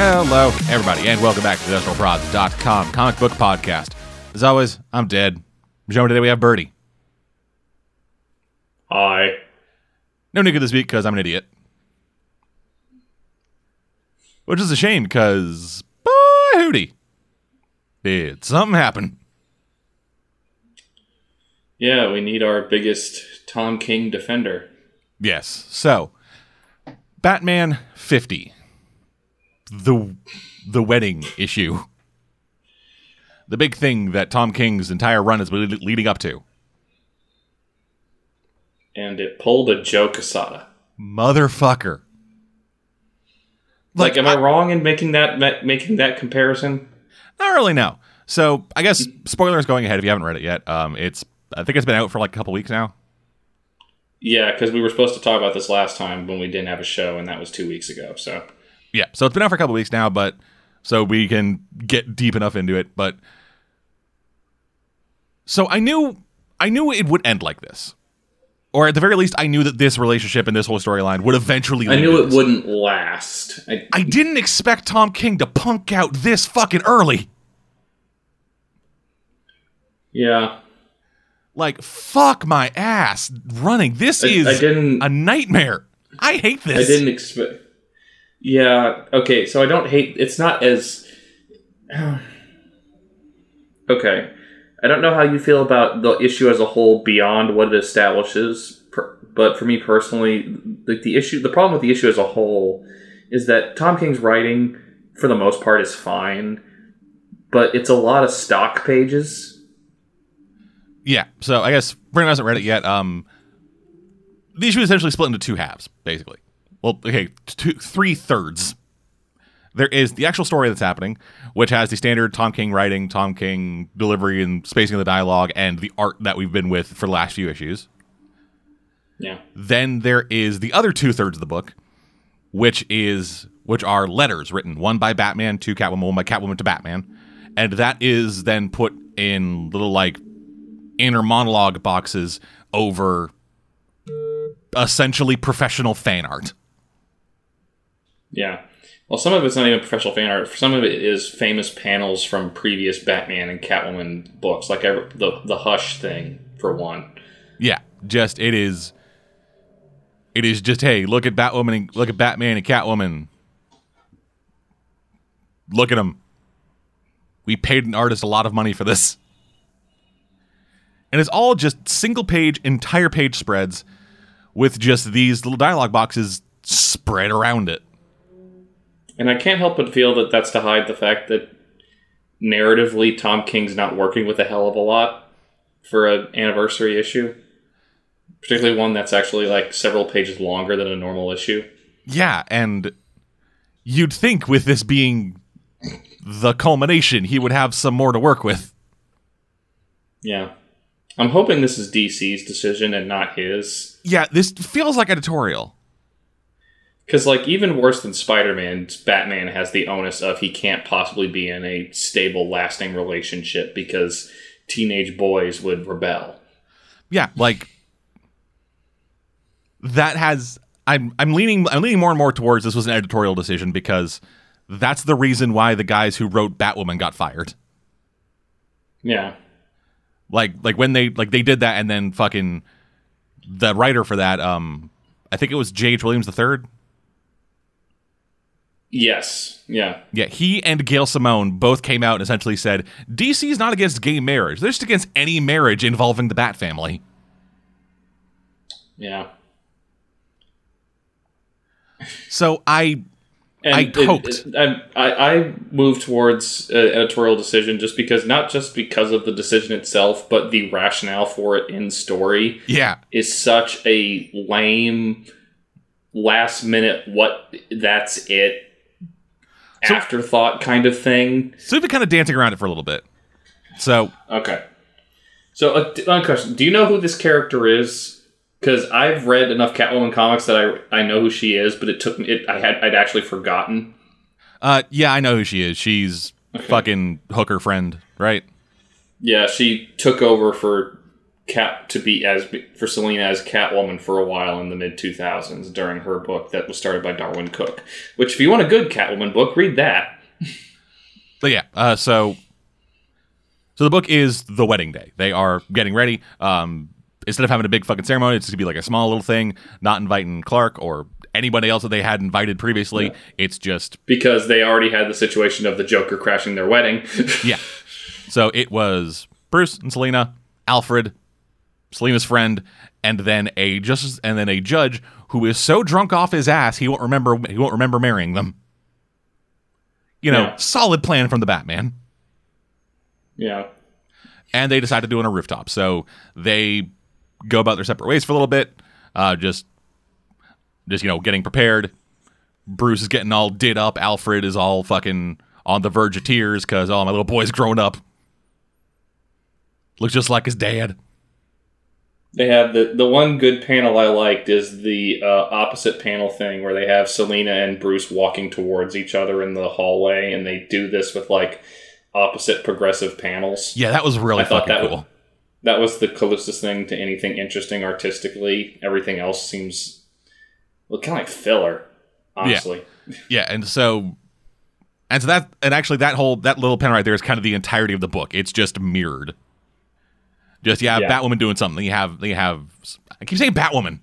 Hello, everybody, and welcome back to the IndustrialProds.com comic book podcast. As always, I'm dead. Joined today we have Birdie. Hi. No Nico this week because I'm an idiot. Which is a shame because, boy, hootie. Did something happen? Yeah, we need our biggest Tom King defender. Yes. So, Batman 50. The the wedding issue. The big thing that Tom King's entire run is le- leading up to. And it pulled a Joe Quesada. Motherfucker. Like, am I, wrong in making that making that comparison? Not really, no. So I guess spoilers going ahead if you haven't read it yet. Um, it's I think it's been out for like a couple weeks now. Yeah, because we were supposed to talk about this last time when we didn't have a show, and that was two weeks ago. So Yeah, so it's been out for a couple weeks now, but so we can get deep enough into it. But so I knew I knew it would end like this, or at the very least, I knew that this relationship and this whole storyline would eventually. End. I knew it wouldn't last. I, I didn't expect Tom King to punk out this fucking early. yeah, Like fuck my ass running. This I- is I didn't- a nightmare. I hate this. I didn't expect. Yeah. Okay. So I don't hate. It's not as. okay. I don't know how you feel about the issue as a whole beyond what it establishes, but for me personally, the issue, the problem with the issue as a whole is that Tom King's writing, for the most part, is fine, but it's a lot of stock pages. Yeah. So I guess Brandon hasn't read it yet. Um, the issue is essentially split into two halves, basically. Well, okay, two, three thirds. There is the actual story that's happening, which has the standard Tom King writing, Tom King delivery and spacing of the dialogue, and the art that we've been with for the last few issues. Yeah. Then there is the other two thirds of the book, which is which are letters written one by Batman to Catwoman, one by Catwoman to Batman, and that is then put in little like inner monologue boxes over essentially professional fan art. Yeah. Well, some of it's not even professional fan art. Some of it is famous panels from previous Batman and Catwoman books, like the the Hush thing for one. Yeah, just it is. It is just hey, look at Batwoman, and, look at Batman and Catwoman. Look at them. We paid an artist a lot of money for this, and it's all just single page, entire page spreads with just these little dialogue boxes spread around it. And I can't help but feel that that's to hide the fact that narratively Tom King's not working with a hell of a lot for an anniversary issue, particularly one that's actually like several pages longer than a normal issue. Yeah, and you'd think with this being the culmination, he would have some more to work with. Yeah. I'm hoping this is DC's decision and not his. Yeah, this feels like editorial. Because, like, even worse than Spider Man, Batman has the onus of he can't possibly be in a stable, lasting relationship because teenage boys would rebel. Yeah, like that has I'm I'm leaning I'm leaning more and more towards this was an editorial decision because that's the reason why the guys who wrote Batwoman got fired. Yeah. Like like when they like they did that and then fucking the writer for that um I think it was J.H. Williams III. Yes. Yeah. Yeah, he and Gail Simone both came out and essentially said DC is not against gay marriage. They're just against any marriage involving the Bat family. Yeah. So I And I it- hoped. it- I, I, I moved towards an editorial decision just because, not just because of the decision itself, but the rationale for it in story yeah, is such a lame, last minute, what, that's it, afterthought kind of thing. so we've been kind of dancing around it for a little bit. So Okay. So, uh, d- one question: Do you know who this character is? Because I've read enough Catwoman comics that I I know who she is, but it took me. It, I had I'd actually forgotten. Uh, yeah, I know who she is. She's fucking hooker friend, right? Yeah, she took over for Cat to be as for Selina as Catwoman for a while in the mid 2000s during her book that was started by Darwyn Cooke. Which, if you want a good Catwoman book, read that. But yeah, uh, so so the book is the wedding day. They are getting ready. Um, instead of having a big fucking ceremony, it's gonna be like a small little thing, not inviting Clark or anybody else that they had invited previously. Yeah. It's just Because they already had the situation of the Joker crashing their wedding. yeah. So it was Bruce and Selina, Alfred, Selina's friend, and then a just and then a judge who is so drunk off his ass he won't remember he won't remember marrying them. You know, Yeah. solid plan from the Batman. yeah. and they decide to do it on a rooftop. So they go about their separate ways for a little bit, uh, just just you know getting prepared. Bruce is getting all did up. Alfred is all fucking on the verge of tears because oh my little boy's grown up. Looks just like his dad. They have the the one good panel I liked is the uh, opposite panel thing where they have Selina and Bruce walking towards each other in the hallway, and they do this with like opposite progressive panels. Yeah, that was really I thought fucking that cool. That was the closest thing to anything interesting artistically. Everything else seems well, kind of like filler, honestly. Yeah, and so and so that and actually that whole that little panel right there is kind of the entirety of the book. It's just mirrored. Just you have Yeah. Batwoman doing something. You have you have I keep saying Batwoman.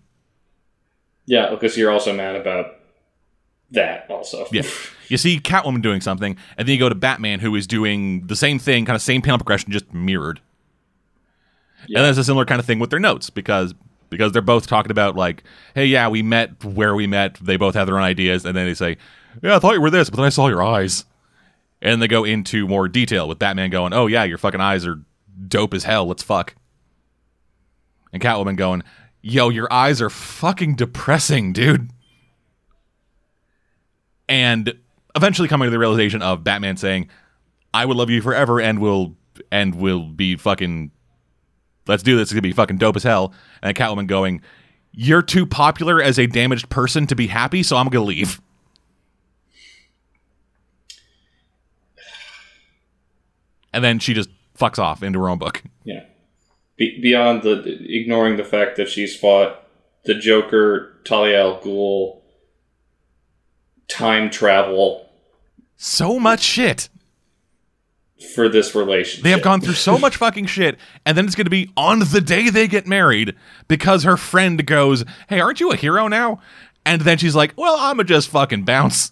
Yeah, because you're also mad about that also. Yeah. You see Catwoman doing something, and then you go to Batman, who is doing the same thing, kind of same panel progression, just mirrored. Yeah. And there's a similar kind of thing with their notes because because they're both talking about like, hey, yeah, we met where we met. They both have their own ideas, and then they say, yeah, I thought you were this, but then I saw your eyes, and they go into more detail with Batman going, oh yeah, your fucking eyes are dope as hell. Let's fuck. And Catwoman going, yo, your eyes are fucking depressing, dude and eventually coming to the realization of Batman saying, "I would love you forever and will and will be fucking let's do this. It's gonna be fucking dope as hell." And Catwoman going, "You're too popular as a damaged person to be happy, so I'm gonna leave." And then she just fucks off into her own book. Yeah. Be- beyond the ignoring the fact that she's fought the Joker, Talia al Ghul, time travel So much shit. for this relationship. They have gone through so much fucking shit, and then it's going to be on the day they get married because her friend goes, "Hey, aren't you a hero now?" And then she's like, "Well, I'ma just fucking bounce."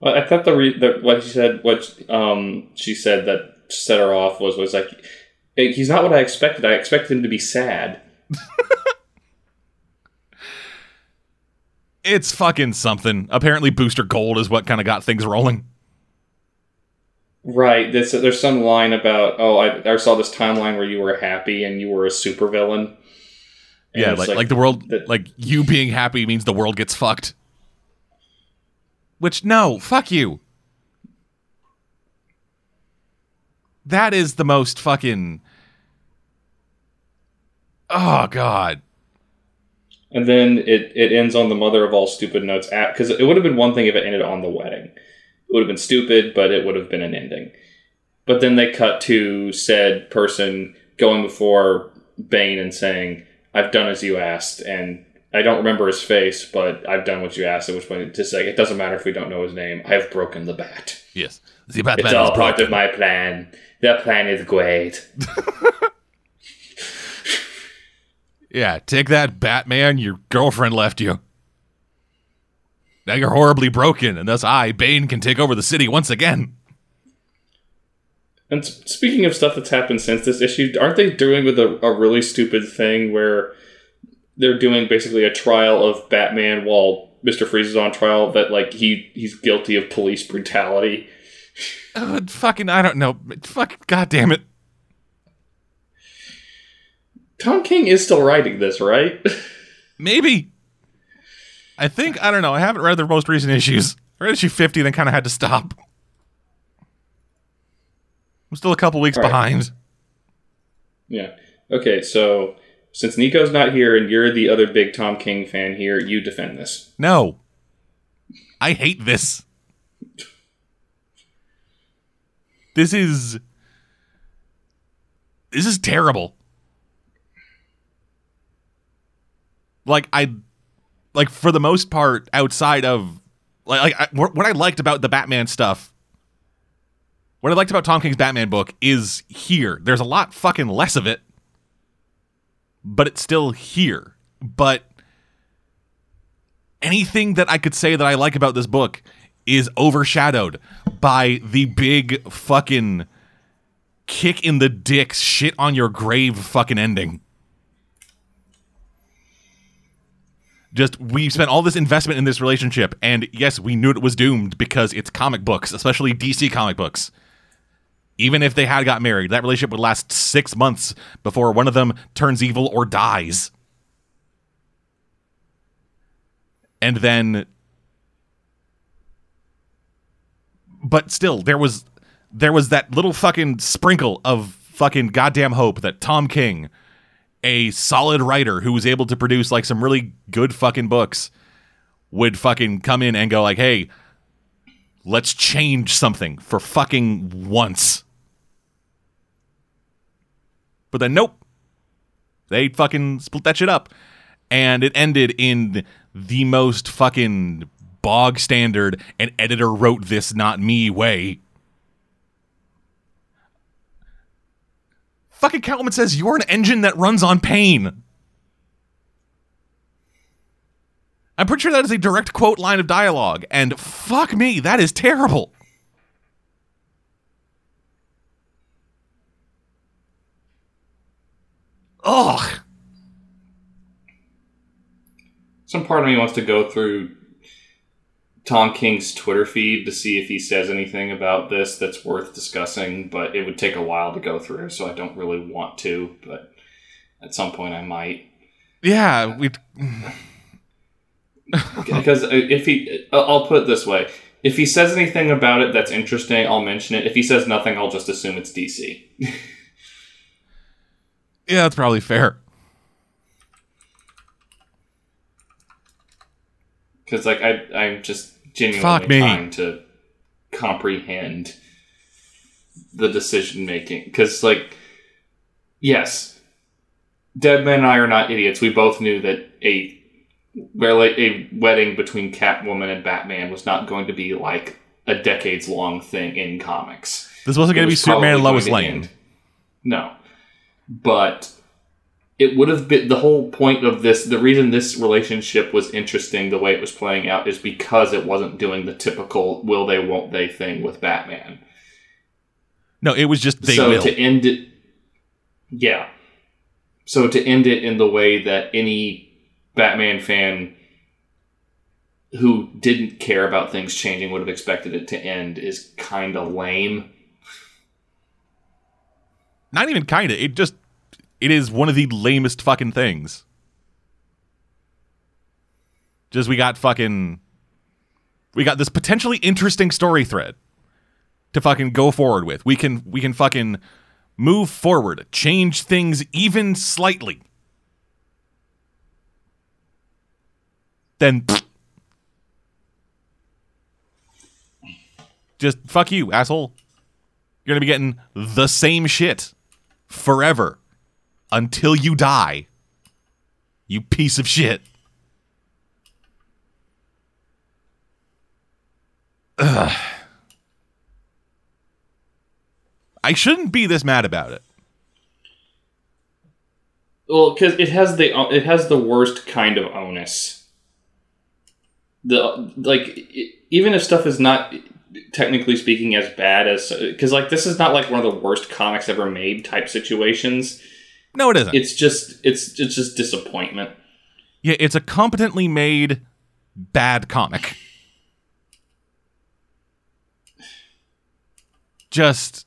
Well, I thought the, re- the what she said, what um she said that set her off was was like, "Eh, he's not what I expected. I expected him to be sad. It's fucking something. Apparently, Booster Gold is what kind of got things rolling. Right. There's, there's some line about, oh, I, I saw this timeline where you were happy and you were a supervillain. And yeah, it's like, like the world, that- like you being happy means the world gets fucked. Which no, fuck you. That is the most fucking. Oh god. And then it, it ends on the mother of all stupid notes at because it would have been one thing if it ended on the wedding. It would have been stupid, but it would have been an ending. But then they cut to said person going before Bane and saying, "I've done as you asked," and I don't remember his face, but I've done what you asked. At which point, to say it doesn't matter if we don't know his name. I have broken the bat. Yes. The Batman It's is all part of my plan. The plan is great. Yeah, take that, Batman. Your girlfriend left you. Now you're horribly broken, and thus I, Bane, can take over the city once again. And speaking of stuff that's happened since this issue, aren't they doing with a, a really stupid thing where they're doing basically a trial of Batman while Mister Freeze is on trial? That like he he's guilty of police brutality. Uh, fucking, I don't know. Fuck, god damn it. Tom King is still writing this, right? Maybe. I think, I don't know. I haven't read the most recent issues. I read issue 50, then kind of had to stop. I'm still a couple weeks right. behind. yeah. Okay, so since Nico's not here and you're the other big Tom King fan here, you defend this. No. I hate this. This is this is terrible. Like I like for the most part outside of like, like I, what I liked about the Batman stuff what I liked about Tom King's Batman book is here. There's a lot fucking less of it, but it's still here. But anything that I could say that I like about this book is overshadowed by the big fucking kick in the dick, shit on your grave fucking ending. Just we spent all this investment in this relationship, and yes, we knew it was doomed because it's comic books, especially DC comic books. Even if they had got married, that relationship would last six months before one of them turns evil or dies. And then but still there was there was that little fucking sprinkle of fucking goddamn hope that Tom King, a solid writer who was able to produce like some really good fucking books, would fucking come in and go like, "Hey, let's change something for fucking once." But then nope. They fucking split that shit up. And it ended in the most fucking bog standard an editor wrote this not me way. Fucking Catwoman says you're an engine that runs on pain. I'm pretty sure that is a direct quote line of dialogue, and fuck me, that is terrible. Ugh. Some part of me wants to go through Tom King's Twitter feed to see if he says anything about this that's worth discussing, but it would take a while to go through, so I don't really want to, but at some point I might. Yeah, we because uh, if he uh, I'll put it this way, if he says anything about it that's interesting, I'll mention it. If he says nothing, I'll just assume it's DC. Yeah, that's probably fair. Because like I, I'm just genuinely Fuck me. trying to comprehend the decision making. Because like, yes, Deadman and I are not idiots. We both knew that a where like a wedding between Catwoman and Batman was not going to be like a decades long thing in comics. This wasn't going to be Superman and Lois Lane. No. But it would have been the whole point of this the reason this relationship was interesting the way it was playing out is because it wasn't doing the typical will they won't they thing with Batman. No, it was just they so will. to end it Yeah. So to end it in the way that any Batman fan who didn't care about things changing would have expected it to end is kind of lame. Not even kind of. It just it is one of the lamest fucking things. Just we got fucking we got this potentially interesting story thread to fucking go forward with. We can we can fucking move forward, change things even slightly. Then just fuck you, asshole. You're going to be getting the same shit forever until you die. You piece of shit. Ugh. I shouldn't be this mad about it. Well, because it has the it has the worst kind of onus. The like i even if stuff is not technically speaking as bad as because like this is not like one of the worst comics ever made type situations. No, it isn't. It's just it's it's just disappointment. yeah, it's a competently made bad comic. Just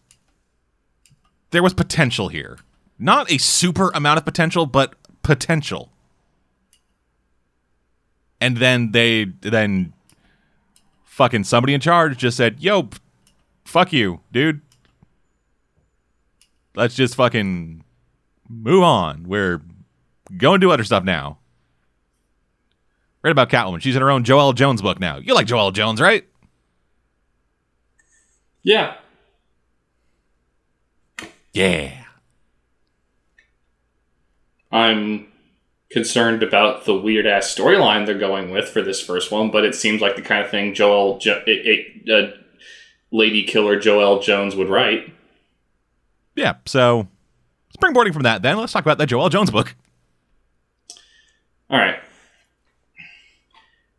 there was potential here. Not a super amount of potential, but potential. And then they then fucking somebody in charge just said, "Yo, fuck you, dude. Let's just fucking move on. We're going to do other stuff now." Read about Catwoman. She's in her own Joelle Jones book now. You like Joelle Jones, right? Yeah, Yeah. I'm concerned about the weird ass storyline they're going with for this first one, but it seems like the kind of thing Joel, jo- it, it, uh, Lady Killer Joelle Jones would write. Yeah. So springboarding from that, then let's talk about that Joelle Jones book. All right.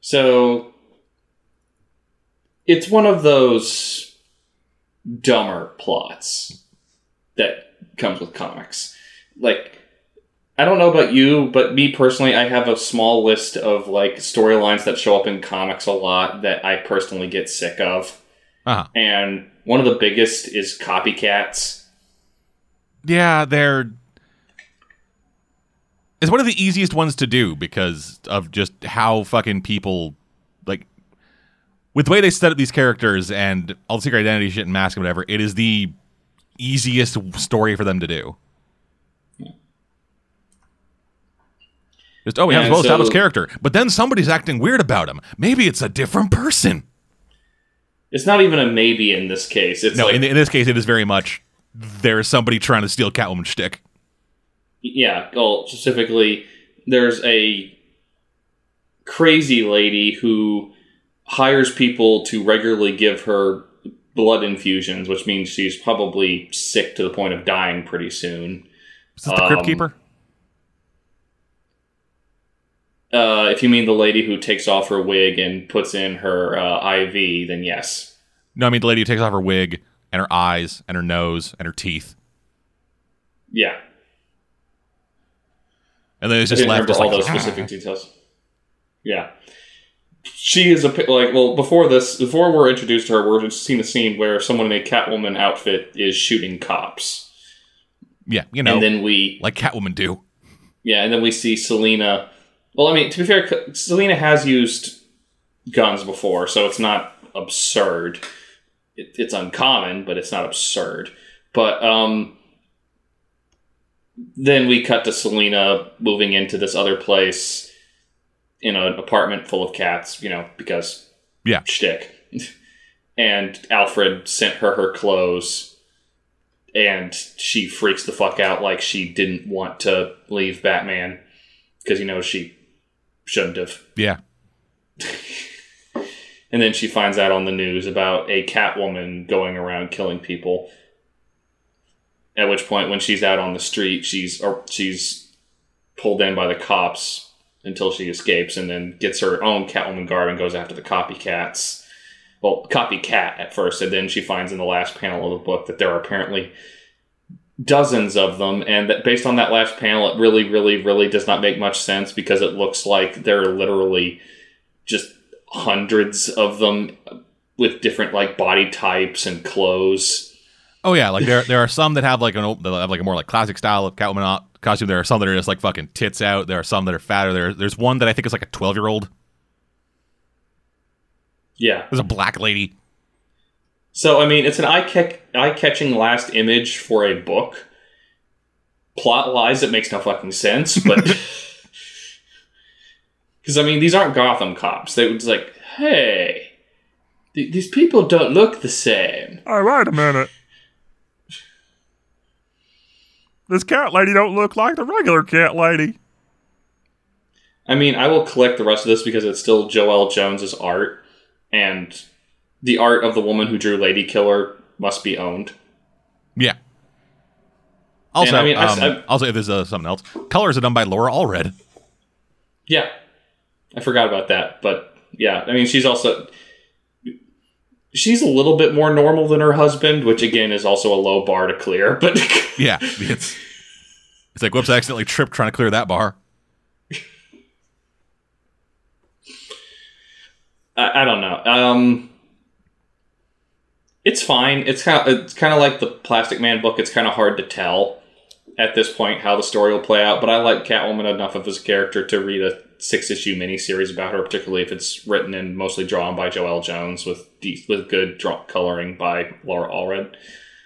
So it's one of those dumber plots that comes with comics. Like I don't know about you, but me personally, I have a small list of like storylines that show up in comics a lot that I personally get sick of. Uh-huh. And one of the biggest is copycats. Yeah, they're. It's one of the easiest ones to do because of just how fucking people like with the way they set up these characters and all the secret identity shit and mask and whatever. It is the easiest story for them to do. Just oh, we have And a well-established so- character, but then somebody's acting weird about him. Maybe it's a different person. It's not even a maybe in this case. It's No, like, in, in this case, it is very much there's somebody trying to steal Catwoman's shtick. yeah, well, specifically, there's a crazy lady who hires people to regularly give her blood infusions, which means she's probably sick to the point of dying pretty soon. Is this the Crypt Um, Keeper? Uh, if you mean the lady who takes off her wig and puts in her uh, IV, then yes. No, I mean the lady who takes off her wig and her eyes and her nose and her teeth, Yeah. and then it's just left just all like those specific details. Yeah. She is a like well before this before we're introduced to her we're just seeing a scene where someone in a Catwoman outfit is shooting cops yeah, you know, and then we like Catwoman do. yeah and then we see Selina well I mean to be fair Selina has used guns before so it's not absurd it, it's uncommon but it's not absurd but um then we cut to Selina moving into this other place in an apartment full of cats, you know, because Yeah. shtick. and Alfred sent her her clothes, and she freaks the fuck out like she didn't want to leave Batman because you know she shouldn't have. Yeah, And then she finds out on the news about a Catwoman going around killing people. At which point, when she's out on the street, she's she's pulled in by the cops until she escapes, and then gets her own Catwoman garb and goes after the copycats. Well, copycat at first, and then she finds in the last panel of the book that there are apparently dozens of them, and that based on that last panel, it really, really, really does not make much sense because it looks like they're literally just hundreds of them with different like body types and clothes. Oh yeah, like there there are some that have like an old, that have like a more like classic style of Catwoman costume. There are some that are just like fucking tits out. There are some that are fatter. There there's one that I think is like a twelve year old. Yeah. There's a black lady. So I mean, it's an eye catch eye catching last image for a book. Plot wise, it makes no fucking sense, but because I mean, these aren't Gotham cops. They was like, hey, th- these people don't look the same. Hey, wait a minute. This cat lady don't look like the regular cat lady. I mean, I will collect the rest of this because it's still Joelle Jones's art, and the art of the woman who drew Lady Killer must be owned. Yeah. Also, And, I mean, um, I've- also, there's uh, something else. Colors are done by Laura Allred. Yeah, I forgot about that, but yeah, I mean, she's also she's a little bit more normal than her husband, which again is also a low bar to clear. But Yeah, it's it's like whoops, I accidentally tripped trying to clear that bar. I, I don't know. Um, it's fine. It's kind of it's kind of like the Plastic Man book. It's kind of hard to tell at this point how the story will play out. But I like Catwoman enough of as a character to read a six issue miniseries about her, particularly if it's written and mostly drawn by Joelle Jones with de- with good draw- coloring by Laura Allred.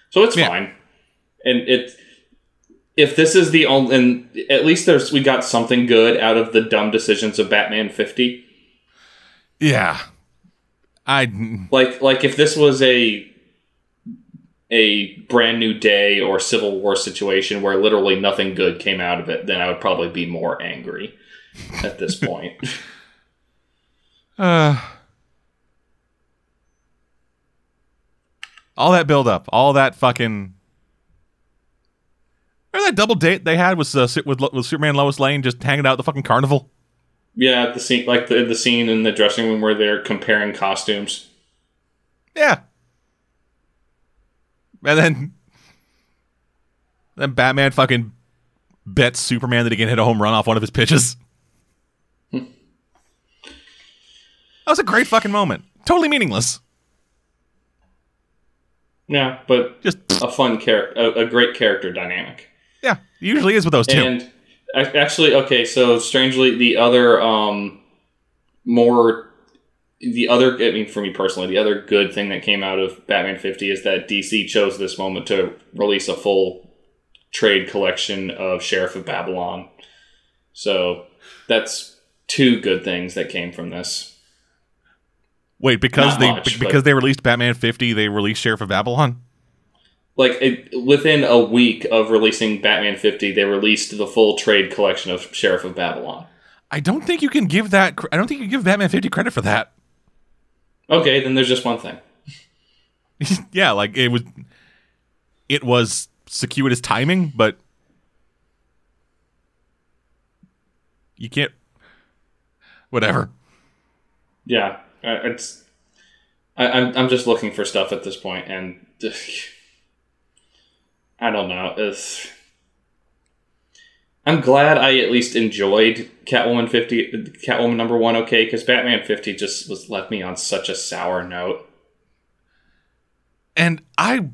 So it's Yeah. fine. And it if this is the only and at least there's we got something good out of the dumb decisions of Batman 50 Yeah, I like like if this was a a brand new day or civil war situation where literally nothing good came out of it then i would probably be more angry at this point. Uh, all that build up, all that fucking. Remember that double date they had was uh, with with Superman Lois Lane just hanging out at the fucking carnival. yeah, the scene like the the scene in the dressing room where they're comparing costumes. Yeah. And then then Batman fucking bets Superman that he can hit a home run off one of his pitches. that was a great fucking moment. Totally meaningless. Yeah, but Just a fun character, a, a great character dynamic. yeah, usually is with those two. And actually, okay, so strangely, the other um, more the other I mean for me personally, the other good thing that came out of Batman 50 is that DC chose this moment to release a full trade collection of Sheriff of Babylon. So that's two good things that came from this. Wait, because Not they much, because they released Batman 50, they released Sheriff of Babylon? Like it, within a week of releasing Batman 50, they released the full trade collection of Sheriff of Babylon. I don't think you can give that I don't think you can give Batman 50 credit for that. Okay, then there's just one thing. yeah, like it was it was circuitous timing, but you can't whatever. Yeah, it's. I, I'm I'm just looking for stuff at this point, and I don't know. It's. I'm glad I at least enjoyed Catwoman 50, Catwoman number one, okay, because Batman 50 just was left me on such a sour note. And I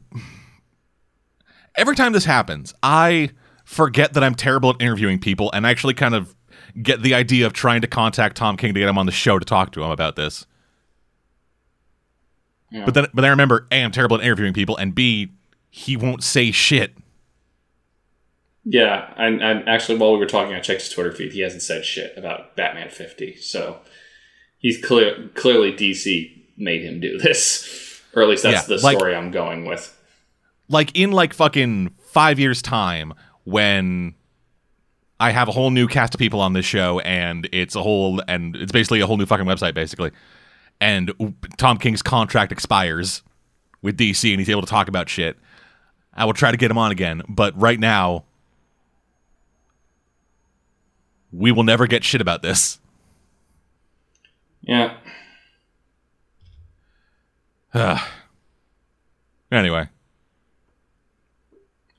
every time this happens, I forget that I'm terrible at interviewing people and actually kind of get the idea of trying to contact Tom King to get him on the show to talk to him about this. Yeah. But then but then I remember A, I'm terrible at interviewing people, and B, he won't say shit. Yeah, and, and actually, while we were talking, I checked his Twitter feed. He hasn't said shit about Batman 50, so he's clear clearly DC made him do this, or at least that's Yeah, the like- story I'm going with. like in like fucking five years time when I have a whole new cast of people on this show and it's a whole and it's basically a whole new fucking website basically. And Tom King's contract expires with DC and he's able to talk about shit. I will try to get him on again, but right now we will never get shit about this. Yeah, Anyway,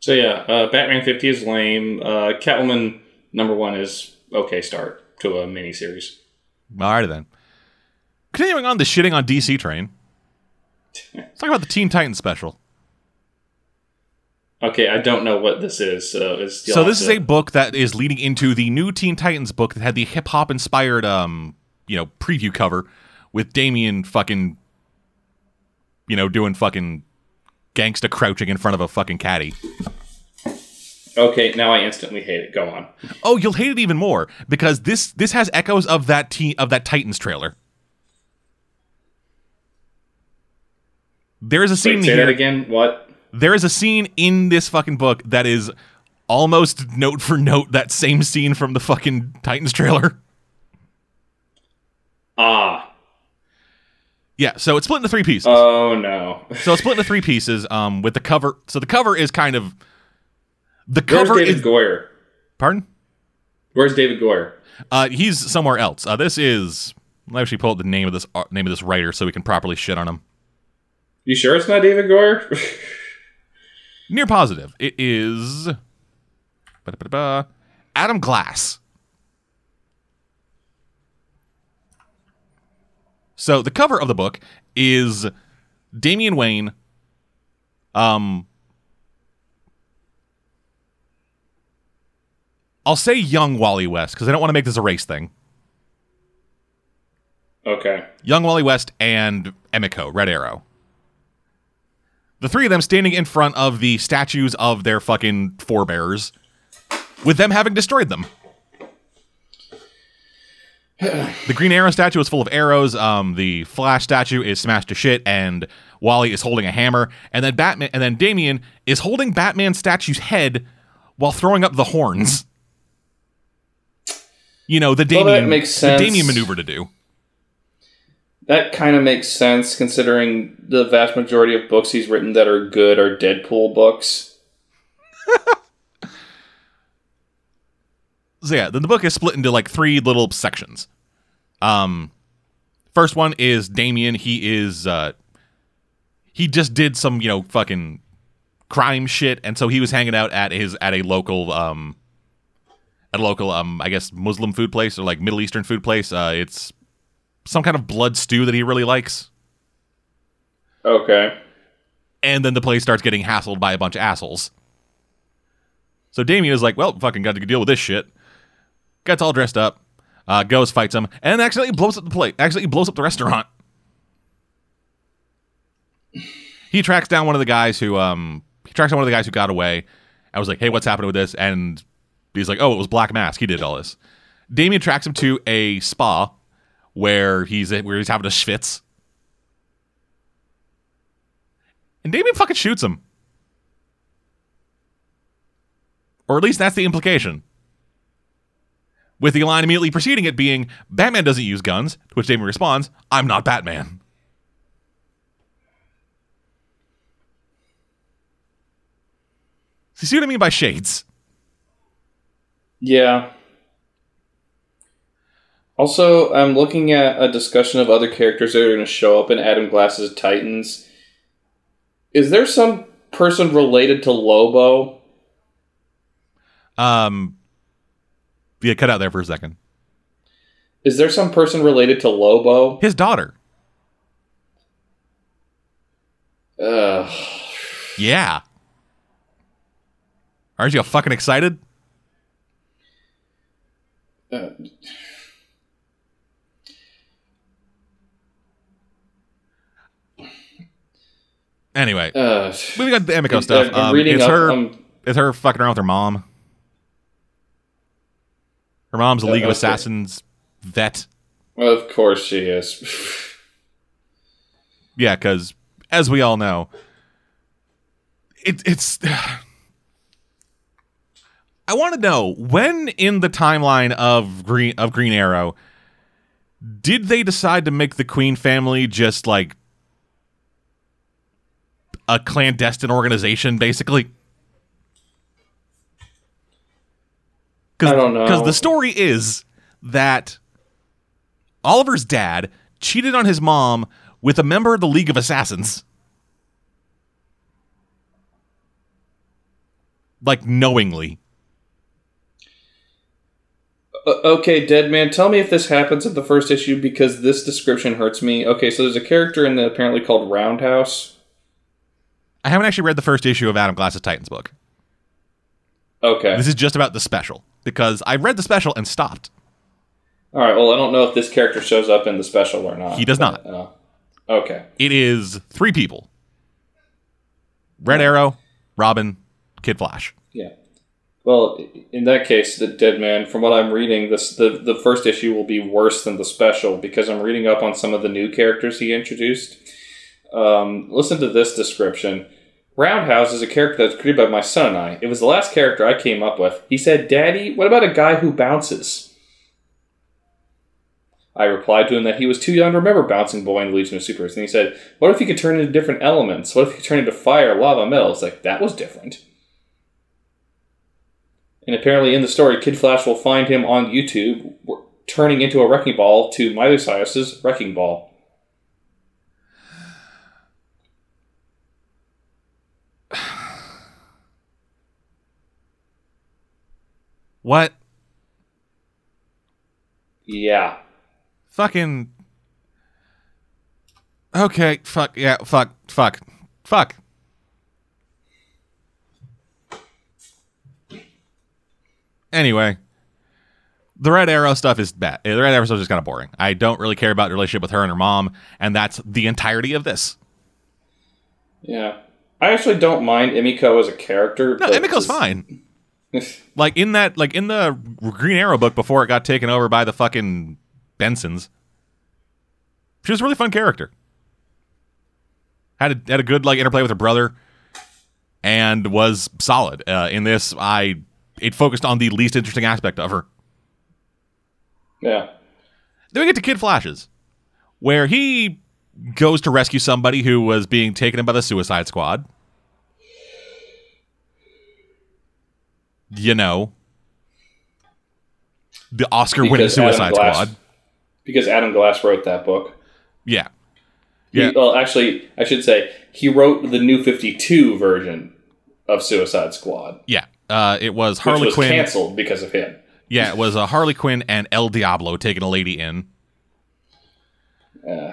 So yeah, uh, Batman 50 is lame. Uh, Catwoman number one is okay start to a miniseries. alrighty then. Continuing on the shitting on DC train. Let's talk about the Teen Titans special. Okay, I don't know what this is. So, it's So this is a book that is leading into the new Teen Titans book that had the hip hop inspired um, you know, preview cover with Damian fucking you know, doing fucking gangsta crouching in front of a fucking caddy. okay. Now I instantly hate it. Go on. Oh, you'll hate it even more because this this has echoes of that teen of that Titans trailer. There is a scene Wait, say here. that again. What? There is a scene in this fucking book that is almost note for note that same scene from the fucking Titans trailer. Ah. Yeah, so it's split into three pieces. Oh no. so it's split into three pieces. Um, with the cover. So the cover is kind of the Where's cover David is. Goyer? pardon. Where's David Goyer? Uh, he's somewhere else. Uh, this is. Let me actually pull up the name of this uh, name of this writer so we can properly shit on him. You sure it's not David Goyer? Near positive. It is. Adam Glass. So the cover of the book is Damian Wayne. Um, I'll say young Wally West because I don't want to make this a race thing. okay. Young Wally West and Emiko, Red Arrow. The three of them standing in front of the statues of their fucking forebears, with them having destroyed them. the Green Arrow statue is full of arrows. Um, the Flash statue is smashed to shit, and Wally is holding a hammer. And then Batman, and then Damian is holding Batman's statue's head while throwing up the horns. you know the Well, Damian makes the. Damian maneuver to do. That kind of makes sense considering the vast majority of books he's written that are good are Deadpool books. So yeah, then the book is split into like three little sections. Um, first one is Damian. He is uh, he just did some you know fucking crime shit, and so he was hanging out at his at a local um at a local um I guess Muslim food place or like Middle Eastern food place. Uh, it's some kind of blood stew that he really likes. Okay. and then the place starts getting hassled by a bunch of assholes. So Damian is like, well, fucking got to deal with this shit. Gets all dressed up, uh, goes, fights him, and accidentally blows up the plate. Actually, he blows up the restaurant. He tracks down one of the guys who, um, he tracks down one of the guys who got away. I was like, hey, what's happening with this? And he's like, oh, it was Black Mask. He did all this. Damian tracks him to a spa where he's where he's having a schwitz. And Damian fucking shoots him. Or at least that's the implication. With the line immediately preceding it being, Batman doesn't use guns, to which Damian responds, I'm not Batman. So you see what I mean by shades? Yeah. Also, I'm looking at a discussion of other characters that are going to show up in Adam Glass's Titans. Is there some person related to Lobo? Um, yeah, cut out there for a second. Is there some person related to Lobo? His daughter. Ugh. Yeah. Aren't you fucking excited? Uh, Anyway, uh, moving on to the Emiko stuff. Um, it's up- her. um, It's her fucking around with her mom. Her mom's a Uh, League of. Assassins vet. of course she is. Yeah, because as we all know, it, it's. I want to know when in the timeline of Green of Green Arrow did they decide to make the Queen family just like a clandestine organization, basically? I don't know. Because the story is that Oliver's dad cheated on his mom with a member of the League of Assassins. Like knowingly. Okay, Dead Man, tell me if this happens at the first issue because this description hurts me. Okay, so there's a character in the apparently called Roundhouse. I haven't actually read the first issue of Adam Glass's Titans book. Okay. This is just about the special because I read the special and stopped. All right. Well, I don't know if this character shows up in the special or not. He does but, Uh, okay. It is three people Red Arrow, Robin, Kid Flash. Yeah. Well, in that case, the Dead Man, from what I'm reading, this the the first issue will be worse than the special because I'm reading up on some of the new characters he introduced. Um, listen to this description. Roundhouse is a character that was created by my son and I. It was the last character I came up with. He said, "Daddy, what about a guy who bounces?" I replied to him that he was too young to remember Bouncing Boy in the Legion of Supers, and he said, "What if he could turn into different elements? What if he could turn into fire, lava, metal?" It's like that was different. And apparently, in the story, Kid Flash will find him on YouTube turning into a wrecking ball to Miley Cyrus's Wrecking Ball. What? Yeah. Fucking. Okay, fuck, yeah, fuck, fuck, fuck. Anyway, the Red Arrow stuff is bad. The Red Arrow stuff is just kind of boring. I don't really care about the relationship with her and her mom, and that's the entirety of this. Yeah. I actually don't mind Emiko as a character. No, Emiko's this- fine. Like in that, like in the Green Arrow book before it got taken over by the fucking Bensons. She was a really fun character. Had a, had a good like interplay with her brother, and was solid. Uh, in this, I it focused on the least interesting aspect of her. Yeah. Then we get to Kid Flashes, where he goes to rescue somebody who was being taken in by the Suicide Squad. You know, the Oscar-winning Suicide Glass- Squad. Because Adam Glass wrote that book. Yeah, He- Yeah. well, actually, I should say he wrote the New Fifty Two version of Suicide Squad, yeah. Uh, it was which Harley was Quinn. canceled because of him. Yeah, it was uh, Harley Quinn and El Diablo taking a lady in. Uh,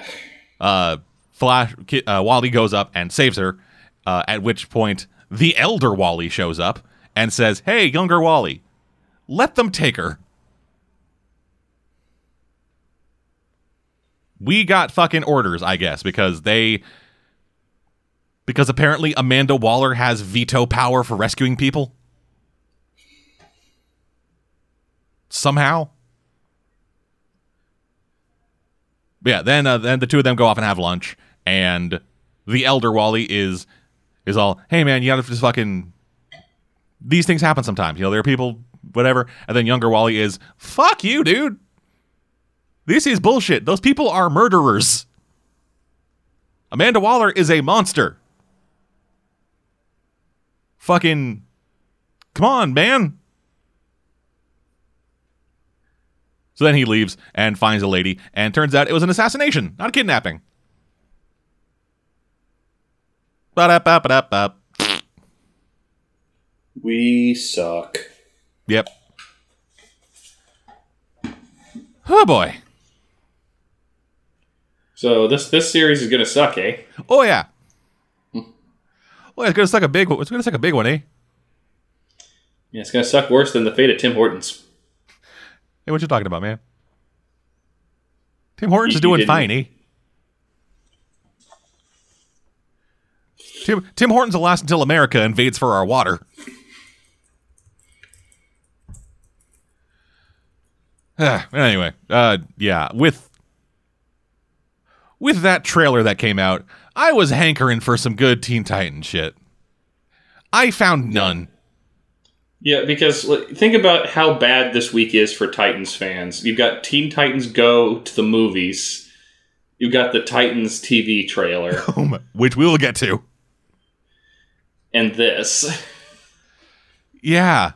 uh, Flash, uh, Wally goes up and saves her. Uh, at which point, the elder Wally shows up and says, "Hey, younger Wally, let them take her. We got fucking orders, I guess, because they." Because apparently Amanda Waller has veto power for rescuing people. Somehow. Yeah, then uh, then the two of them go off and have lunch, and the elder Wally is is all, "Hey man, you gotta just fucking these things happen sometimes. You know, there are people, whatever." And then younger Wally is, "Fuck you, dude. This is bullshit. Those people are murderers. Amanda Waller is a monster. Fucking, come on, man." So then he leaves and finds a lady, and turns out it was an assassination, not a kidnapping. Ba-da-ba-ba-da-ba. We suck. Yep. Oh boy. So this this series is gonna suck, eh? Oh yeah. Well, it's gonna suck a big. It's gonna suck a big one, eh? Yeah, it's gonna suck worse than the fate of Tim Hortons. Hey, what you talking about, man? Tim Hortons You- is doing fine, eh? Tim Tim Hortons will last until America invades for our water. anyway, uh, yeah, with with that trailer that came out, I was hankering for some good Teen Titans shit. I found none. Yeah, because think about how bad this week is for Titans fans. You've got Teen Titans Go to the movies. You've got the Titans TV trailer, which we will get to. and this. Yeah.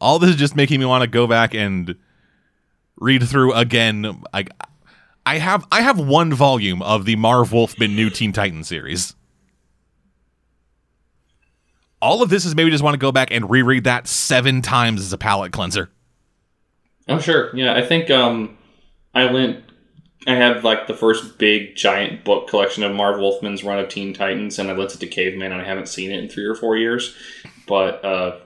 All this is just making me want to go back and read through again. I, I have I have one volume of the Marv Wolfman New Teen Titans series. All of this is maybe just want to go back and reread that seven times as a palate cleanser. Oh sure, yeah. I think um, I went. I have like the first big giant book collection of Marv Wolfman's run of Teen Titans, and I lent it to Caveman, and I haven't seen it in three or four years. But uh,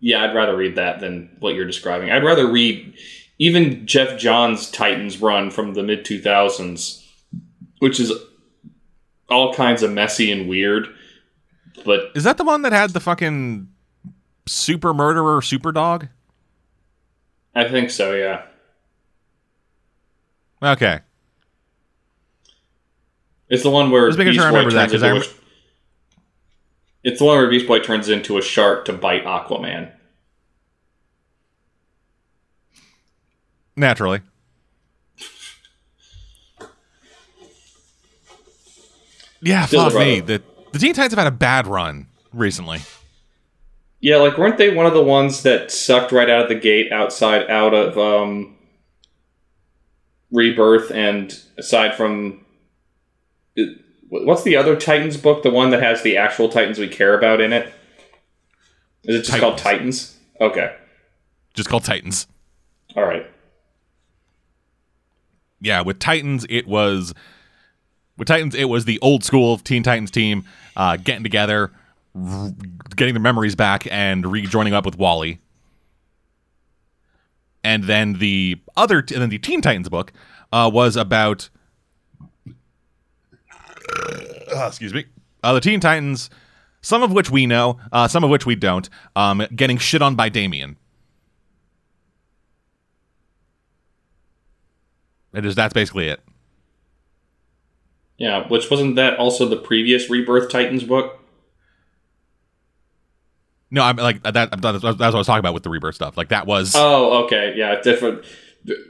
yeah, I'd rather read that than what you're describing. I'd rather read even Geoff Johns' Titans run from the mid 2000s, which is all kinds of messy and weird. But Is that the one that had the fucking super murderer super dog? I think so, yeah. Okay. It's the one where Just making sure I remember that, turns 'cause I a- It's the one where Beast Boy turns into a shark to bite Aquaman. Naturally. Yeah, Still fuck the me. The the Teen Titans have had a bad run recently. Yeah, like weren't they one of the ones that sucked right out of the gate outside out of um Rebirth and aside from what's the other Titans book, the one that has the actual Titans we care about in it? Is it just called Titans? Okay. Just called Titans. All right. Yeah, with Titans it was with Titans it was the old school Teen Titans team uh, getting together, r- getting their memories back, and rejoining up with Wally. And then the other, and then the Teen Titans book uh, was about. Uh, excuse me. Uh, the Teen Titans, some of which we know, uh, some of which we don't, um, getting shit on by Damian. It is that's basically it. Yeah, which wasn't that also the previous Rebirth Titans book? No, I'm like that. That's what I was talking about with the rebirth stuff. Like that was. Oh, okay, yeah, different.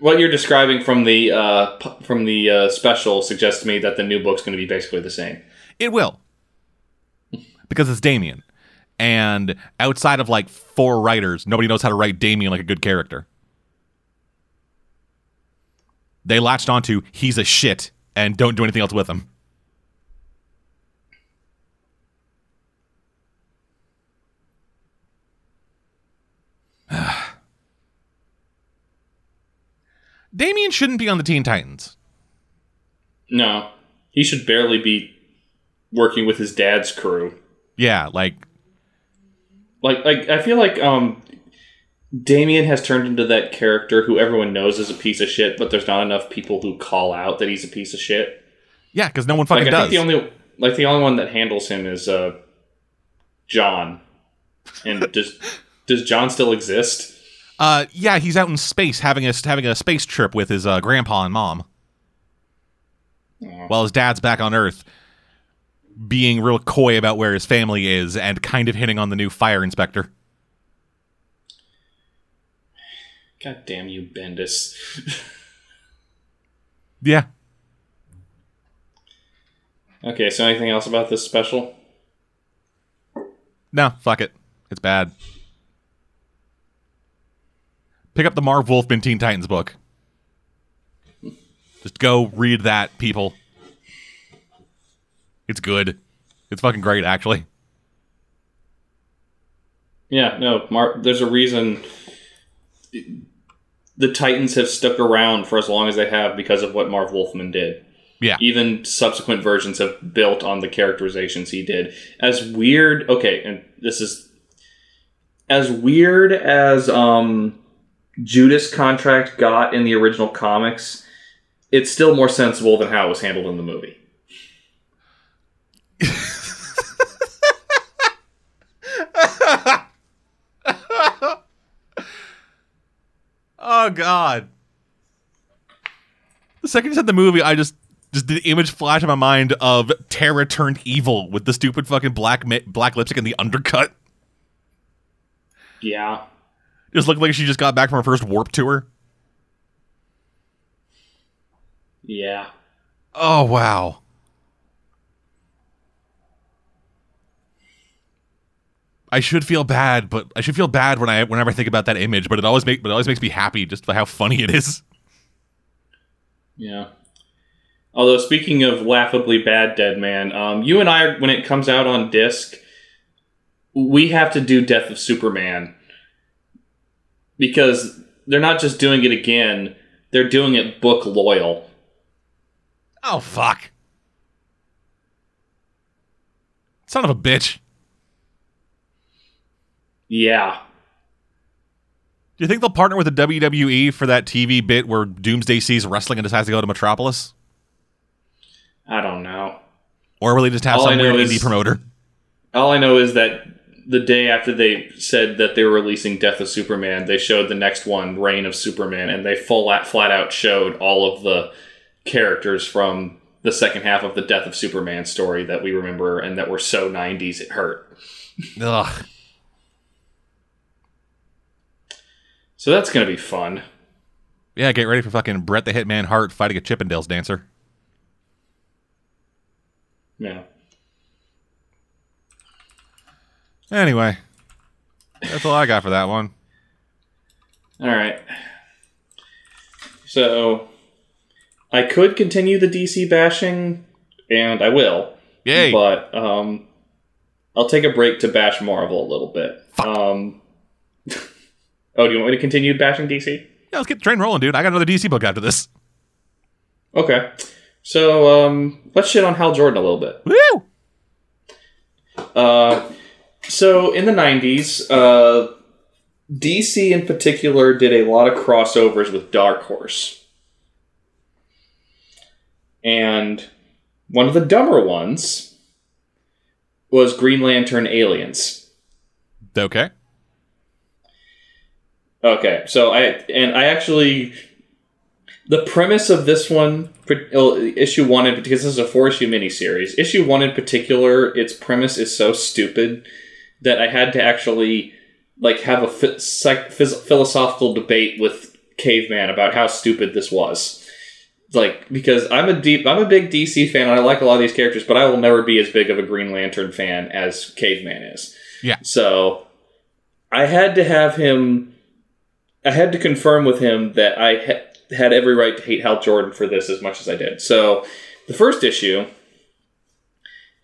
What you're describing from the uh, from the uh, special suggests to me that the new book's going to be basically the same. It will. Because it's Damian. And outside of like four writers, nobody knows how to write Damian like a good character. They latched onto he's a shit and don't do anything else with him. Damian shouldn't be on the Teen Titans. No, he should barely be working with his dad's crew. Yeah, like Like, like I feel like um, Damian has turned into that character who everyone knows is a piece of shit, but there's not enough people who call out that he's a piece of shit. yeah, because no one fucking Like I does. think the only like the only one that handles him is uh, Jon. And does does Jon still exist? Uh, yeah, he's out in space having a having a space trip with his uh, grandpa and mom, Aw. while his dad's back on Earth, being real coy about where his family is and kind of hitting on the new fire inspector. God damn you, Bendis. Yeah, okay, so anything else about this special? no, fuck it, it's bad. Pick up the Marv Wolfman Teen Titans book. Just go read that, people. It's good. It's fucking great, actually. Yeah, no, Mar- there's a reason the Titans have stuck around for as long as they have because of what Marv Wolfman did. Yeah. Even subsequent versions have built on the characterizations he did. As weird, okay, and this is as weird as um Judas contract got in the original comics, it's still more sensible than how it was handled in the movie. Oh God! The second you said the movie, I just just the image flashed in my mind of Terra turned evil with the stupid fucking black black lipstick and the undercut. Yeah. Just looked like she just got back from her first Warped Tour. Yeah. Oh wow! I should feel bad, but I should feel bad when I whenever I think about that image. But it always make but it always makes me happy just by how funny it is. Yeah. Although speaking of laughably bad Dead Man, um, you and I, when it comes out on disc, we have to do Death of Superman because they're not just doing it again; they're doing it book loyal. Oh fuck! Son of a bitch! Yeah. Do you think they'll partner with the WWE for that TV bit where Doomsday sees wrestling and decides to go to Metropolis? I don't know. Or will they just have All some weird is- indie promoter? All I know is that the day after they said that they were releasing Death of Superman, they showed the next one, Reign of Superman, and they full flat out showed all of the characters from the second half of the Death of Superman story that we remember and that were so 90s it hurt. Ugh. So that's going to be fun. Yeah, get ready for fucking Bret the Hitman Hart fighting a Chippendales dancer. Yeah. Anyway, that's all I got for that one. All right. So I could continue the DC bashing, and I will. Yay! But um, I'll take a break to bash Marvel a little bit. Um, oh, do you want me to continue bashing DC? Yeah, let's get the train rolling, dude. I got another DC book after this. Okay. So um, let's shit on Hal Jordan a little bit. Woo! Uh, so in the 90s, uh, DC in particular did a lot of crossovers with Dark Horse. And one of the dumber ones was Green Lantern Aliens. Okay. Okay, so I and I actually the premise of this one, issue one, in because this is a four issue miniseries. Issue one in particular, its premise is so stupid that I had to actually like have a ph- psych- phys- philosophical debate with Caveman about how stupid this was. Like because I'm a deep I'm a big DC fan and I like a lot of these characters, but I will never be as big of a Green Lantern fan as Caveman is. Yeah. So I had to have him. I had to confirm with him that I ha- had every right to hate Hal Jordan for this as much as I did. So the first issue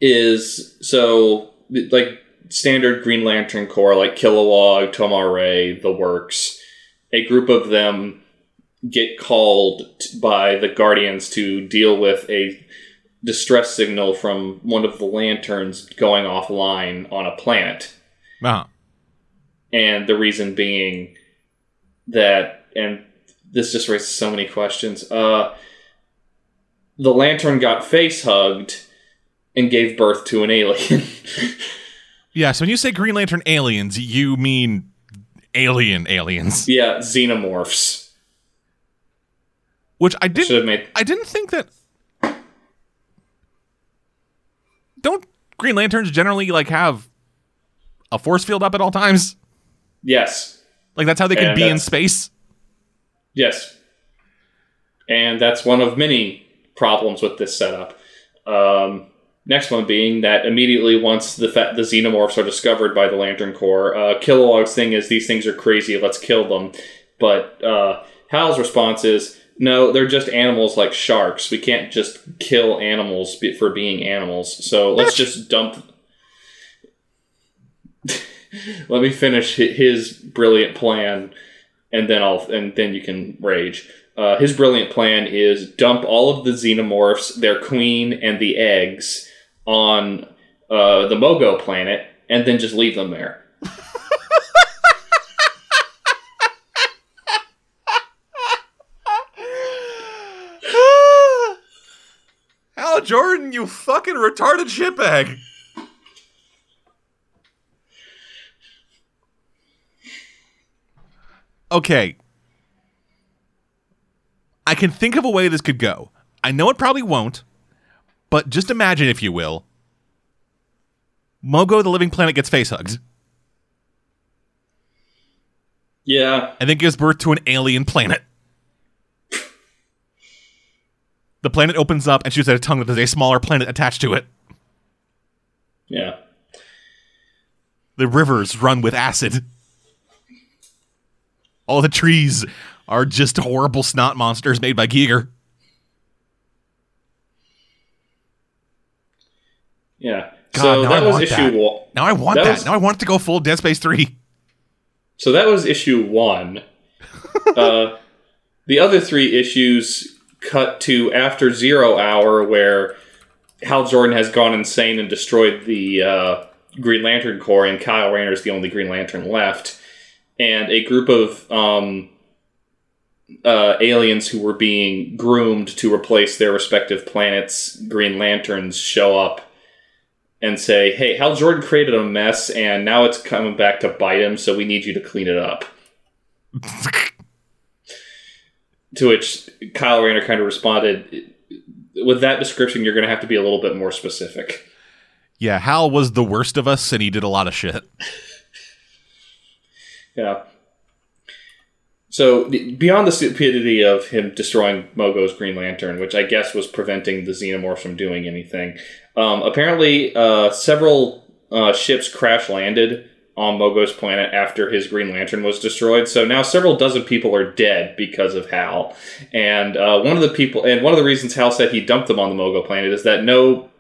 is so like standard Green Lantern Corps, like Kilowog, Tomar-Re, the works. A group of them get called t- by the Guardians to deal with a distress signal from one of the lanterns going offline on a planet. Uh-huh. And the reason being that, and this just raises so many questions. Uh, the lantern got face hugged and gave birth to an alien. Yeah, so when you say Green Lantern aliens, you mean alien aliens. yeah, xenomorphs. Which I didn't made. I didn't think that Don't Green Lanterns generally like have a force field up at all times? Yes. Like that's how they can And be in space? Yes. And that's one of many problems with this setup. Um, next one being that immediately once the fa- the xenomorphs are discovered by the Lantern Corps, uh, Kilowog's thing is these things are crazy, let's kill them. But uh, Hal's response is, no, they're just animals like sharks. We can't just kill animals be- for being animals. So let's just dump. Let me finish his brilliant plan, and then I'll and then you can rage. Uh, his brilliant plan is dump all of the xenomorphs, their queen, and the eggs on uh, the Mogo planet, and then just leave them there. Hal Jordan, you fucking retarded shitbag. Okay. I can think of a way this could go. I know it probably won't, but just imagine, if you will, Mogo the living planet gets face hugged Yeah, and then gives birth to an alien planet. The planet opens up and shoots at a tongue that has a smaller planet attached to it. yeah. The rivers run with acid. All the trees are just horrible snot monsters made by Giger. Yeah. God, so now that I was want issue that. one. Now I want That that. was- Now I want it to go full Dead Space 3. So that was issue one. uh, the other three issues cut to after Zero Hour, where Hal Jordan has gone insane and destroyed the uh, Green Lantern Corps, and Kyle Rayner is the only Green Lantern left. And a group of um, uh, aliens who were being groomed to replace their respective planets' Green Lanterns show up and say, "Hey, Hal Jordan created a mess, and now it's coming back to bite him. So we need you to clean it up." To which Kyle Rayner kind of responded, "With that description, you're going to have to be a little bit more specific." yeah, Hal was the worst of us and he did a lot of shit. Yeah. So beyond the stupidity of him destroying Mogo's Green Lantern, which I guess was preventing the Xenomorphs from doing anything, um, apparently uh, several uh, ships crash landed on Mogo's planet after his Green Lantern was destroyed. So now several dozen people are dead because of Hal. And uh, one of the people, and one of the reasons Hal said he dumped them on the Mogo planet is that no,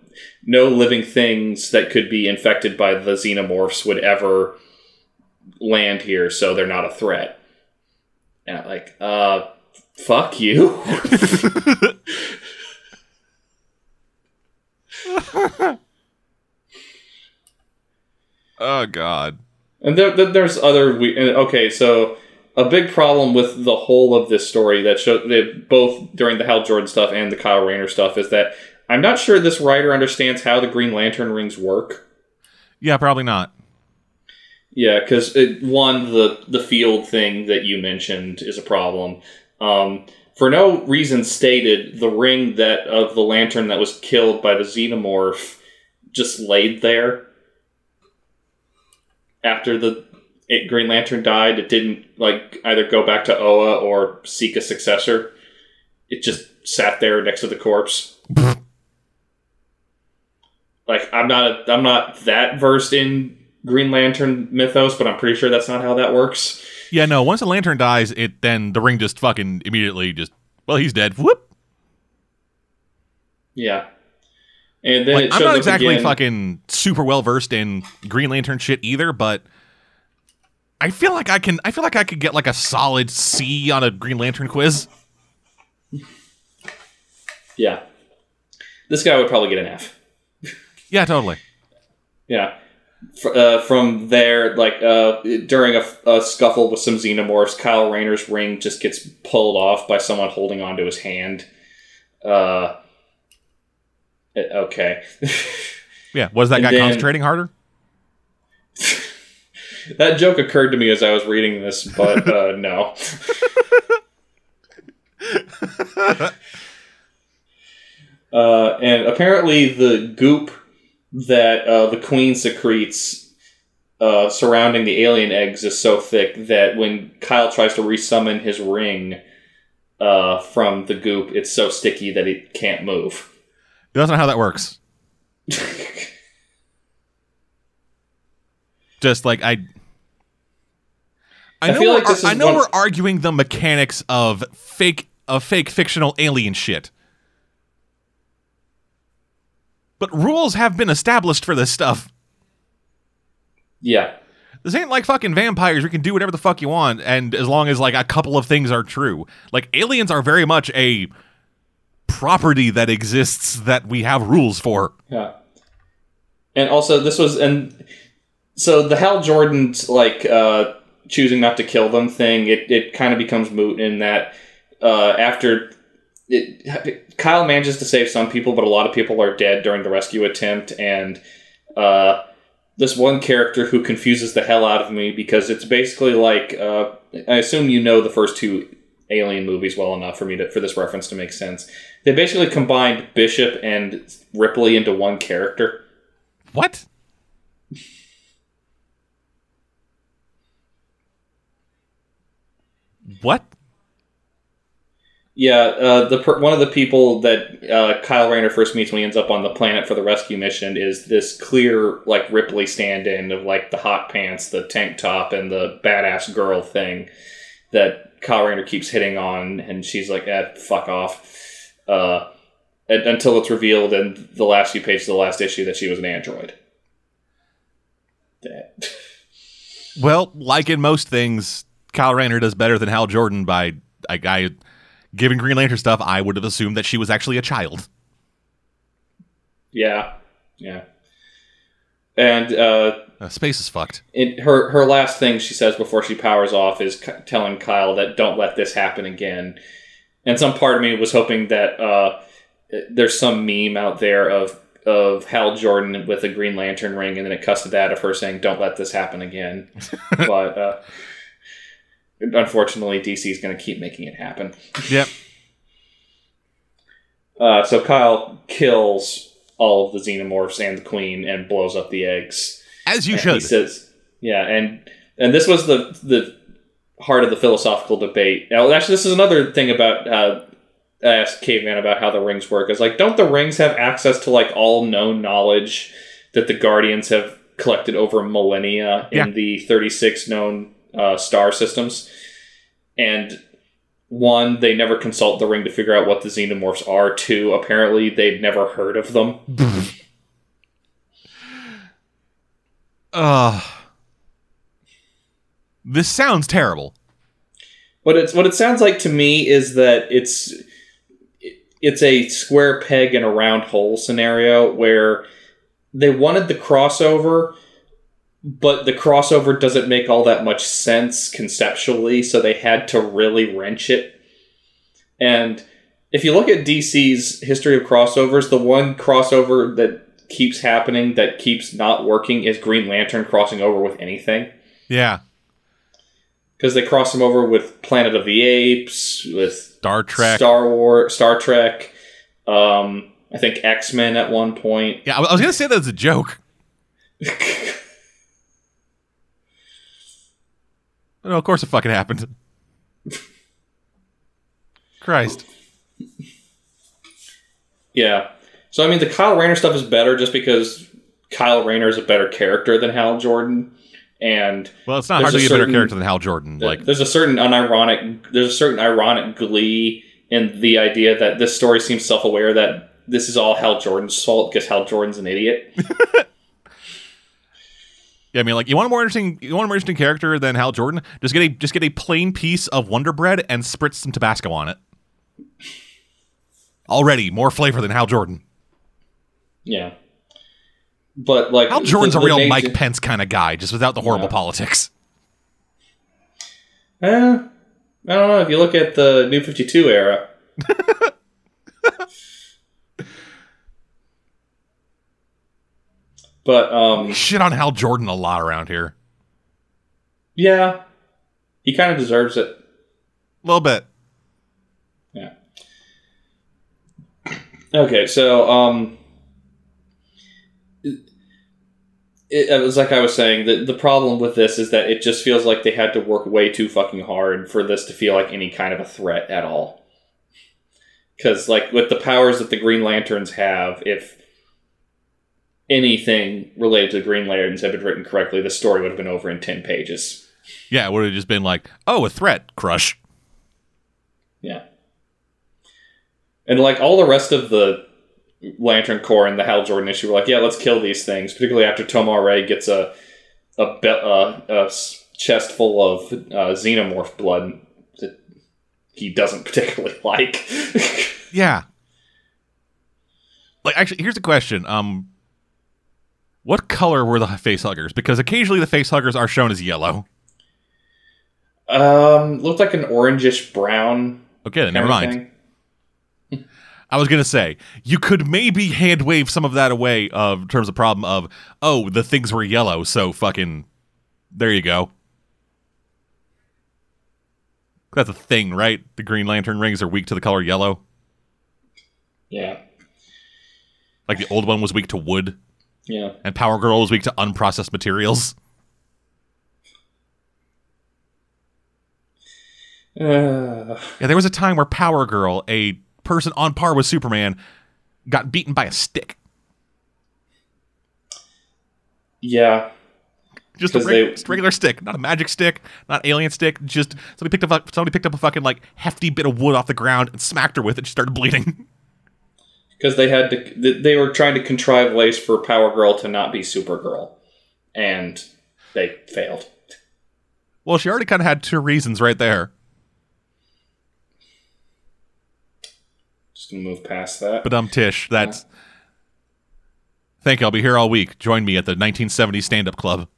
no living things that could be infected by the Xenomorphs would ever land here, so they're not a threat. And I'm like, uh, fuck you. Oh, God. And there, there- there's other we- okay. So a big problem with the whole of this story that show that both during the Hal Jordan stuff and the Kyle Rayner stuff is that I'm not sure this writer understands how the Green Lantern rings work. Yeah, probably not. Yeah, because one the the field thing that you mentioned is a problem. Um, for no reason stated, the ring that of the lantern that was killed by the xenomorph just laid there. after the it, Green Lantern died, it didn't like either go back to Oa or seek a successor. It just sat there next to the corpse. like I'm not a, I'm not that versed in Green Lantern mythos, but I'm pretty sure that's not how that works. Yeah, no. Once the lantern dies, it then the ring just fucking immediately just well, he's dead. Whoop. Yeah. And then Like, I'm not exactly again. fucking super well versed in Green Lantern shit either, but I feel like I can. I feel like I could get like a solid C on a Green Lantern quiz. Yeah. This guy would probably get an F. Yeah, totally. Yeah. Uh, from there, like uh, during a, a scuffle with some xenomorphs, Kyle Rayner's ring just gets pulled off by someone holding onto his hand. Uh, eh, okay. Yeah, was that guy then- concentrating harder? that joke occurred to me as I was reading this, but uh, no. uh, and apparently, the goop that uh, the queen secretes uh, surrounding the alien eggs is so thick that when Kyle tries to resummon his ring uh, from the goop, it's so sticky that it can't move. That's not how that works. Just like I. I I know, feel like this I know we're arguing the mechanics of fake of fake fictional alien shit. But rules have been established for this stuff. yeah. This ain't like fucking vampires. You can do whatever the fuck you want, and as long as like a couple of things are true. Like aliens are very much a property that exists that we have rules for. Yeah. And also, this was and so the Hal Jordan's like uh, choosing not to kill them thing. It it kind of becomes moot in that uh, after it, Kyle manages to save some people, but a lot of people are dead during the rescue attempt, and uh, this one character who confuses the hell out of me because it's basically like uh, I assume you know the first two Alien movies well enough for me to for this reference to make sense. They basically combined Bishop and Ripley into one character. What? What? Yeah, uh, the per- one of the people that uh, Kyle Rayner first meets when he ends up on the planet for the rescue mission is this clear like Ripley stand-in of like the hot pants, the tank top, and the badass girl thing that Kyle Rayner keeps hitting on, and she's like, "Eh, fuck off," uh, until it's revealed in the last few pages of the last issue that she was an android. Well, like in most things, Kyle Rayner does better than Hal Jordan by guy giving Green Lantern stuff. I would have assumed that she was actually a child. yeah, yeah, and. Uh, Uh, space is fucked. it, her her last thing she says before she powers off is k- telling Kyle that don't let this happen again. And some part of me was hoping that uh, there's some meme out there of of Hal Jordan with a Green Lantern ring, and then it cuts to that of her saying, "Don't let this happen again." but uh, unfortunately, DC is going to keep making it happen. Yep. Uh, so Kyle kills all of the xenomorphs and the queen and blows up the eggs. As you And should. He says, yeah, and and this was the the heart of the philosophical debate. Now, actually, this is another thing about. Uh, I asked Caveman about how the rings work. Is like, don't the rings have access to like all known knowledge that the Guardians have collected over millennia Yeah. in the thirty six known uh, star systems? And one, they never consult the ring to figure out what the xenomorphs are. Two, apparently they'd never heard of them. Ugh. This sounds terrible. What it's what it sounds like to me is that it's it's a square peg in a round hole scenario where they wanted the crossover, but the crossover doesn't make all that much sense conceptually, so they had to really wrench it. And if you look at DC's history of crossovers, the one crossover that keeps happening that keeps not working is Green Lantern crossing over with anything Yeah. because they cross them over with Planet of the Apes, with Star Trek. Star War, Star Trek. Um, I think X Men at one point. yeah, I I was gonna say that as a joke. No, of course it fucking happened. Christ. Yeah. So I mean, the Kyle Rayner stuff is better just because Kyle Rayner is a better character than Hal Jordan, and Well, it's not hard to a be a better character than Hal Jordan. Like, there's a certain unironic, there's a certain ironic glee in the idea that this story seems self-aware that this is all Hal Jordan's fault because Hal Jordan's an idiot. yeah, I mean, like, you want a more interesting, you want a more interesting character than Hal Jordan? Just get a, just get a plain piece of Wonder Bread and spritz some Tabasco on it. Already more flavor than Hal Jordan. Yeah. But like Hal Jordan's the- a real Mike Pence kind of guy, just without the horrible Yeah. politics. Eh, I don't know. If you look at the New Fifty Two era, but um, Shit on Hal Jordan a lot around here. yeah, he kind of deserves it. A little bit. Yeah. Okay, so um, it, it was like I was saying. The the problem with this is that it just feels like they had to work way too fucking hard for this to feel like any kind of a threat at all. Because like with the powers that the Green Lanterns have, if anything related to Green Lanterns had been written correctly, the story would have been over in ten pages. Yeah, it would have just been like, oh, a threat, crush. Yeah. And like all the rest of the Lantern Corps and the Hal Jordan issue were like, yeah, let's kill these things. Particularly after Tomar-Re gets a a, be- uh, a chest full of uh, xenomorph blood that he doesn't particularly like. Yeah. Like, actually, here's the question. Um, what color were the face huggers? Because occasionally the face huggers are shown as yellow. um, looked like an orangish brown. Okay, then never mind. I was gonna say you could maybe hand wave some of that away of in terms of problem of oh the things were yellow so fucking there you go. That's a thing, right? The Green Lantern rings are weak to the color yellow. Yeah, Like the old one was weak to wood, yeah. and Power Girl was weak to unprocessed materials. Uh, Yeah, there was a time where Power Girl, a person on par with Superman, got beaten by a stick. yeah. Just a, 'Cause reg- they- regular stick, not a magic stick, not alien stick. Just somebody picked up somebody picked up a fucking like hefty bit of wood off the ground and smacked her with it. She started bleeding. because they had to they were trying to contrive ways for power girl to not be supergirl and they failed well, she already kind of had two reasons right there. just gonna move past that But um, Tish, that's. Thank you. I'll be here all week. Join me at the 1970 stand-up club.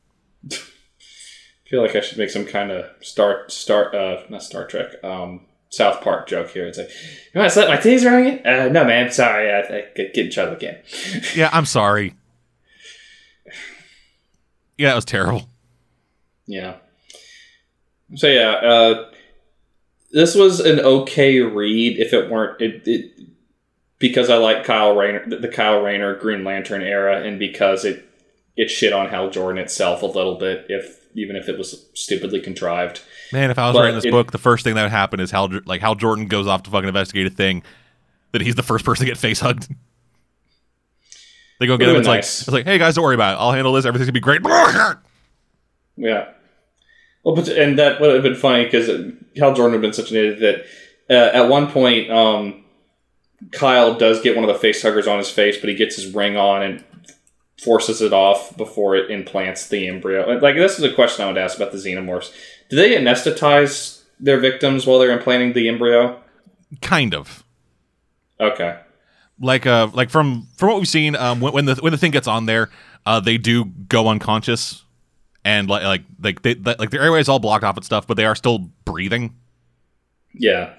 i feel like i should make some kind of star star uh not star trek um south park joke here it's like you want to slap my titties around again uh no man sorry i, I get in trouble again Yeah, I'm sorry. Yeah, it was terrible. yeah so yeah uh this was an okay read if it weren't it, it because I like Kyle Rayner, the Kyle Rayner Green Lantern era, and because it it shit on Hal Jordan itself a little bit, if even if it was stupidly contrived. Man, if I was But writing this it- book, the first thing that would happen is Hal, like Hal Jordan goes off to fucking investigate a thing that he's the first person to get face hugged. They go get him. It's like it's like, hey guys, don't worry about it. I'll handle this. Everything's gonna be great. Yeah. Well, but and that would have been funny because Hal Jordan would have been such an idiot that uh, at one point, um, Kyle does get one of the face huggers on his face, but he gets his ring on and forces it off before it implants the embryo. Like this is a question I would ask about the xenomorphs. Do they anesthetize their victims while they're implanting the embryo? Kind of. Okay. Like uh, like from from what we've seen, um, when, when the when the thing gets on there, uh, they do go unconscious, and like like like they like their airway is all blocked off and stuff, but they are still breathing. Yeah.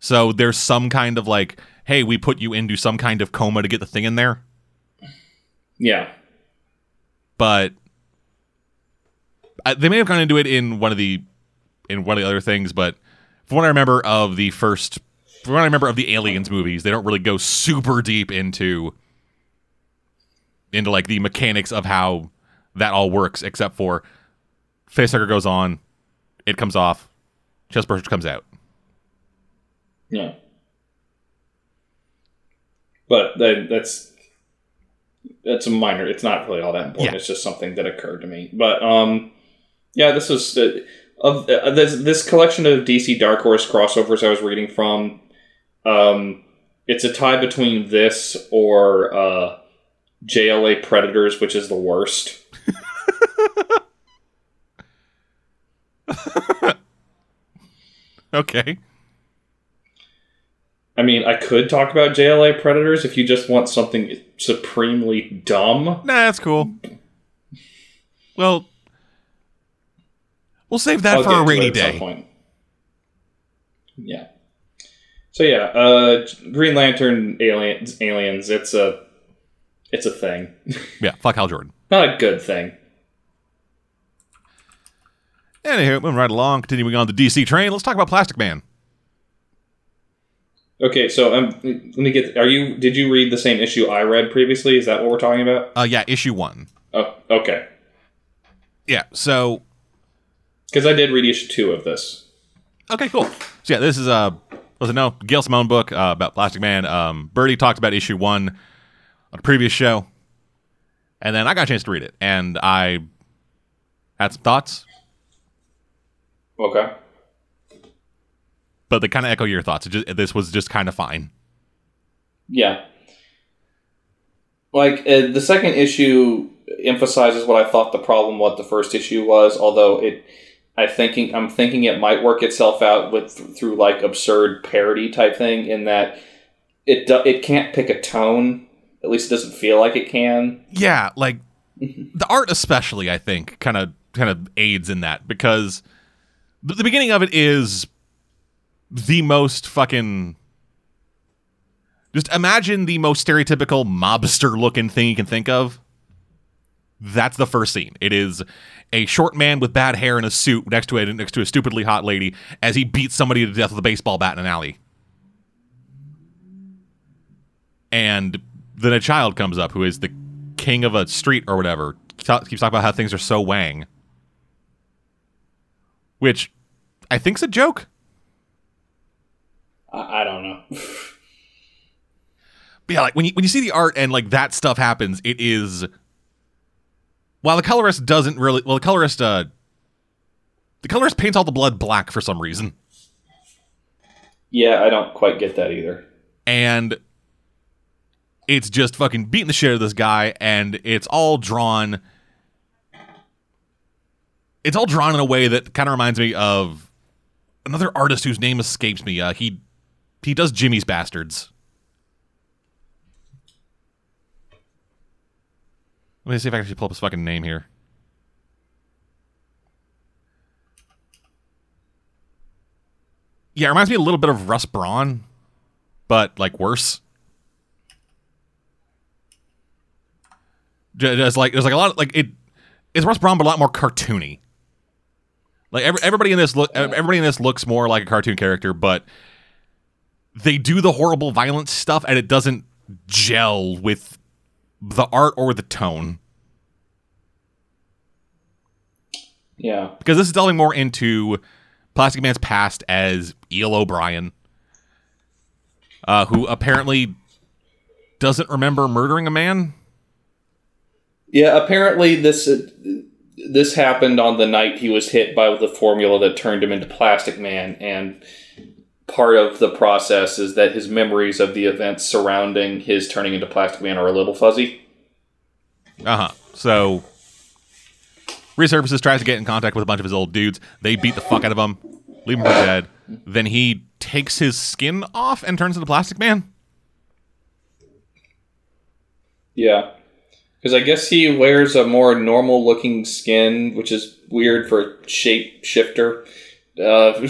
So there's some kind of like, hey, we put you into some kind of coma to get the thing in there. Yeah. but I, they may have gone into it in one of the in one of the other things. But from what I remember of the first, from what I remember of the Aliens movies, they don't really go super deep into into like the mechanics of how that all works, except for facehugger goes on, It comes off. Chest burster comes out. Yeah. But that, that's that's a minor. It's not really all that important. Yeah. It's just something that occurred to me. But um, yeah, this was uh, of uh, this this collection of DC Dark Horse crossovers I was reading from. Um, it's a tie between this or uh, JLA Predators, which is the worst. Okay. I mean, I could talk about JLA Predators if you just want something supremely dumb. Nah, that's cool. Well, we'll save that I'll for a rainy it at some day. Yeah. So yeah, uh, Green Lantern aliens. Aliens. It's a, it's a thing. Yeah, fuck Hal Jordan. Not a good thing. Anywho, moving right along, continuing on the DC train, let's talk about Plastic Man. Okay, so um, let me get. Are you? Did you read the same issue I read previously? Is that what we're talking about? Uh, yeah, issue one. Oh, okay. Yeah, so Because I did read issue two of this. Okay, cool. So yeah, this is a was it no Gail Simone book uh, about Plastic Man. Um, Birdie talked about issue one on a previous show, and then I got a chance to read it, and I had some thoughts, Okay. but they kind of echo your thoughts. It just, this was just kind of fine. Yeah. Like uh, the second issue emphasizes what I thought the problem what the first issue was, although it I thinking I'm thinking it might work itself out with through like absurd parody type thing in that it do, it can't pick a tone. At least it doesn't feel like it can. Yeah, like the art especially, I think, kind of kind of aids in that because the, the beginning of it is the most fucking. Just imagine the most stereotypical mobster looking thing you can think of. That's the first scene. It is a short man with bad hair in a suit next to a next to a stupidly hot lady as he beats somebody to death with a baseball bat in an alley. And then a child comes up who is the king of a street or whatever. Keeps talking about how things are so wang, which I think's a joke. I, I don't know. But yeah, like when you when you see the art and like that stuff happens, it is. While the colorist doesn't really, well, the colorist, uh, the colorist paints all the blood black for some reason, yeah, I don't quite get that either. and it's just fucking beating the shit out of this guy, and it's all drawn. It's all drawn in a way that kind of reminds me of another artist whose name escapes me. Uh, he he does Jimmy's Bastards. Let me see if I can actually pull up his fucking name here. Yeah, it reminds me a little bit of Russ Braun, but like worse. Ju- Just like there's like a lot of like. It's Russ Braun, but a lot more cartoony. Like every, everybody in this look, everybody in this looks more like a cartoon character, but they do the horrible violence stuff, and it doesn't gel with the art or the tone. Yeah. because this is delving more into Plastic Man's past as Eel O'Brien, uh, who apparently doesn't remember murdering a man. Yeah, apparently this uh, this happened on the night he was hit by the formula that turned him into Plastic Man, and part of the process is that his memories of the events surrounding his turning into Plastic Man are a little fuzzy. Uh huh. So resurfaces, tries to get in contact with a bunch of his old dudes. They beat the fuck out of him, leave him for dead. Then he takes his skin off and turns into Plastic Man. Yeah, because I guess he wears a more normal looking skin, which is weird for a shape shifter, uh,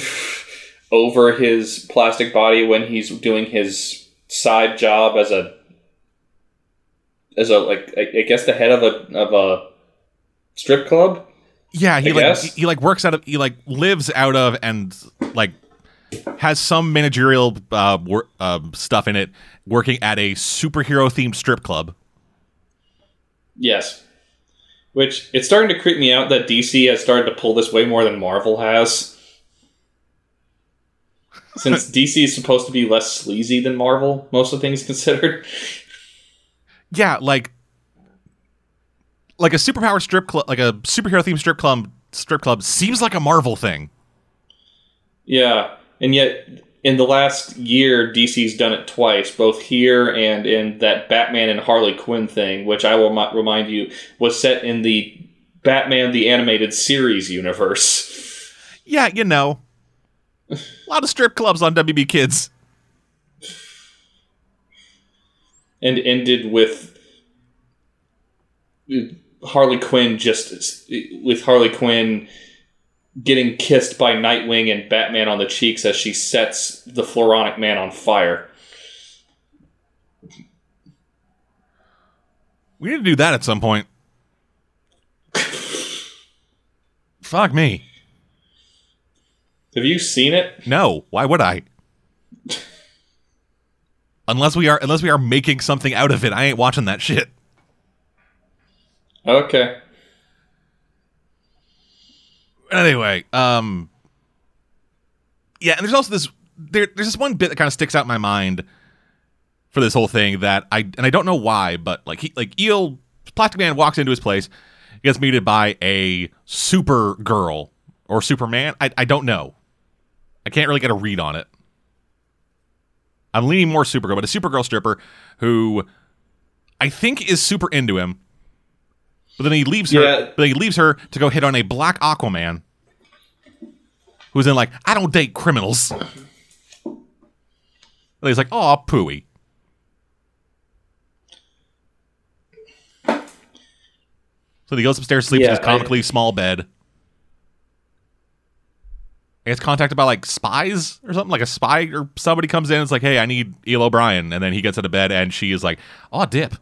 over his plastic body when he's doing his side job as a as a like I guess the head of a of a strip club. Yeah, he I like guess. he, he like works out of he like lives out of and like has some managerial uh, wor- uh stuff in it working at a superhero themed strip club. Yes. Which it's starting to creep me out that DC has started to pull this way more than Marvel has. Since DC is supposed to be less sleazy than Marvel, most of things considered. Yeah, like like a superpower strip club, like a superhero themed strip club. Strip club seems like a Marvel thing. Yeah, and yet in the last year, DC's done it twice, both here and in that Batman and Harley Quinn thing, which I will mi- remind you was set in the Batman the Animated Series universe. Yeah, you know, a lot of strip clubs on WB Kids. and ended with uh, Harley Quinn just with Harley Quinn getting kissed by Nightwing and Batman on the cheeks as she sets the Floronic Man on fire. We need to do that at some point. Fuck me. Have you seen it? No, why would I? unless we are unless we are making something out of it, I ain't watching that shit. Okay. Anyway, um Yeah, and there's also this there, there's this one bit that kind of sticks out in my mind for this whole thing that I and I don't know why, but like he like Eel Plastic Man walks into his place, gets meted by a super girl or Superman. I I don't know. I can't really get a read on it. I'm leaning more Supergirl, but a Supergirl stripper who I think is super into him. But then he leaves her. Yeah. But then he leaves her to go hit on a black Aquaman, who's in like I don't date criminals. And he's like, "Oh, pooey." So he goes upstairs, sleeps in Yeah, his I- comically small bed. He gets contacted by like spies or something. Like a spy or somebody comes in. It's like, "Hey, I need Eel O'Brien," and then he gets out of bed, and she is like, "Oh, dip,"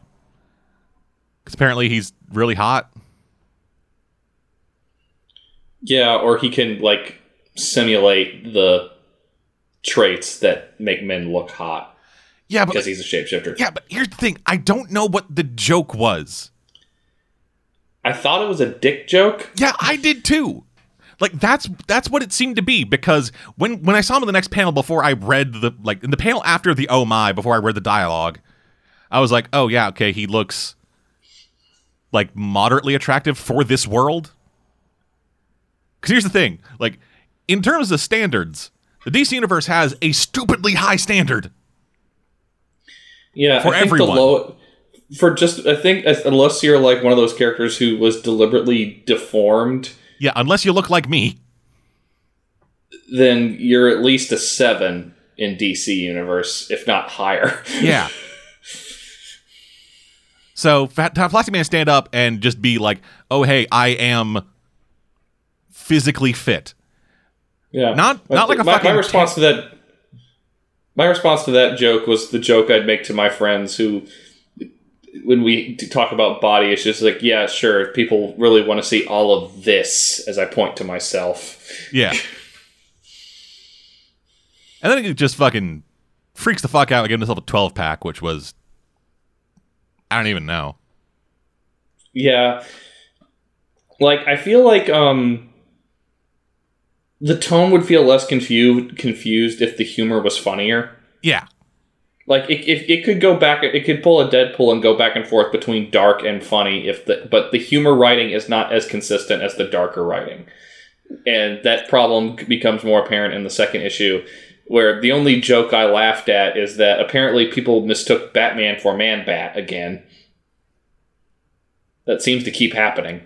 because apparently he's really hot. Yeah, or he can like simulate the traits that make men look hot Yeah, but because he's a shapeshifter. yeah, but here's the thing: I don't know what the joke was. I thought it was a dick joke. Yeah, I did too. Like that's that's what it seemed to be because when when I saw him in the next panel before I read the like in the panel after the oh my before I read the dialogue, I was like, oh yeah, okay, he looks like moderately attractive for this world. Because here's the thing, like in terms of standards, the DC universe has a stupidly high standard. Yeah, For I think everyone. the low for just I think unless you're like one of those characters who was deliberately deformed, Yeah, unless you look like me. then you're at least a seven in DC universe, if not higher. Yeah. so Fat- to Plastic Man stand up and just be like, "Oh hey, I am physically fit." yeah, Not- not like a my, fucking my response to that. My response to that joke was the joke I'd make to my friends who, when we talk about body it's just like yeah, sure, if people really want to see all of this, as I point to myself. Yeah. and then he just fucking freaks the fuck out and gives himself a 12 pack, which was I don't even know. Yeah. Like I feel like um the tone would feel less confused confused if the humor was funnier. Yeah. Like it, it, it could go back it could pull a Deadpool and go back and forth between dark and funny if the but the humor writing is not as consistent as the darker writing. And that problem becomes more apparent in the second issue where the only joke I laughed at is that apparently people mistook Batman for Man Bat again. That seems to keep happening.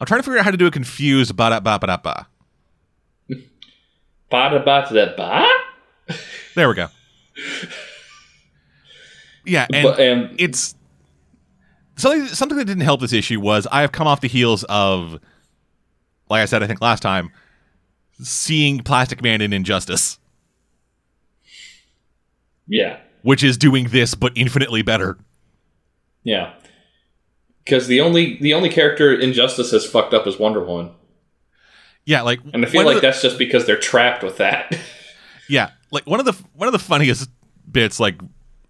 I'm trying to figure out how to do a confused ba da ba ba da ba. Ba da ba da ba. There we go. Yeah, and But, and it's something something that didn't help this issue was I have come off the heels of like I said I think last time seeing Plastic Man in Injustice, yeah, which is doing this but infinitely better. yeah. Because the only the only character Injustice has fucked up is Wonder Woman, Yeah, like and I feel like the- that's just because they're trapped with that. yeah, like one of the one of the funniest bits like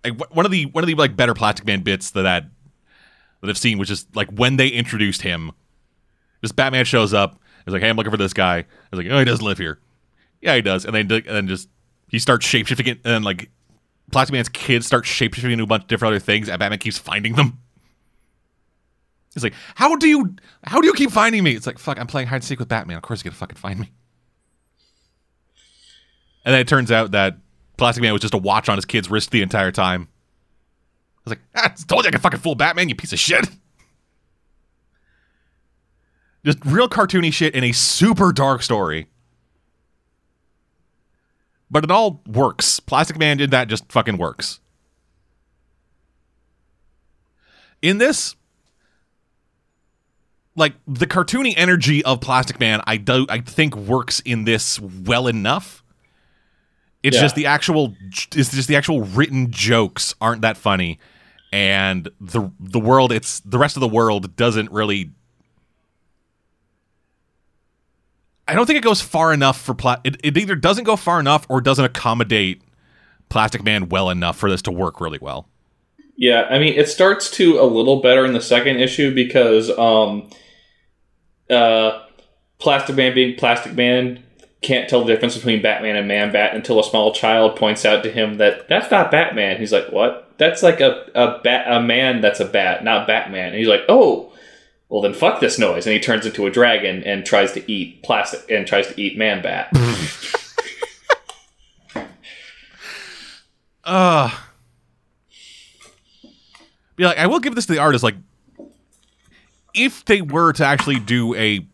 like one of the one of the like better Plastic Man bits that that that I've seen, which is like when they introduced him. This Batman shows up. He's like, "Hey, I'm looking for this guy." I was like, "Oh, he doesn't live here." Yeah, he does. And then and then just he starts shapeshifting, and then like Plastic Man's kids start shapeshifting into a bunch of different other things, and Batman keeps finding them. He's like, "How do you how do you keep finding me?" It's like, "Fuck, I'm playing hide and seek with Batman. Of course, you're gonna fucking find me." And then it turns out that Plastic Man was just a watch on his kid's wrist the entire time. I was like, ah, I told you I could fucking fool Batman, you piece of shit. Just real cartoony shit in a super dark story. But it all works. Plastic Man did that, just fucking works. In this, like the cartoony energy of Plastic Man, I do I think works in this well enough. It's Yeah. just the actual it's just the actual written jokes aren't that funny and the the world it's the rest of the world doesn't really I don't think it goes far enough for pla- it, it either doesn't go far enough or doesn't accommodate Plastic Man well enough for this to work really well. Yeah, I mean, it starts to a little better in the second issue because um, uh, Plastic Man being Plastic Man can't tell the difference between Batman and Man Bat until a small child points out to him that that's not Batman. He's like, "What? That's like a a bat a man that's a bat, not Batman." And he's like, "Oh." Well then, fuck this noise, and he turns into a dragon and tries to eat plastic and tries to eat Man Bat. Uh be like, I will give this to the artist. Like, if they were to actually do a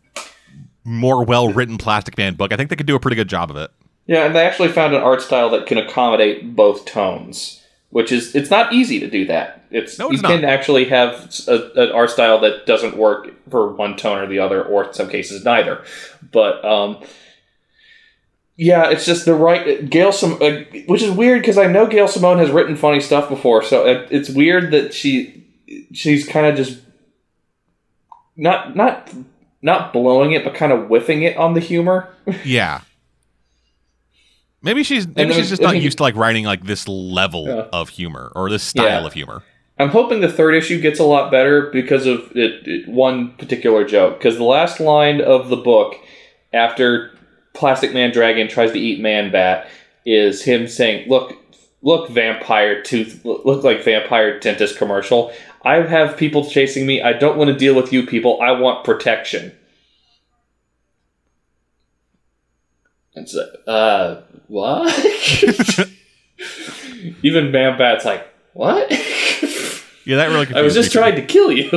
more well written Plastic Man book, I think they could do a pretty good job of it. Yeah, and they actually found an art style that can accommodate both tones, which is it's not easy to do that. It's No, you it's can actually have a, an art style that doesn't work for one tone or the other, or in some cases neither. But um, yeah, it's just the right Gail Sim, uh, which is weird because I know Gail Simone has written funny stuff before, so it, it's weird that she she's kind of just not not not blowing it, but kind of whiffing it on the humor. Yeah. Maybe she's maybe then- she's just not used to like writing like this level Yeah. of humor or this style Yeah. of humor. I'm hoping the third issue gets a lot better because of it, it, one particular joke. Because the last line of the book, after Plastic Man Dragon tries to eat Man Bat, is him saying, "Look, look, vampire tooth, look like vampire dentist commercial. I have people chasing me. I don't want to deal with you people. I want protection." And so, uh, what? Even Man Bat's like, what? Yeah, that really I was just trying to kill you.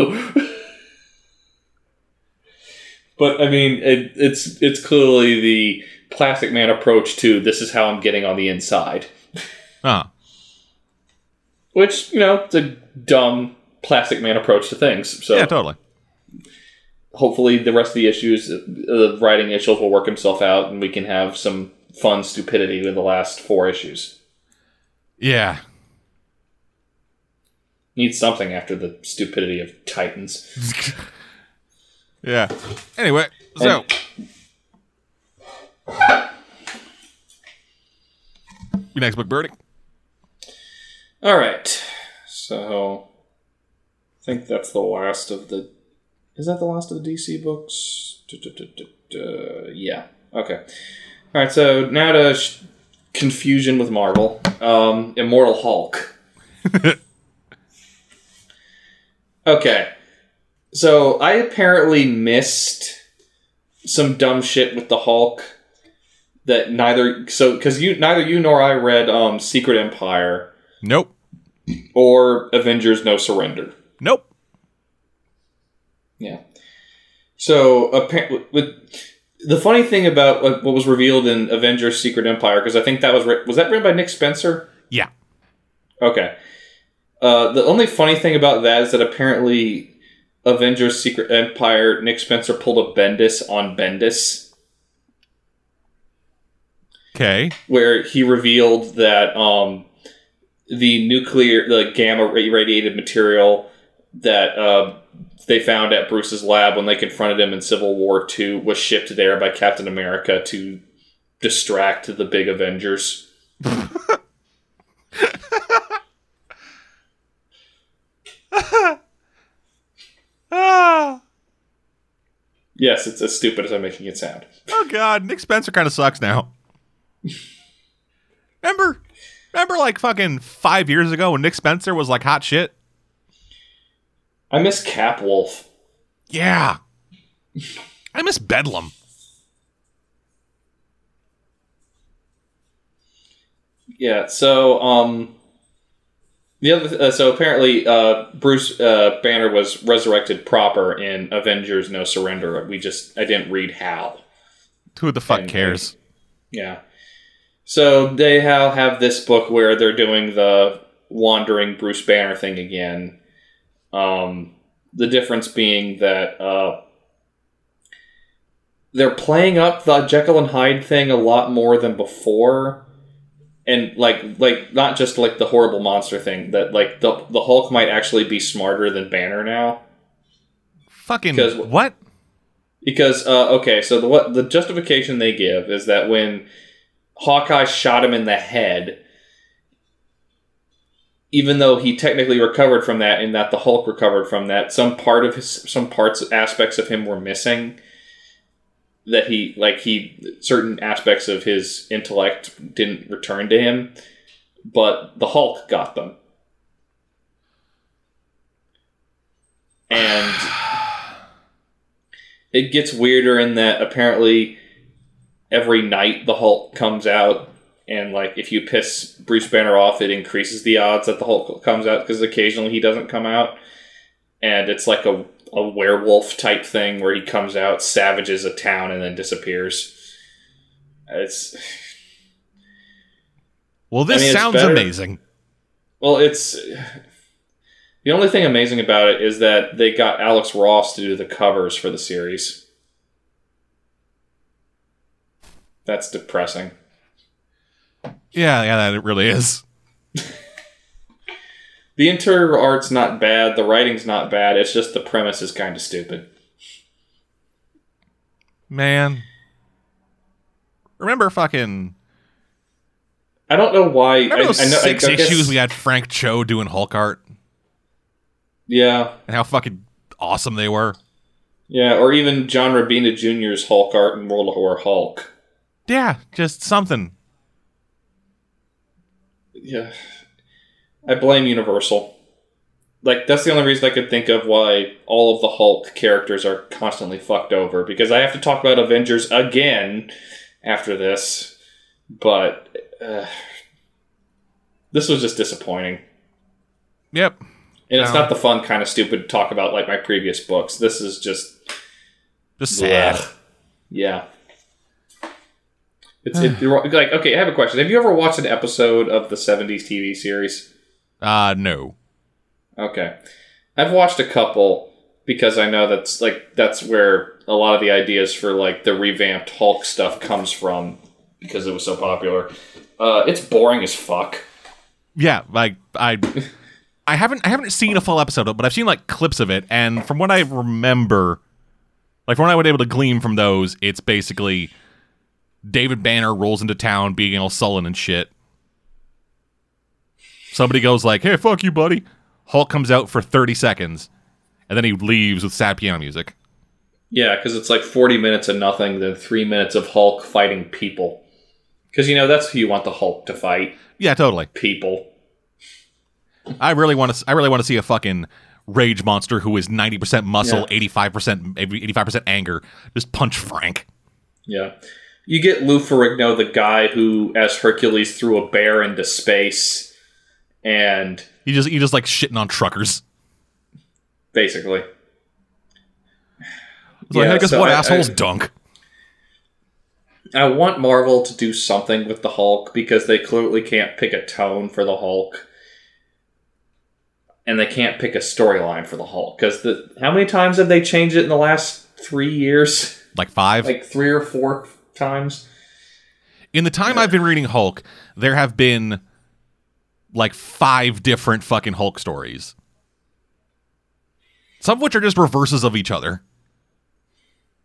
but I mean, it, it's it's clearly the Plastic Man approach to this is how I'm getting on the inside, Uh, which you know it's a dumb Plastic Man approach to things. So yeah, totally. hopefully, the rest of the issues, uh, the writing issues, will work himself out, and we can have some fun stupidity with the last four issues. Yeah. Need something after the stupidity of Titans. Yeah. Anyway, so your next book, Birdie. All right. So I think that's the last of the. Is that the last of the DC books? Du-du-du-du-du. Yeah. Okay. All right. So now to sh- confusion with Marvel. Um, Immortal Hulk. okay. So I apparently missed some dumb shit with the Hulk that neither so because you neither you nor I read um Secret Empire Nope. or Avengers No Surrender. Yeah. So apparently, with the funny thing about what what was revealed in Avengers Secret Empire, because I think that was was that written by Nick Spencer. Yeah. Okay. Uh, the only funny thing about that is that apparently Avengers Secret Empire, Nick Spencer pulled a Bendis on Bendis, Okay. where he revealed that um, the nuclear, the gamma radiated material that uh, they found at Bruce's lab when they confronted him in Civil War II was shipped there by Captain America to distract the big Avengers. yes, it's as stupid as I'm making it sound. Oh god, Nick Spencer kind of sucks now. remember, remember, like fucking five years ago when Nick Spencer was like hot shit. I miss Cap Wolf. Yeah, I miss Bedlam. Yeah. So, um, the other, uh, so apparently, uh, Bruce uh, Banner was resurrected proper in Avengers: No Surrender. We just, I didn't read how. Who the fuck And- cares? Yeah. So they have, have this book where they're doing the wandering Bruce Banner thing again. Um, the difference being that uh, they're playing up the Jekyll and Hyde thing a lot more than before, and like like not just like the horrible monster thing. That like the the Hulk might actually be smarter than Banner now. Fucking Because- what? Because uh, okay, so the what the justification they give is that when Hawkeye shot him in the head, even though he technically recovered from that, in that the Hulk recovered from that, some part of his some parts aspects of him were missing. That he like he certain aspects of his intellect didn't return to him, but the Hulk got them. And it gets weirder in that apparently every night the Hulk comes out, and like if you piss Bruce Banner off, it increases the odds that the Hulk comes out because occasionally he doesn't come out, and it's like a a werewolf type thing where he comes out, savages a town, and then disappears. It's Well, this I mean, sounds amazing. well, it's the only thing amazing about it is that they got Alex Ross to do the covers for the series. That's depressing. Yeah, yeah, that it really is. The interior art's not bad, the writing's not bad, it's just the premise is kind of stupid. Man. Remember fucking I don't know why. remember those I know, six I guess- issues we had Frank Cho doing Hulk art Yeah, and how fucking awesome they were? yeah, or even John Romita Jr.'s Hulk art in World War Hulk. Yeah, just something. Yeah, I blame Universal. Like that's the only reason I could think of why all of the Hulk characters are constantly fucked over because I have to talk about Avengers again after this, but uh, this was just disappointing. Yep. And it's No. not the fun kind of stupid talk about like my previous books. This is just Just sad. Blech. Yeah. It's it, like okay. I have a question. Have you ever watched an episode of the '70s TV series? Uh no. Okay, I've watched a couple because I know that's like that's where a lot of the ideas for like the revamped Hulk stuff comes from because it was so popular. Uh, it's boring as fuck. Yeah, like I I haven't I haven't seen a full episode of it, but I've seen like clips of it, and from what I remember, like from what I was able to glean from those, it's basically David Banner rolls into town being all sullen and shit. Somebody goes like, "Hey, fuck you, buddy." Hulk comes out for thirty seconds, and then he leaves with sad piano music. Yeah, because it's like 40 minutes of nothing, then three minutes of Hulk fighting people. Because you know that's who you want the Hulk to fight Yeah, totally. people. I really want to. I really want to see a fucking rage monster who is ninety percent muscle, eighty five percent, eighty five percent anger. Just punch Frank. Yeah. You get Lou Ferrigno, the guy who, as Hercules, threw a bear into space, and You just you just like shitting on truckers. basically. It's like, Yeah, hey, guess so what, I- assholes? I- dunk. I want Marvel to do something with the Hulk because they clearly can't pick a tone for the Hulk. And they can't pick a storyline for the Hulk. Because the how many times have they changed it in the last three years? Like five. Like three or four times? In the time I've been reading Hulk, there have been like five different fucking Hulk stories. Some of which are just reverses of each other.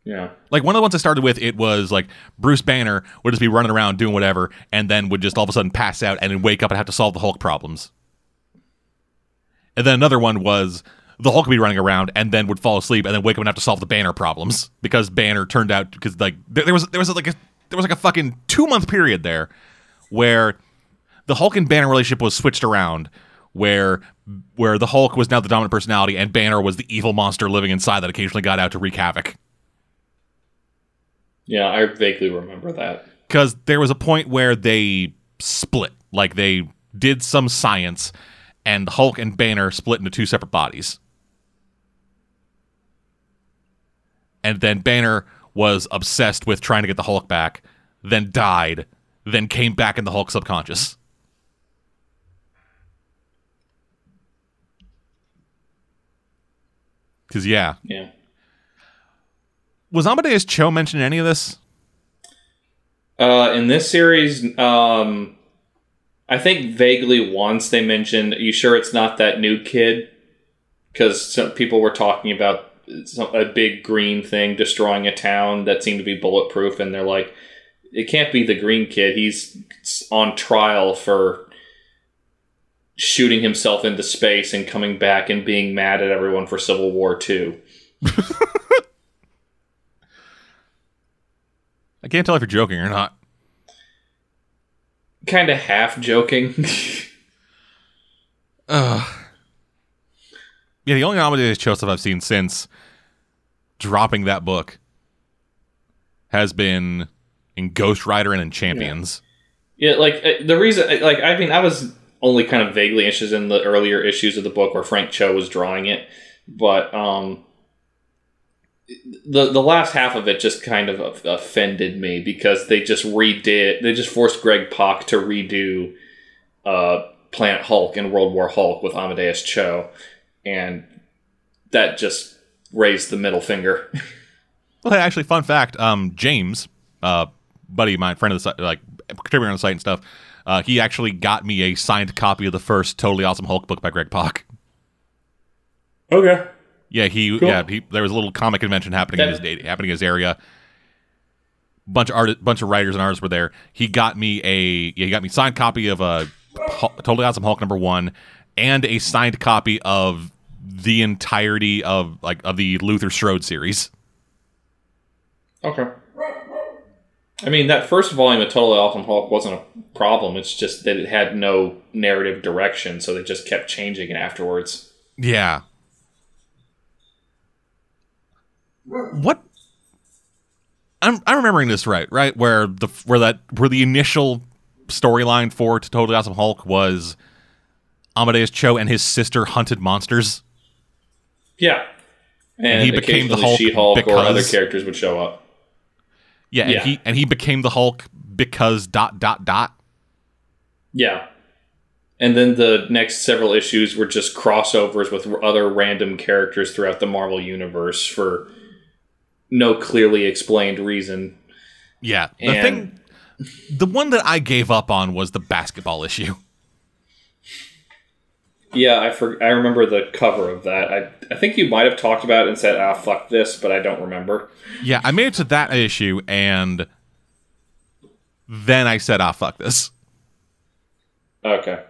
Yeah. Like one of the ones I started with, it was like Bruce Banner would just be running around doing whatever, and then would just all of a sudden pass out and then wake up and have to solve the Hulk problems. And then another one was the Hulk would be running around and then would fall asleep and then wake up and have to solve the Banner problems because Banner turned out because like there, there was there was like a there was like a fucking two month period there where the Hulk and Banner relationship was switched around where where the Hulk was now the dominant personality and Banner was the evil monster living inside that occasionally got out to wreak havoc. Yeah, I vaguely remember that. Because there was a point where they split, like they did some science, and Hulk and Banner split into two separate bodies. And then Banner was obsessed with trying to get the Hulk back, then died, then came back in the Hulk subconscious. Because, yeah. Yeah. Was Amadeus Cho mentioned in any of this? Uh, in this series, um, I think vaguely once they mentioned, "You sure it's not that new kid?" Because some people were talking about a big green thing destroying a town that seemed to be bulletproof, and they're like, "It can't be the green kid. He's on trial for." Shooting himself into space and coming back and being mad at everyone for Civil War II. I can't tell if you're joking or not. Kind of half joking. Ugh. Yeah, the only Amadeus Cho stuff I've seen since dropping that book has been in Ghost Rider and in Champions. Yeah, like uh, the reason, like I mean, I was only kind of vaguely interested in the earlier issues of the book where Frank Cho was drawing it, but um, the the last half of it just kind of offended me because they just redid, they just forced Greg Pak to redo uh, Planet Hulk and World War Hulk with Amadeus Cho, and that just raised the middle finger. Well, hey, actually, fun fact: um, James, uh, buddy of mine, friend of the site, like contributor on the site and stuff, uh, he actually got me a signed copy of the first Totally Awesome Hulk book by Greg Pak. okay. Yeah, he Cool. yeah he, there was a little comic convention happening in his happening in his area. Bunch of art, bunch of writers and artists were there. He got me a yeah, he got me signed copy of a Hul- Totally Awesome Hulk number one, and a signed copy of the entirety of like of the Luther Strode series. Okay. I mean, that first volume of Totally Awesome Hulk wasn't a problem. It's just that it had no narrative direction, so they just kept changing it afterwards. Yeah. What? I'm I'm remembering this right, right? Where the where that where the initial storyline for Totally Awesome Hulk was Amadeus Cho and his sister hunted monsters. Yeah. And, he became the Hulk She-Hulk or because- other characters would show up. Yeah, and Yeah. he and he became the Hulk because dot dot dot. Yeah. And then the next several issues were just crossovers with other random characters throughout the Marvel universe for no clearly explained reason. Yeah, the And- thing, the one that I gave up on was the basketball issue. Yeah, I for, I remember the cover of that. I I think you might have talked about it and said, "Ah, fuck this," but I don't remember. Yeah, I made it to that issue, and then I said, "Ah, fuck this." Okay.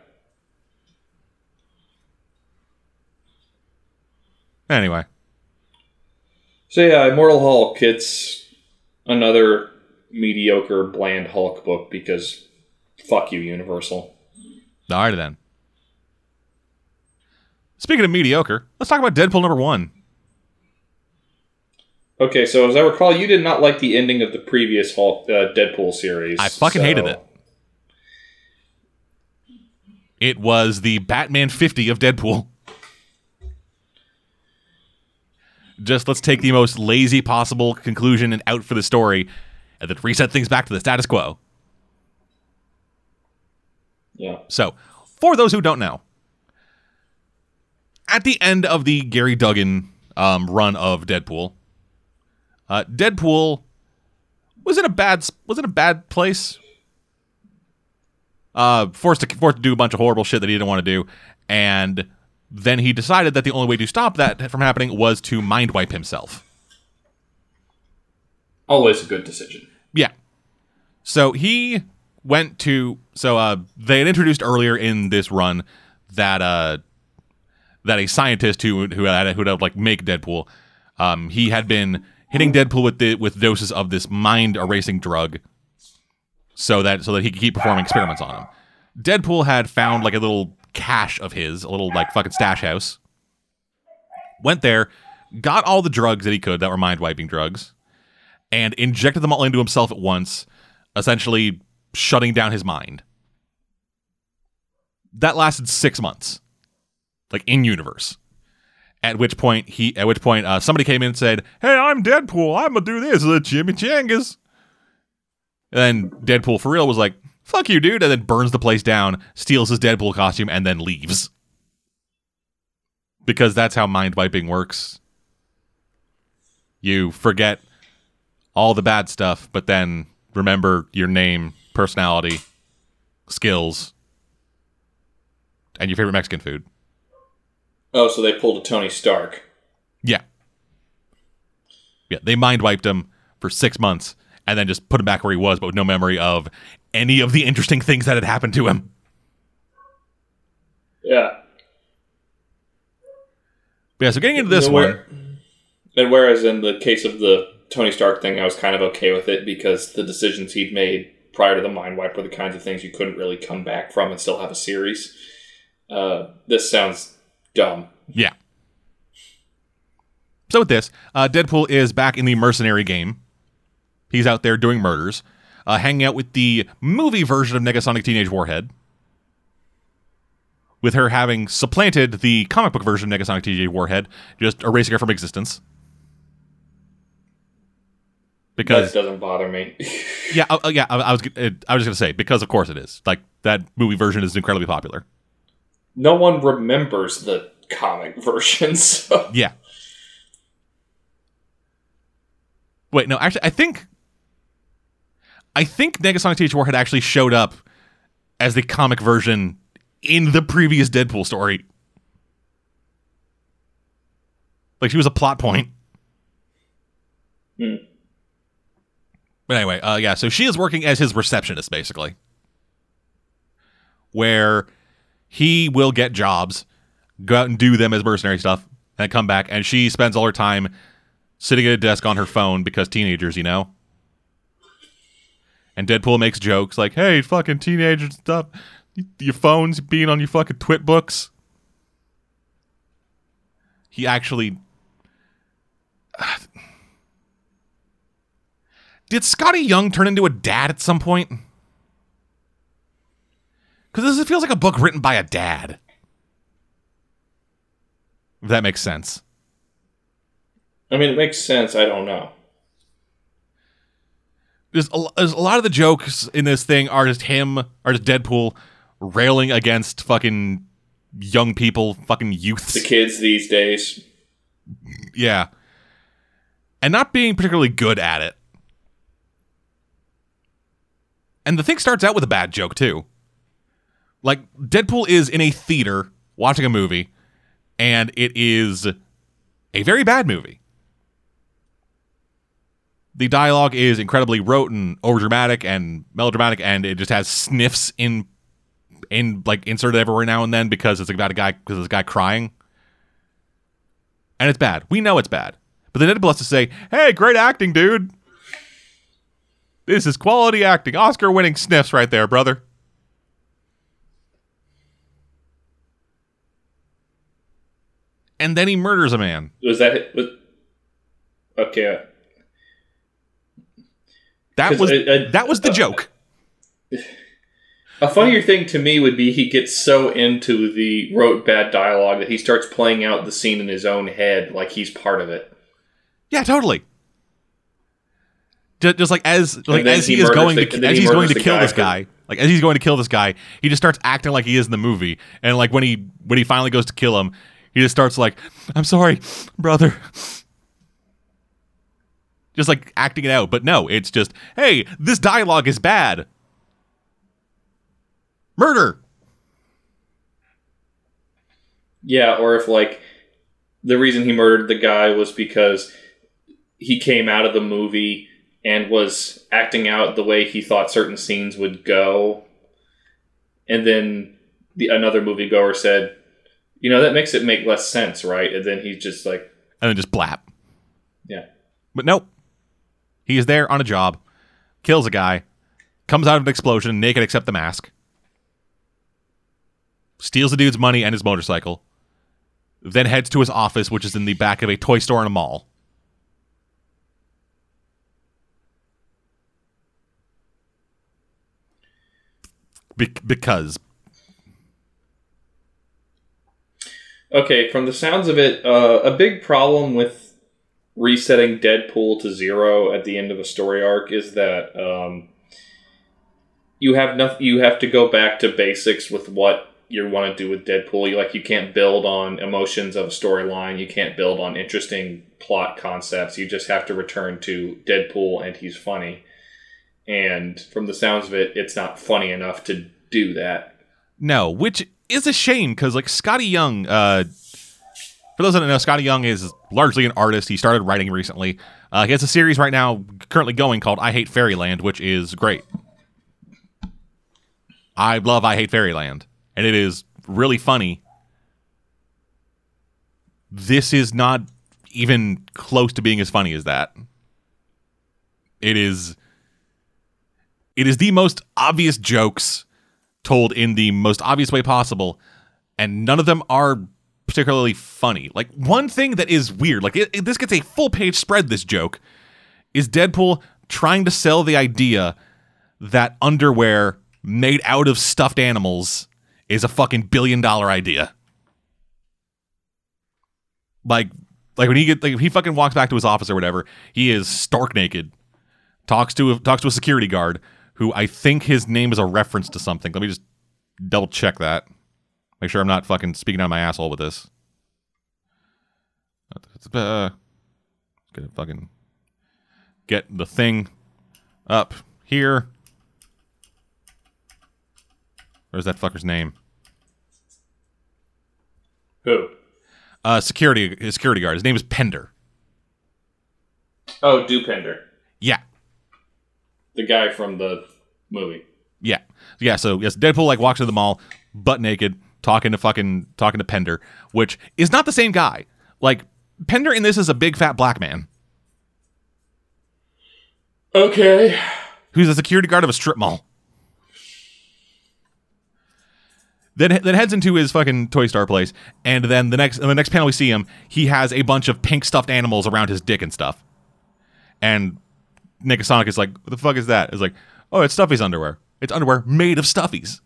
Anyway, So yeah, Immortal Hulk. It's another mediocre, bland Hulk book because fuck you, Universal. alrighty then. Speaking of mediocre, let's talk about Deadpool number one. Okay, so as I recall, you did not like the ending of the previous Hulk uh, Deadpool series. I fucking so- hated it. It was the Batman 50 of Deadpool. Just let's take the most lazy possible conclusion and out for the story, and then reset things back to the status quo. Yeah. So, for those who don't know, at the end of the Gerry Duggan um, run of Deadpool, uh, Deadpool was in a bad was in a bad place. Uh, forced to forced to do a bunch of horrible shit that he didn't want to do, and then he decided that the only way to stop that from happening was to mind wipe himself. Always a good decision. Yeah. So he went to so uh they had introduced earlier in this run that uh that a scientist who who had who would like make Deadpool, um, he had been hitting Deadpool with the with doses of this mind erasing drug, so that so that he could keep performing experiments on him. Deadpool had found like a little cache of his, a little like fucking stash house. Went there, got all the drugs that he could that were mind wiping drugs, and injected them all into himself at once, essentially shutting down his mind. That lasted six months, like in universe. At which point he, at which point uh, somebody came in and said, Hey, I'm Deadpool. I'm gonna do this. The chimichangas. and then Deadpool for real was like, "Fuck you, dude," and then burns the place down, steals his Deadpool costume, and then leaves. Because that's how mind wiping works. You forget all the bad stuff, but then remember your name, personality, skills, and your favorite Mexican food. Oh, so they pulled a Tony Stark. Yeah. Yeah, they mind wiped him for six months and then just put him back where he was, but with no memory of any of the interesting things that had happened to him. Yeah. But yeah, so getting into this And one. And whereas in the case of the Tony Stark thing, I was kind of okay with it because the decisions he'd made prior to the mind wipe were the kinds of things you couldn't really come back from and still have a series. Uh, this sounds dumb. Yeah. So with this, uh, Deadpool is back in the mercenary game. He's out there doing murders, uh, hanging out with the movie version of Negasonic Teenage Warhead. With her having supplanted the comic book version of Negasonic Teenage Warhead, just erasing her from existence. Because that doesn't bother me. yeah, uh, uh, yeah, I, I was I was just gonna say because of course it is like that movie version is incredibly popular. No one remembers the comic version, so Yeah. Wait, no, actually, I think, I think Negasonic Teenage Warhead actually showed up as the comic version in the previous Deadpool story. Like she was a plot point. Hmm. But anyway, uh, yeah. So she is working as his receptionist, basically, where he will get jobs, go out and do them as mercenary stuff, and come back, and she spends all her time sitting at a desk on her phone because teenagers, you know. And Deadpool makes jokes like, "Hey, fucking teenagers stuff, your phones being on your fucking twit books." He actually Did Skottie Young turn into a dad at some point? Because this feels like a book written by a dad. If that makes sense. I mean it makes sense. I don't know. There's a, there's a lot of the jokes in this thing are just him, are just Deadpool railing against fucking young people, fucking youths. The kids these days. Yeah. And not being particularly good at it. And the thing starts out with a bad joke, too. Like, Deadpool is in a theater watching a movie, and it is a very bad movie. The dialogue is incredibly rote and overdramatic and melodramatic, and it just has sniffs in, in like inserted every now and then because it's about a guy because a guy crying and it's bad. We know it's bad. But then Deadpool has to say, hey, great acting, dude. This is quality acting. Oscar winning sniffs right there, brother. And then he murders a man. Was that was okay? That was I- I- that was the uh, joke. A funnier thing to me would be he gets so into the rote bad dialogue that he starts playing out the scene in his own head like he's part of it. Yeah, totally. Just, like as like as he he, is going the- to as he he's going to kill guy this for- guy, like as he's going to kill this guy, he just starts acting like he is in the movie, and like when he when he finally goes to kill him, he just starts like, "I'm sorry, brother," just like acting it out. But no, it's just, "Hey, this dialogue is bad." Murder. Yeah, or if like the reason he murdered the guy was because he came out of the movie and was acting out the way he thought certain scenes would go, and then the another moviegoer said, You know that makes it make less sense, right? And then he's just like, and then just blap. yeah. But nope. He is there on a job, kills a guy, comes out of an explosion naked except the mask, steals the dude's money and his motorcycle, then heads to his office, which is in the back of a toy store in a mall. Be- because Okay, from the sounds of it, uh, a big problem with resetting Deadpool to zero at the end of a story arc is that um, you have nothing. You have to go back to basics with what you want to do with Deadpool. You like you can't build on emotions of a storyline. You can't build on interesting plot concepts. You just have to return to Deadpool and he's funny. And from the sounds of it, it's not funny enough to do that. No, which is a shame because like Skottie Young, uh, for those that don't know, Skottie Young is largely an artist. He started writing recently. Uh, he has a series right now currently going called I Hate Fairyland, which is great. I love I Hate Fairyland, and it is really funny. This is not even close to being as funny as that. It is it is the most obvious jokes told in the most obvious way possible, and none of them are particularly funny. Like one thing that is weird, like it, it- this gets a full page spread. This joke is Deadpool trying to sell the idea that underwear made out of stuffed animals is a fucking billion dollar idea. Like, like when he get like if he fucking walks back to his office or whatever, he is stark naked, talks to talks to a security guard who I think his name is a reference to something. Let me just double check that. Make sure I'm not fucking speaking out of my asshole with this. Uh, gonna fucking get the thing up here. Where's that fucker's name? Who? Uh, security his security guard. His name is Pender. Oh, Dopinder, Yeah, the guy from the movie. Yeah. Yeah, so yes, Deadpool like walks to the mall butt naked, talking to fucking talking to Pender, which is not the same guy. Like Pender in this is a big fat black man Okay. who's a security guard of a strip mall. Then, then heads into his fucking Toy Star place, and then the next in the next panel we see him, he has a bunch of pink stuffed animals around his dick and stuff. And Negasonic is like, "What the fuck is that?" It's like, "Oh, it's Stuffy's underwear. It's underwear made of Stuffies."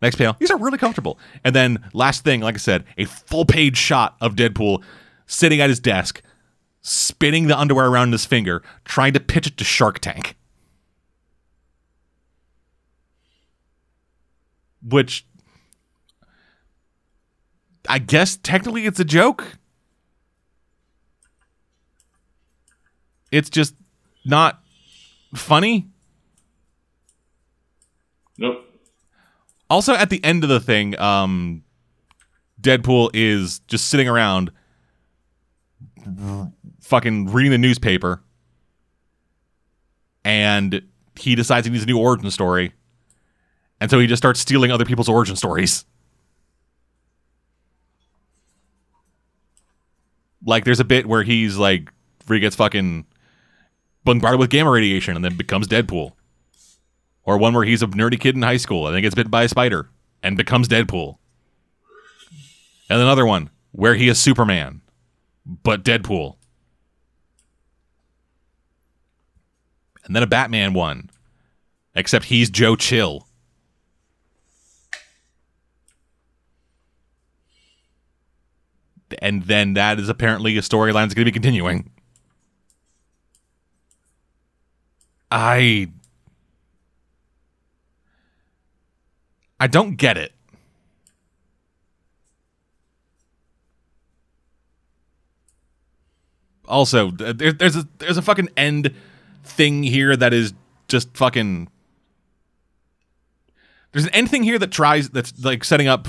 Next panel, these are really comfortable. And then last thing, like I said, a full page shot of Deadpool sitting at his desk, spinning the underwear around his finger, trying to pitch it to Shark Tank. Which I guess technically it's a joke. It's just not funny. Nope. Also, at the end of the thing, um, Deadpool is just sitting around, r- fucking reading the newspaper, and he decides he needs a new origin story, and so he just starts stealing other people's origin stories. Like, there's a bit where he's like, where he gets fucking bombarded with gamma radiation and then becomes Deadpool. Or one where he's a nerdy kid in high school and then gets bitten by a spider and becomes Deadpool. And another one where he is Superman, but Deadpool. And then a Batman one, except he's Joe Chill. And then that is apparently a storyline that's going to be continuing. I I don't get it. Also, th- there, there's a there's a fucking end thing here that is just fucking. There's an end thing here that tries that's like setting up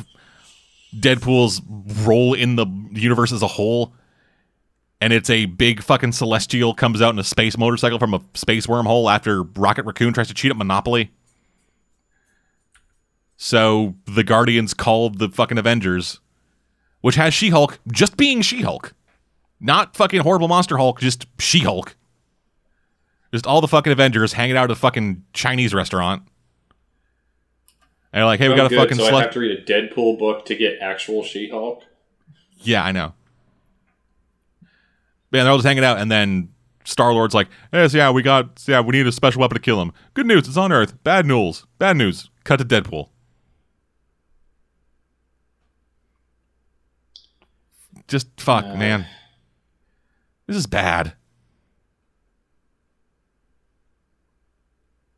Deadpool's role in the universe as a whole, and it's a big fucking celestial comes out in a space motorcycle from a space wormhole after Rocket Raccoon tries to cheat at Monopoly So the Guardians called the fucking Avengers, which has She Hulk just being She Hulk. Not fucking horrible monster Hulk, just She Hulk. Just all the fucking Avengers hanging out at a fucking Chinese restaurant. And they're like, hey, we gotta good, fucking so I have to read a Deadpool book to get actual She-Hulk. Yeah, I know. Man, they're all just hanging out, and then Star Lord's like, "Yes, yeah, we got, yeah, we need a special weapon to kill him. Good news, it's on Earth. Bad news, bad news. Cut to Deadpool. Just fuck, Uh. man. This is bad.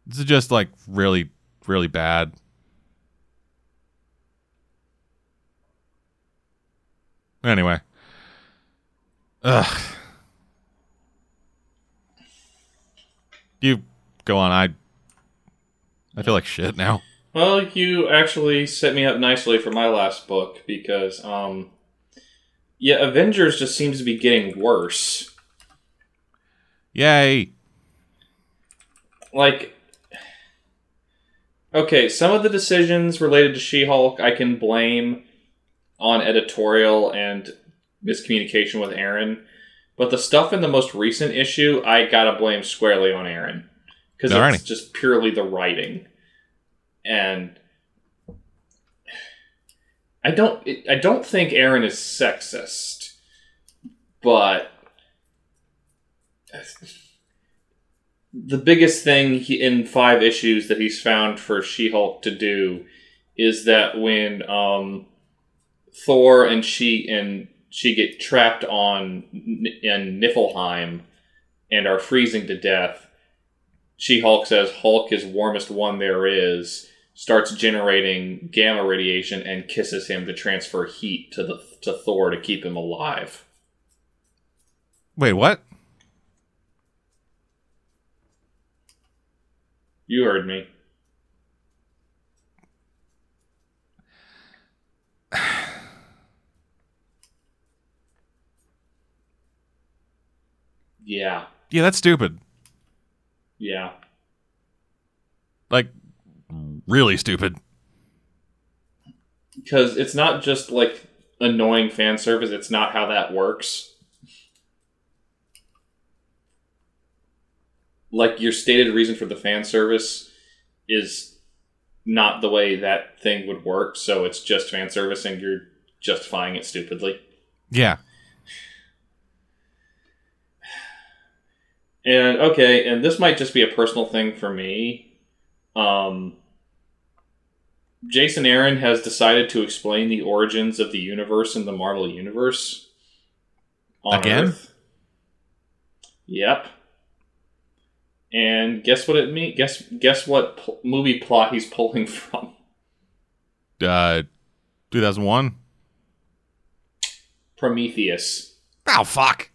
This is just like really, really bad. Anyway. Ugh. You go on. I I feel like shit now. Well, you actually set me up nicely for my last book because, um, yeah, Avengers just seems to be getting worse. Yay. Like, okay, some of the decisions related to She-Hulk I can blame on editorial and miscommunication with Aaron, but the stuff in the most recent issue I gotta blame squarely on Aaron. Because it's just purely the writing, and I don't I don't think Aaron is sexist, but the biggest thing he, in five issues that he's found for She-Hulk to do is that when um, Thor and she and she get trapped on in Niflheim and are freezing to death, She-Hulk says Hulk is warmest one there is, starts generating gamma radiation and kisses him to transfer heat to the to Thor to keep him alive. Wait, what? You heard me. Yeah, Yeah, that's stupid. yeah. Like really stupid. Because it's not just like annoying fan service, it's not how that works. Like your stated reason for the fan service is not the way that thing would work, so it's just fan service and you're justifying it stupidly. Yeah. And okay, and this might just be a personal thing for me. Um, Jason Aaron has decided to explain the origins of the universe in the Marvel universe. on Again? Earth. Yep. And guess what it means? Guess guess what pl- movie plot he's pulling from? Uh 2001. Prometheus. Oh fuck.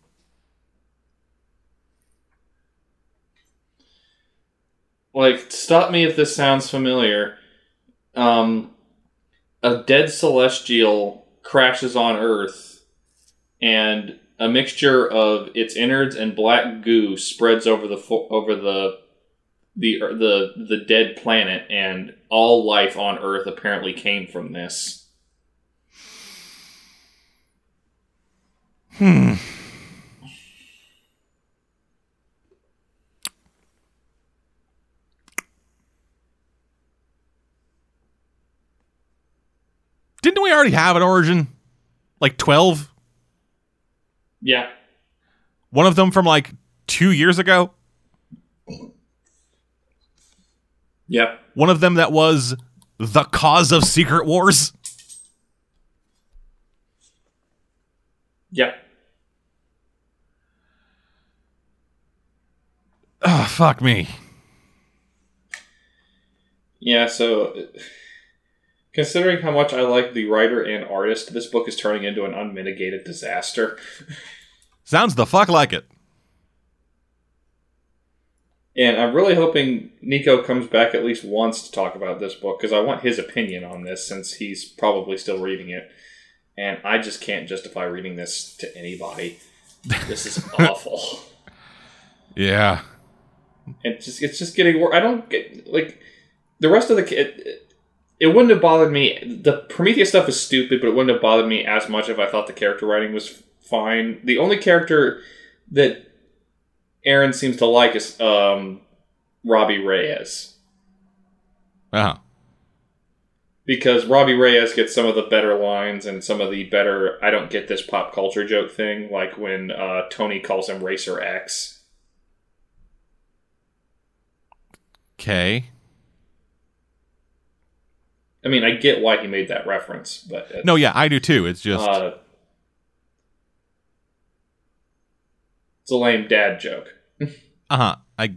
Like stop me if this sounds familiar um a dead celestial crashes on earth and a mixture of its innards and black goo spreads over the fo- over the the the the dead planet and all life on earth apparently came from this Hmm. We already have an origin? Like 12? yeah One of them from like two years ago? yep One of them that was the cause of Secret Wars? yep Oh, fuck me. Yeah, so considering how much I like the writer and artist, this book is turning into an unmitigated disaster. Sounds the fuck like it. And I'm really hoping Nico comes back at least once to talk about this book because I want his opinion on this since he's probably still reading it. And I just can't justify reading this to anybody. This is awful. Yeah. And just it's just getting worse. I don't get like the rest of the it, it wouldn't have bothered me. The Prometheus stuff is stupid, but it wouldn't have bothered me as much if I thought the character writing was fine. The only character that Aaron seems to like is um, Robbie Reyes. Uh-huh. because Robbie Reyes gets some of the better lines and some of the better I don't get this pop culture joke thing, like when uh, Tony calls him Racer X. Okay. I mean, I get why he made that reference, but No, yeah, I do too. It's just uh, it's a lame dad joke. uh-huh. I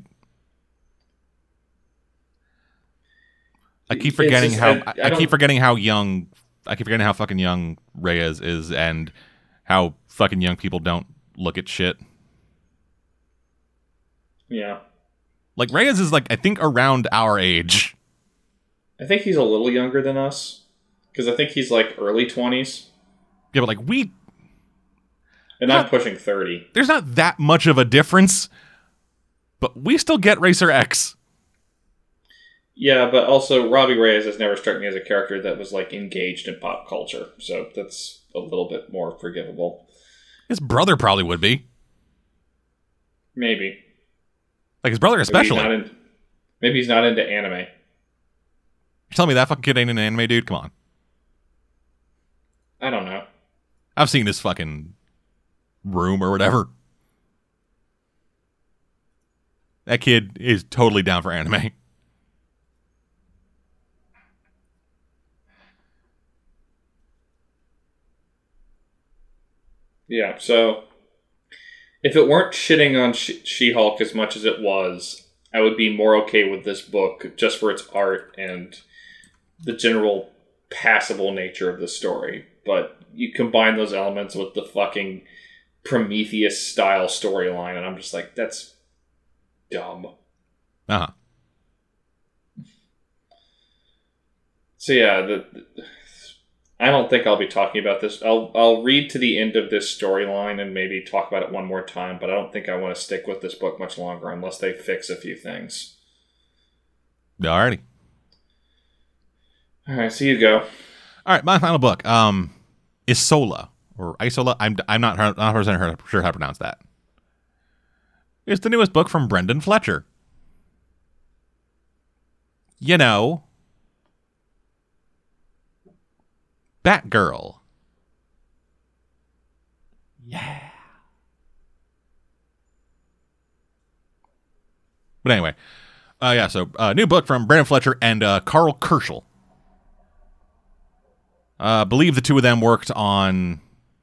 I keep forgetting just- how I, I I keep forgetting how young I keep forgetting how fucking young Reyes is and how fucking young people don't look at shit. Yeah, Like Reyes is like I think around our age. I think he's a little younger than us because I think he's like early twenties, Yeah, but like we and I'm pushing thirty. there's not that much of a difference. But we still get Racer X. Yeah, but also Robbie Reyes has never struck me as a character that was like engaged in pop culture, so that's a little bit more forgivable. His brother probably would be. Maybe. Like his brother Maybe especially. He's not in, maybe he's not into anime. You're telling me that fucking kid ain't an anime dude? Come on. I don't know. I've seen his fucking room or whatever. That kid is totally down for anime. Yeah, so if it weren't shitting on She Hulk as much as it was, I would be more okay with this book just for its art and the general passable nature of the story. But you combine those elements with the fucking Prometheus style storyline, and I'm just like, that's dumb. Uh huh. So yeah, the, the- I don't think I'll be talking about this. I'll I'll read to the end of this storyline and maybe talk about it one more time, but I don't think I want to stick with this book much longer unless they fix a few things. Alrighty. All right, so you go. All right, my final book. Um, Sola or Isola. I'm I'm not not 100 sure how to pronounce that. It's the newest book from Brenden Fletcher. You know, Batgirl. Yeah. But anyway, uh, yeah. So, uh, new book from Brenden Fletcher and uh, Karl Kerschl. Uh, believe the two of them worked on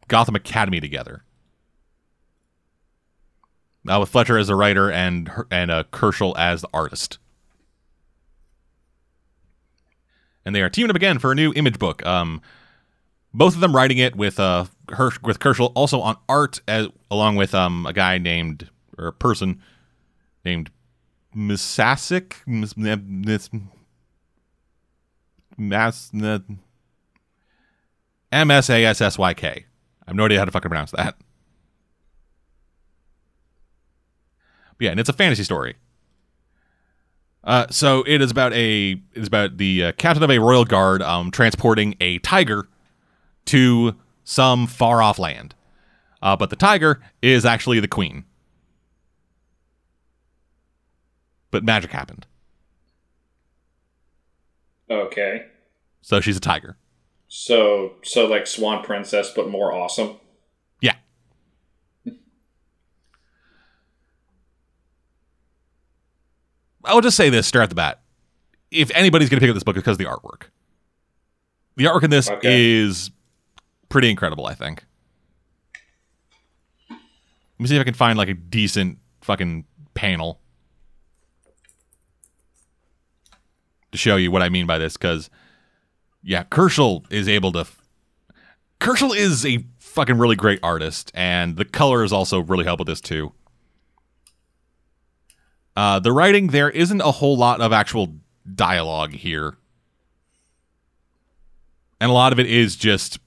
Gotham Academy together. Uh, with Fletcher as the writer and and uh, as the artist. And they are teaming up again for a new image book. Um, both of them writing it with uh Hirsch, with Kerschl also on art as along with um a guy named or a person named Misasic Mis, Mis, Mas, M S A S S Y K. I have no idea how to fucking pronounce that. But yeah, and it's a fantasy story. Uh, so it is about a it is about the uh, captain of a royal guard um, transporting a tiger to some far off land. Uh, but the tiger is actually the queen. But magic happened, Okay. so she's a tiger. So so like Swan Princess, but more awesome. Yeah. I'll just say this straight off the bat. If anybody's going to pick up this book, it's because of the artwork. The artwork in this Okay. is pretty incredible, I think. Let me see if I can find like a decent fucking panel to show you what I mean by this. Because, yeah, Kerschl is able to Kerschl is a fucking really great artist, and the colors also really help with this too. Uh, the writing there isn't a whole lot of actual dialogue here, and a lot of it is just,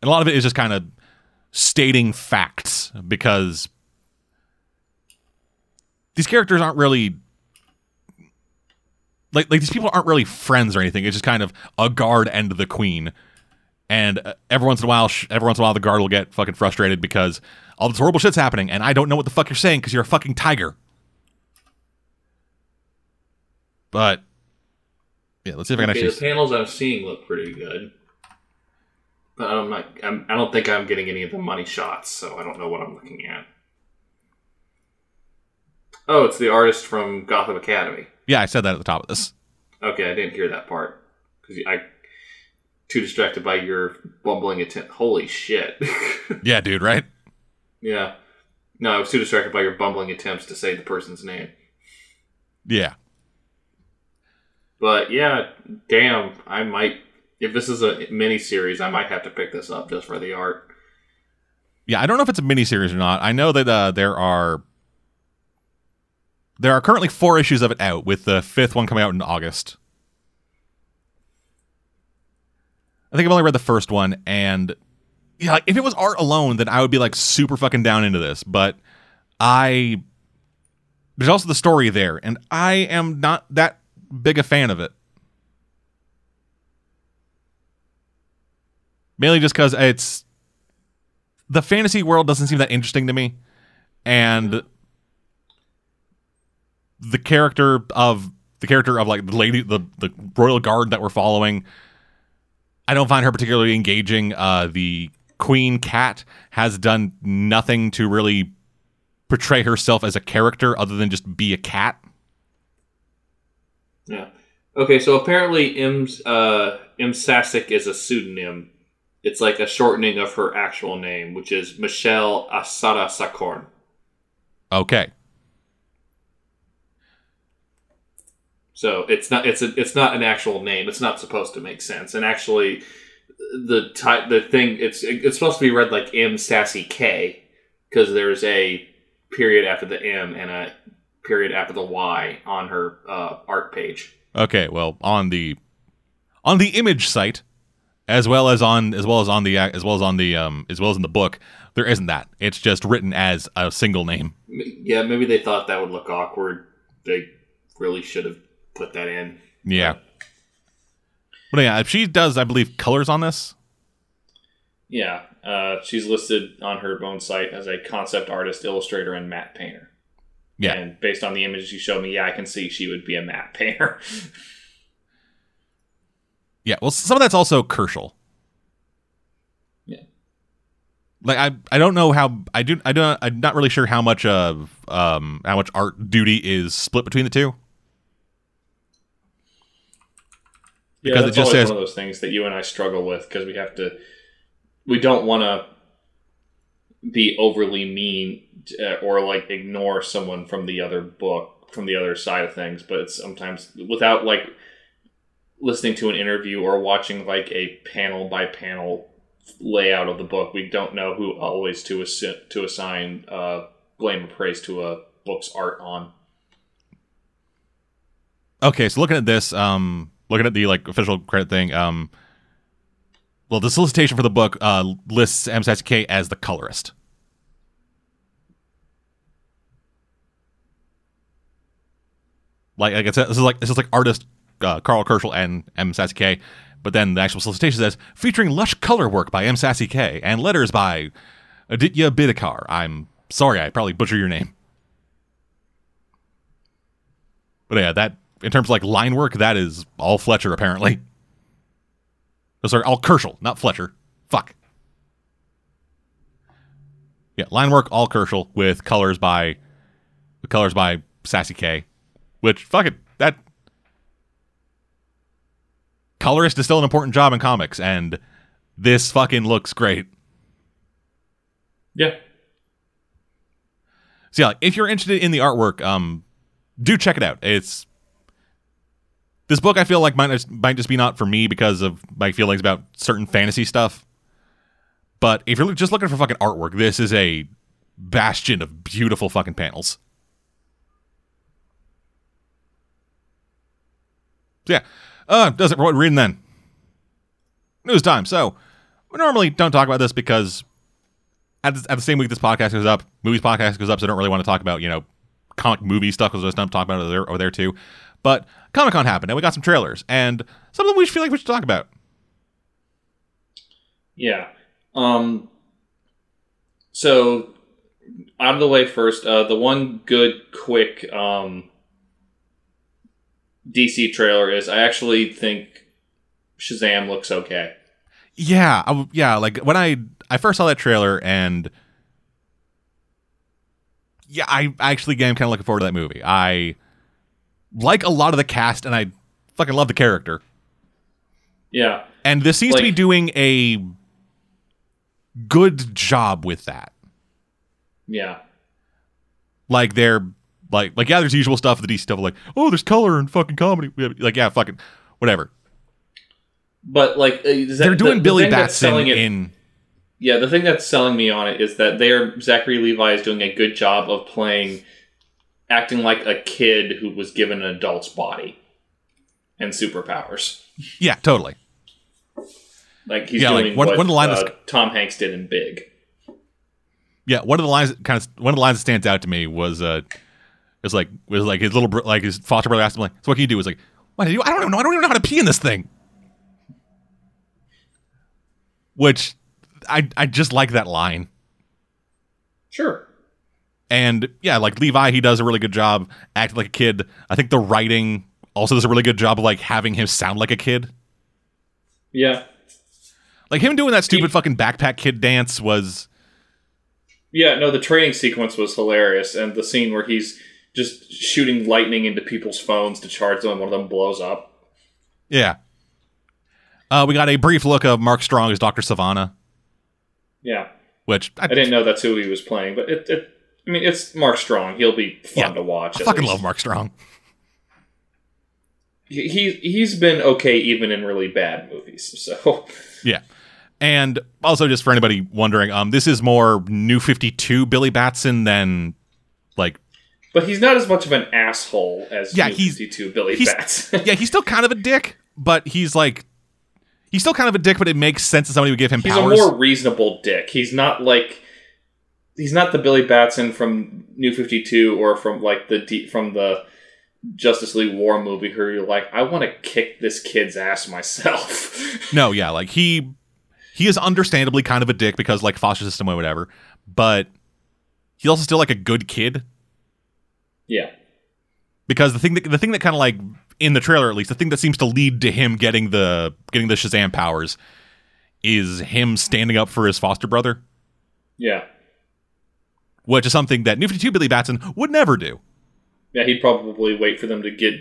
and a lot of it is just kind of stating facts because these characters aren't really like like these people aren't really friends or anything. It's just kind of a guard and the queen. And uh, every once in a while, sh- every once in a while, the guard will get fucking frustrated because all this horrible shit's happening, and I don't know what the fuck you're saying because you're a fucking tiger. But yeah, let's see if I can Okay, actually. the panels I'm seeing look pretty good, but I'm not. I'm, I don't think I'm getting any of the money shots, so I don't know what I'm looking at. Oh, it's the artist from Gotham Academy. Yeah, I said that at the top of this. Okay, I didn't hear that part because I too distracted by your bumbling attempt. Holy shit! Yeah, dude, right? yeah, no, I was too distracted by your bumbling attempts to say the person's name. Yeah. But yeah, damn, I might. If this is a mini series, I might have to pick this up just for the art. Yeah, I don't know if it's a mini series or not. I know that uh, there are there are currently four issues of it out, with the fifth one coming out in August. I think I've only read the first one, and yeah, like, if it was art alone, then I would be like super fucking down into this. But I there's also the story there, and I am not that big a fan of it. Mainly just because it's the fantasy world doesn't seem that interesting to me, and the character of the character of like the lady, the the royal guard that we're following, I don't find her particularly engaging. Uh, the queen cat has done nothing to really portray herself as a character other than just be a cat. Yeah. Okay, so apparently M's uh M Sasek is a pseudonym. It's like a shortening of her actual name, which is Michelle Asada Sakorn. Okay, So it's not it's a, it's not an actual name. It's not supposed to make sense. And actually, the type the thing it's it's supposed to be read like M Sassy K because there's a period after the M and a period after the Y on her uh, art page. okay. Well, on the on the image site, as well as on as well as on the as well as on the um as well as in the book, there isn't that. It's just written as a single name. Yeah, maybe they thought that would look awkward. They really should have put that in. Yeah. But yeah, she does, I believe, colors on this. Yeah, uh, she's listed on her own site as a concept artist, illustrator, and matte painter. Yeah. And based on the images you showed me, yeah, I can see she would be a matte painter. Yeah. Well, some of that's also Kerschl. Yeah. Like I, I don't know how I do. I don't. I'm not really sure how much of um how much art duty is split between the two. Yeah, Because it just says- one of those things that you and I struggle with because we have to. We don't want to be overly mean uh, or like ignore someone from the other book from the other side of things, but it's sometimes without like listening to an interview or watching like a panel by panel layout of the book, we don't know who always to assi- to assign uh, blame or praise to a book's art on. Okay, so looking at this, um, looking at the like official credit thing, um, well, the solicitation for the book uh, lists M. As the colorist. Like, like it's this is like this is like artist uh, Karl Kerschl and M. Sassy K. But then the actual solicitation says featuring lush color work by M. Sassy K and letters by Aditya Bidikar. I'm sorry, I probably butcher your name. But yeah, that in terms of like line work, that is all Fletcher apparently. Oh, sorry, all Kerschl, not Fletcher. Fuck. Yeah, line work all Kerschl with colors by with colors by Sassy K. Which fuck it, that colorist is still an important job in comics, and this fucking looks great. Yeah, So yeah, if you're interested in the artwork, um, do check it out. It's this book. I feel like might might just be not for me because of my feelings about certain fantasy stuff. But if you're just looking for fucking artwork, this is a bastion of beautiful fucking panels. So yeah, uh, does it for what reading then? News time. So we normally don't talk about this because at the, at the same week this podcast goes up, movies podcast goes up, so I don't really want to talk about, you know, comic movie stuff because stuff to talk about over there, over there too. But Comic Con happened, and we got some trailers, and some of them we feel like we should talk about. Yeah. Um. So, out of the way first, uh, the one good, quick um, DC trailer is I actually think Shazam looks okay. Yeah, I yeah. Like when I I first saw that trailer, and yeah, I actually am kind of looking forward to that movie. I like a lot of the cast, and I fucking love the character. Yeah. And this seems to be doing a good job with that. Yeah. Like they're like like yeah, there's usual stuff, with the DC stuff, like oh, there's color and fucking comedy. Like yeah, fucking whatever. But like uh, is that- They're doing the- the Billy that's Batson it- in Yeah, the thing that's selling me on it is that they're Zachary Levi is doing a good job of playing, acting like a kid who was given an adult's body and superpowers. yeah, totally. Like he's Yeah, like, doing one- what one of the lines uh, Tom Hanks did in Big. Yeah, one of the lines that kind of one of the lines that stands out to me was uh was like was like his little bro- like his foster brother asked him like, "So what can you do?" Was like, "What do you? I don't even know. I don't even know how to pee in this thing." Which I I just like that line. Sure. And yeah, like Levi, he does a really good job acting like a kid. I think the writing also does a really good job of like having him sound like a kid. Yeah. Like him doing that stupid fucking backpack kid dance was Yeah, no, the training sequence was hilarious, and the scene where he's just shooting lightning into people's phones to charge them, and one of them blows up. yeah. Uh, we got a brief look of Mark Strong as Dr. Sivana, Yeah, which I, I didn't know that's who he was playing, but it, it I mean, it's Mark Strong. He'll be fun Yeah, to watch. I fucking least. love Mark Strong. He he- he's been okay even in really bad movies. So Yeah. And also, just for anybody wondering, um, this is more New Fifty Two Billy Batson than like But he's not as much of an asshole as Yeah, New he's- 52 Billy he's- Bats. yeah, he's still kind of a dick, but he's like he's still kind of a dick, but it makes sense that somebody would give him he's powers. a more reasonable dick. He's not like he's not the Billy Batson from New 52 or from like the D, from the Justice League War movie who you're like, I want to kick this kid's ass myself. no, yeah, like he he is understandably kind of a dick because like foster system or whatever, but he's also still like a good kid yeah. because the thing that the thing that kind of like in the trailer at least the thing that seems to lead to him getting the getting the Shazam powers is him standing up for his foster brother. Yeah. Which is something that New 52 Billy Batson would never do. Yeah, he'd probably wait for them to get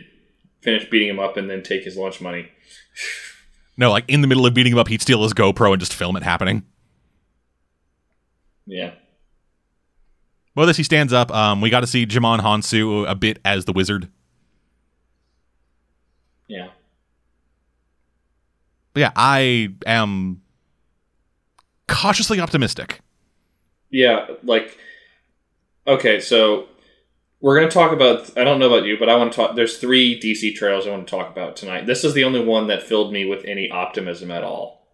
finish beating him up and then take his lunch money. No, like in the middle of beating him up, he'd steal his GoPro and just film it happening. Yeah. Well, this he stands up. Um, we got to see Djimon Hounsou a bit as the wizard. Yeah. But yeah, I am cautiously optimistic. Yeah, like okay, so we're gonna talk about. I don't know about you, but I want to talk. There's three DC trailers I want to talk about tonight. This is the only one that filled me with any optimism at all.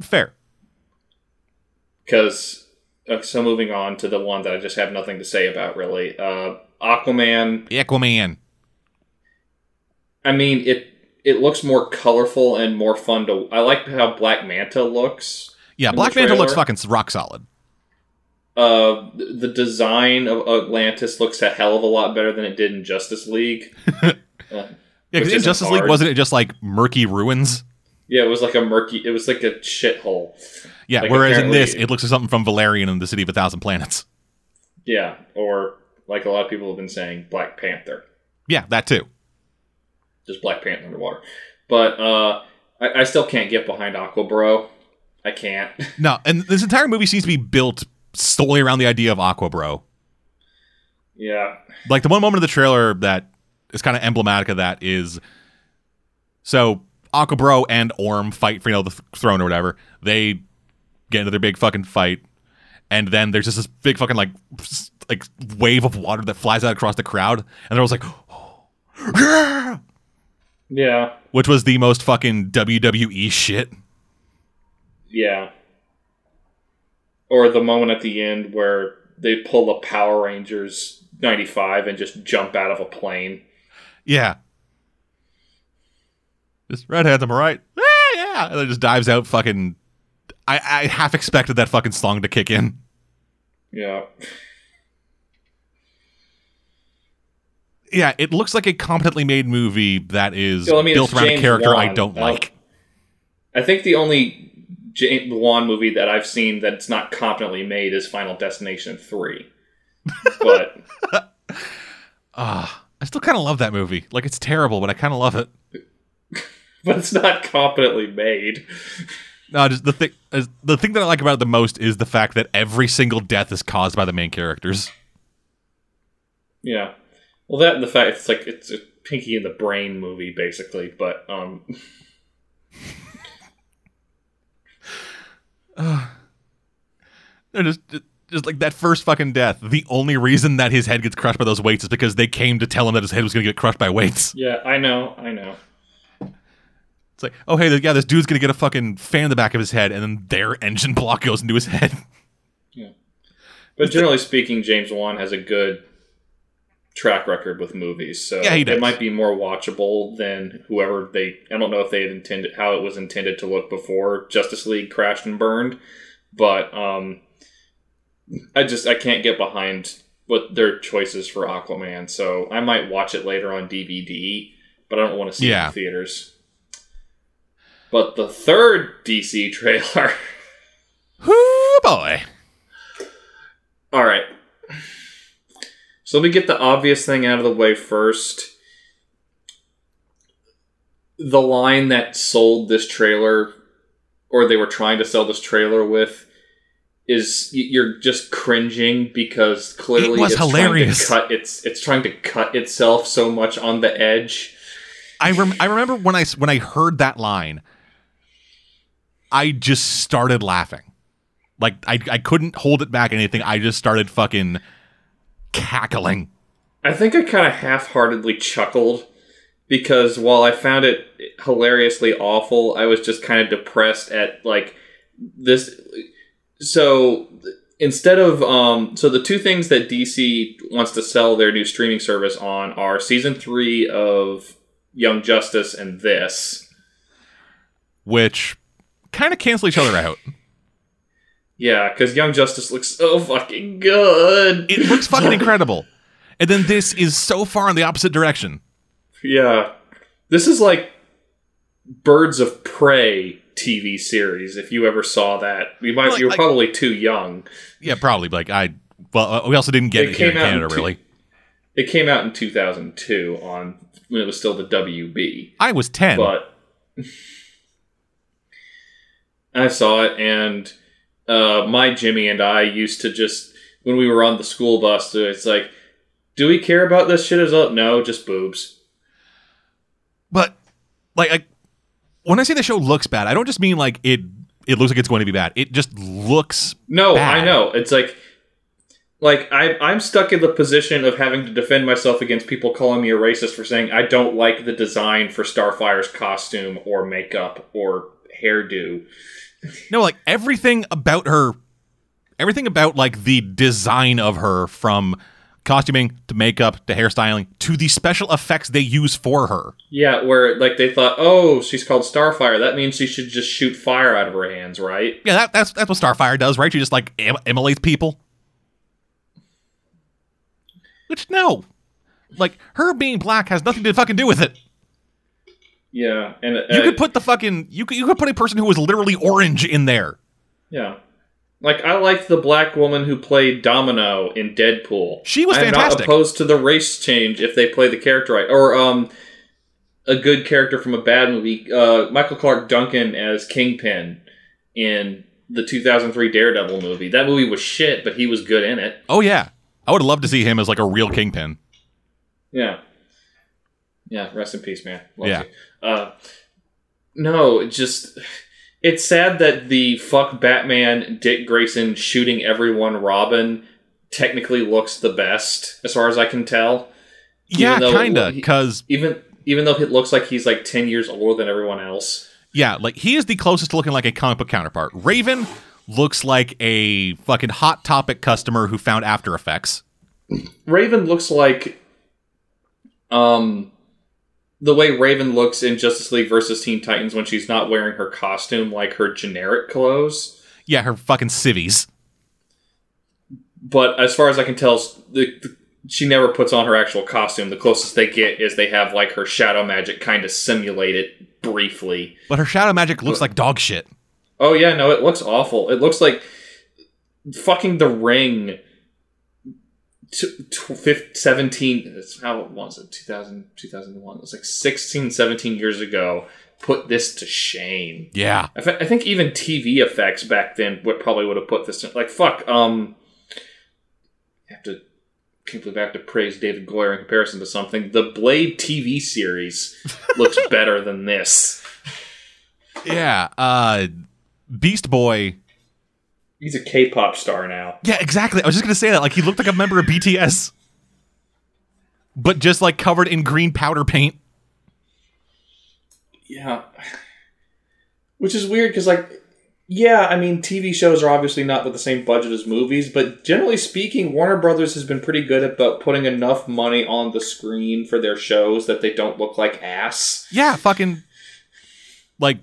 Fair. Because uh, so moving on to the one that I just have nothing to say about really. Uh, Aquaman. Aquaman. I mean it. It looks more colorful and more fun to. I like how Black Manta looks. Yeah, Black Manta looks fucking rock solid. Uh, the design of Atlantis looks a hell of a lot better than it did in Justice League. Uh, Yeah, because in Justice League, wasn't it just like murky ruins? Yeah, it was like a murky. It was like a shithole. Yeah, Like, whereas in this, it looks like something from Valerian and the City of a Thousand Planets. Yeah, or like a lot of people have been saying, Black Panther, Yeah, that too. just Black Panther underwater. But uh, I, I still can't get behind Aqua Bro. I can't. No, and this entire movie seems to be built solely around the idea of Aqua Bro. yeah, like the one moment of the trailer that is kind of emblematic of that is so Aquabro and Orm fight for you know the throne or whatever. They get into their big fucking fight, and then there's just this big fucking like like wave of water that flies out across the crowd, and they're always like, yeah, yeah, which was the most fucking WWE shit. yeah. Or the moment at the end where they pull the Power Rangers '95 and just jump out of a plane. Yeah. Just redheads, am I right? Yeah, yeah. And then just dives out fucking I, I half expected that fucking song to kick in. Yeah. Yeah, it looks like a competently made movie that is I mean, built around James a character I don't like. I think the only James Wan movie that I've seen that's not competently made is Final Destination 3. But Ah, I still kind of love that movie. Like it's terrible, but I kind of love it. but it's not competently made. No, just the thing the thing that I like about it the most is the fact that every single death is caused by the main characters. Yeah. Well, that and the fact it's like it's a Pinky in the Brain movie, basically. But um, They're just, just like that first fucking death. The only reason that his head gets crushed by those weights is because they came to tell him that his head was going to get crushed by weights. yeah, I know, I know. It's like, oh hey, yeah, this dude's going to get a fucking fan in the back of his head, and then their engine block goes into his head. Yeah, but generally speaking, James Wan has a good track record with movies, so Yeah, he does. it might be more watchable than whoever they. I don't know if they had intended how it was intended to look before Justice League crashed and burned, but um, I just I can't get behind what their choices for Aquaman, so I might watch it later on DVD, but I don't want to see it in theaters. But the third DC trailer. Whoo boy. All right. So let me get the obvious thing out of the way first. The line that sold this trailer, or they were trying to sell this trailer with, is you're just cringing because clearly It was it's hilarious. Trying to cut it's it's trying to cut itself so much on the edge. I rem- I remember when I when I heard that line, I just started laughing. Like I I couldn't hold it back anything. I just started fucking cackling. I think I kind of half-heartedly chuckled because while I found it hilariously awful, I was just kind of depressed at like this. So instead of um, so the two things that DC wants to sell their new streaming service on are season three of Young Justice and this. which kind of cancel each other out. Yeah, because Young Justice looks so fucking good. It looks fucking incredible. And then this is so far in the opposite direction. Yeah. This is like Birds of Prey TV series, if you ever saw that. You might Like- you're like- probably too young. Yeah, probably. Like I, well, uh, we also didn't get It it, here in came out in Canada, two- really. It came out in 2002 on when it was still the WB. I was ten. But I saw it and uh, my Jimmy and I used to just when we were on the school bus, it's like, do we care about this shit as well? No, just boobs. But like, I, when I say the show looks bad, I don't just mean like it. It looks like it's going to be bad. It just looks. No, bad. I know. It's like like I I'm stuck in the position of having to defend myself against people calling me a racist for saying I don't like the design for Starfire's costume or makeup or hairdo. No, like everything about her, everything about like the design of her, from costuming to makeup to hairstyling to the special effects they use for her. Yeah, where like they thought, "Oh, she's called Starfire. That means she should just shoot fire out of her hands, right?" Yeah, that, that's that's what Starfire does, right? She just like em- immolates people. Which no, like her being black has nothing to fucking do with it. Yeah, and You uh, could put the fucking you could you could put a person who was literally orange in there. yeah. Like I liked the black woman who played Domino in Deadpool. She was I'm fantastic. not opposed to the race change if they play the character right, or um, a good character from a bad movie. Uh, Michael Clarke Duncan as Kingpin in the 2003 Daredevil movie. That movie was shit, but he was good in it. Oh yeah, I would love to see him as like a real kingpin. Yeah. Yeah, rest in peace, man. Love Yeah. you. Uh, no, just it's sad that the fuck Batman Dick Grayson shooting everyone Robin technically looks the best, as far as I can tell. Yeah, kinda, because Even even though it looks like he's like ten years older than everyone else. yeah, like he is the closest to looking like a comic book counterpart. Raven looks like a fucking hot topic customer who found After Effects. Raven looks like um the way Raven looks in Justice League versus Teen Titans when she's not wearing her costume like her generic clothes. Yeah, her fucking civvies. But as far as I can tell, the, the, she never puts on her actual costume. The closest they get is they have like her shadow magic kind of simulate it briefly. But her shadow magic looks like dog shit. Oh yeah, no, it looks awful. It looks like fucking the ring. T- tw- fif- 17 that's how it was it 2000 2001 it was like 16 17 years ago put this to shame Yeah. I, think even tv effects back then would probably would have put this in like fuck um I have to can't believe I have to praise David Goyer in comparison to something. The Blade TV series looks better than this. Yeah. Uh Beast Boy. He's a K-pop star now. Yeah, exactly. I was just gonna say that. Like he looked like a member of BTS. But just like covered in green powder paint. Yeah. Which is weird because, like, yeah, I mean, TV shows are obviously not with the same budget as movies, but generally speaking, Warner Brothers has been pretty good about putting enough money on the screen for their shows that they don't look like ass. Yeah, fucking like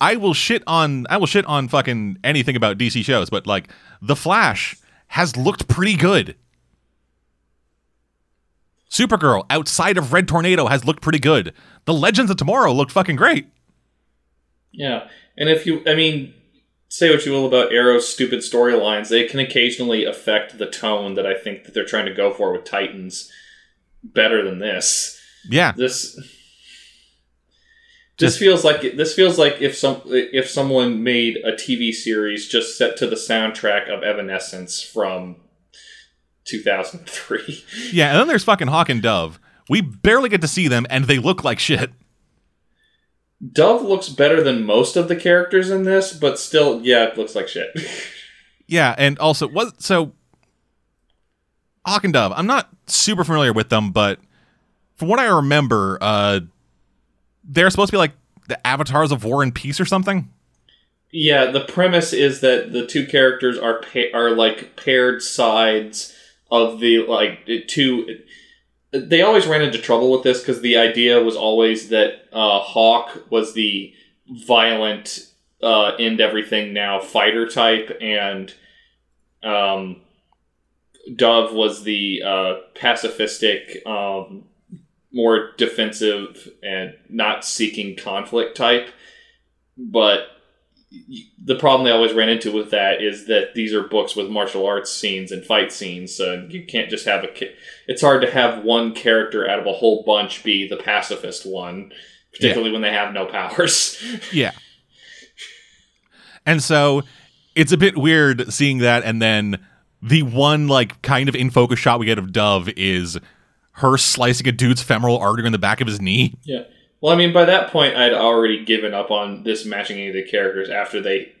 I will shit on I will shit on fucking anything about DC shows, but like The Flash has looked pretty good. Supergirl outside of Red Tornado has looked pretty good. The Legends of Tomorrow looked fucking great. Yeah. And if you, I mean, say what you will about Arrow's stupid storylines, they can occasionally affect the tone that I think that they're trying to go for with Titans better than this. Yeah. this this feels like this feels like if some if someone made a TV series just set to the soundtrack of Evanescence from 2003. Yeah, and then there's fucking Hawk and Dove. We barely get to see them and they look like shit. Dove looks better than most of the characters in this, but still, yeah, it looks like shit. Yeah, and also what so Hawk and Dove, I'm not super familiar with them, but from what I remember, uh they're supposed to be like the avatars of War and Peace or something. yeah, the premise is that the two characters are pa- are like paired sides of the like two. They always ran into trouble with this because the idea was always that uh, Hawk was the violent, uh, end everything now fighter type, and um, Dove was the uh, pacifistic, um, more defensive and not seeking conflict type. But the problem they always ran into with that is that these are books with martial arts scenes and fight scenes, so you can't just have a. It's hard to have one character out of a whole bunch be the pacifist one, particularly when they have no powers. Yeah. And so it's a bit weird seeing that and then the one like kind of in focus shot we get of Dove is her slicing a dude's femoral artery in the back of his knee. Yeah. Well, I mean, by that point, I'd already given up on this matching any of the characters after they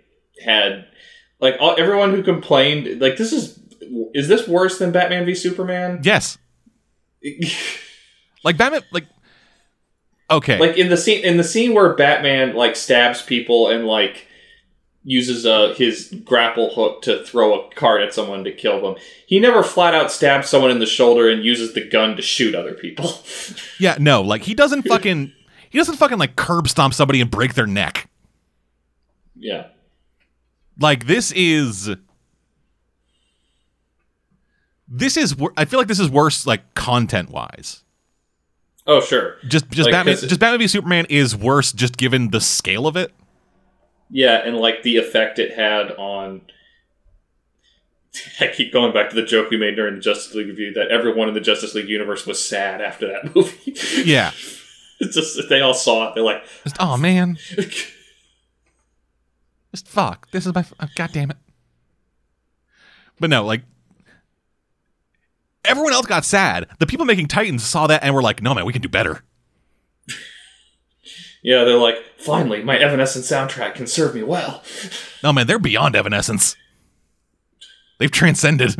had, like, all, everyone who complained, like, this is, is this worse than Batman v Superman? Yes. Like Batman like Okay. like in the scene, in the scene where Batman like stabs people and like uses uh, his grapple hook to throw a card at someone to kill them. He never flat out stabs someone in the shoulder and uses the gun to shoot other people. yeah, no, like he doesn't fucking he doesn't fucking like curb stomp somebody and break their neck. yeah. Like this is this is I feel like this is worse like content wise. Oh, sure. Just just Like, Batman just Batman v Superman is worse just given the scale of it. Yeah, and like the effect it had on. I keep going back to the joke we made during the Justice League review that everyone in the Justice League universe was sad after that movie. Yeah. it's just they all saw it. They're like, Just oh man. Just fuck. This is my. Oh, God damn it. But no, like. Everyone else got sad. The people making Titans saw that and were like, no, man, we can do better. Yeah, they're like, finally, my Evanescence soundtrack can serve me well. No, man, they're beyond Evanescence. They've transcended.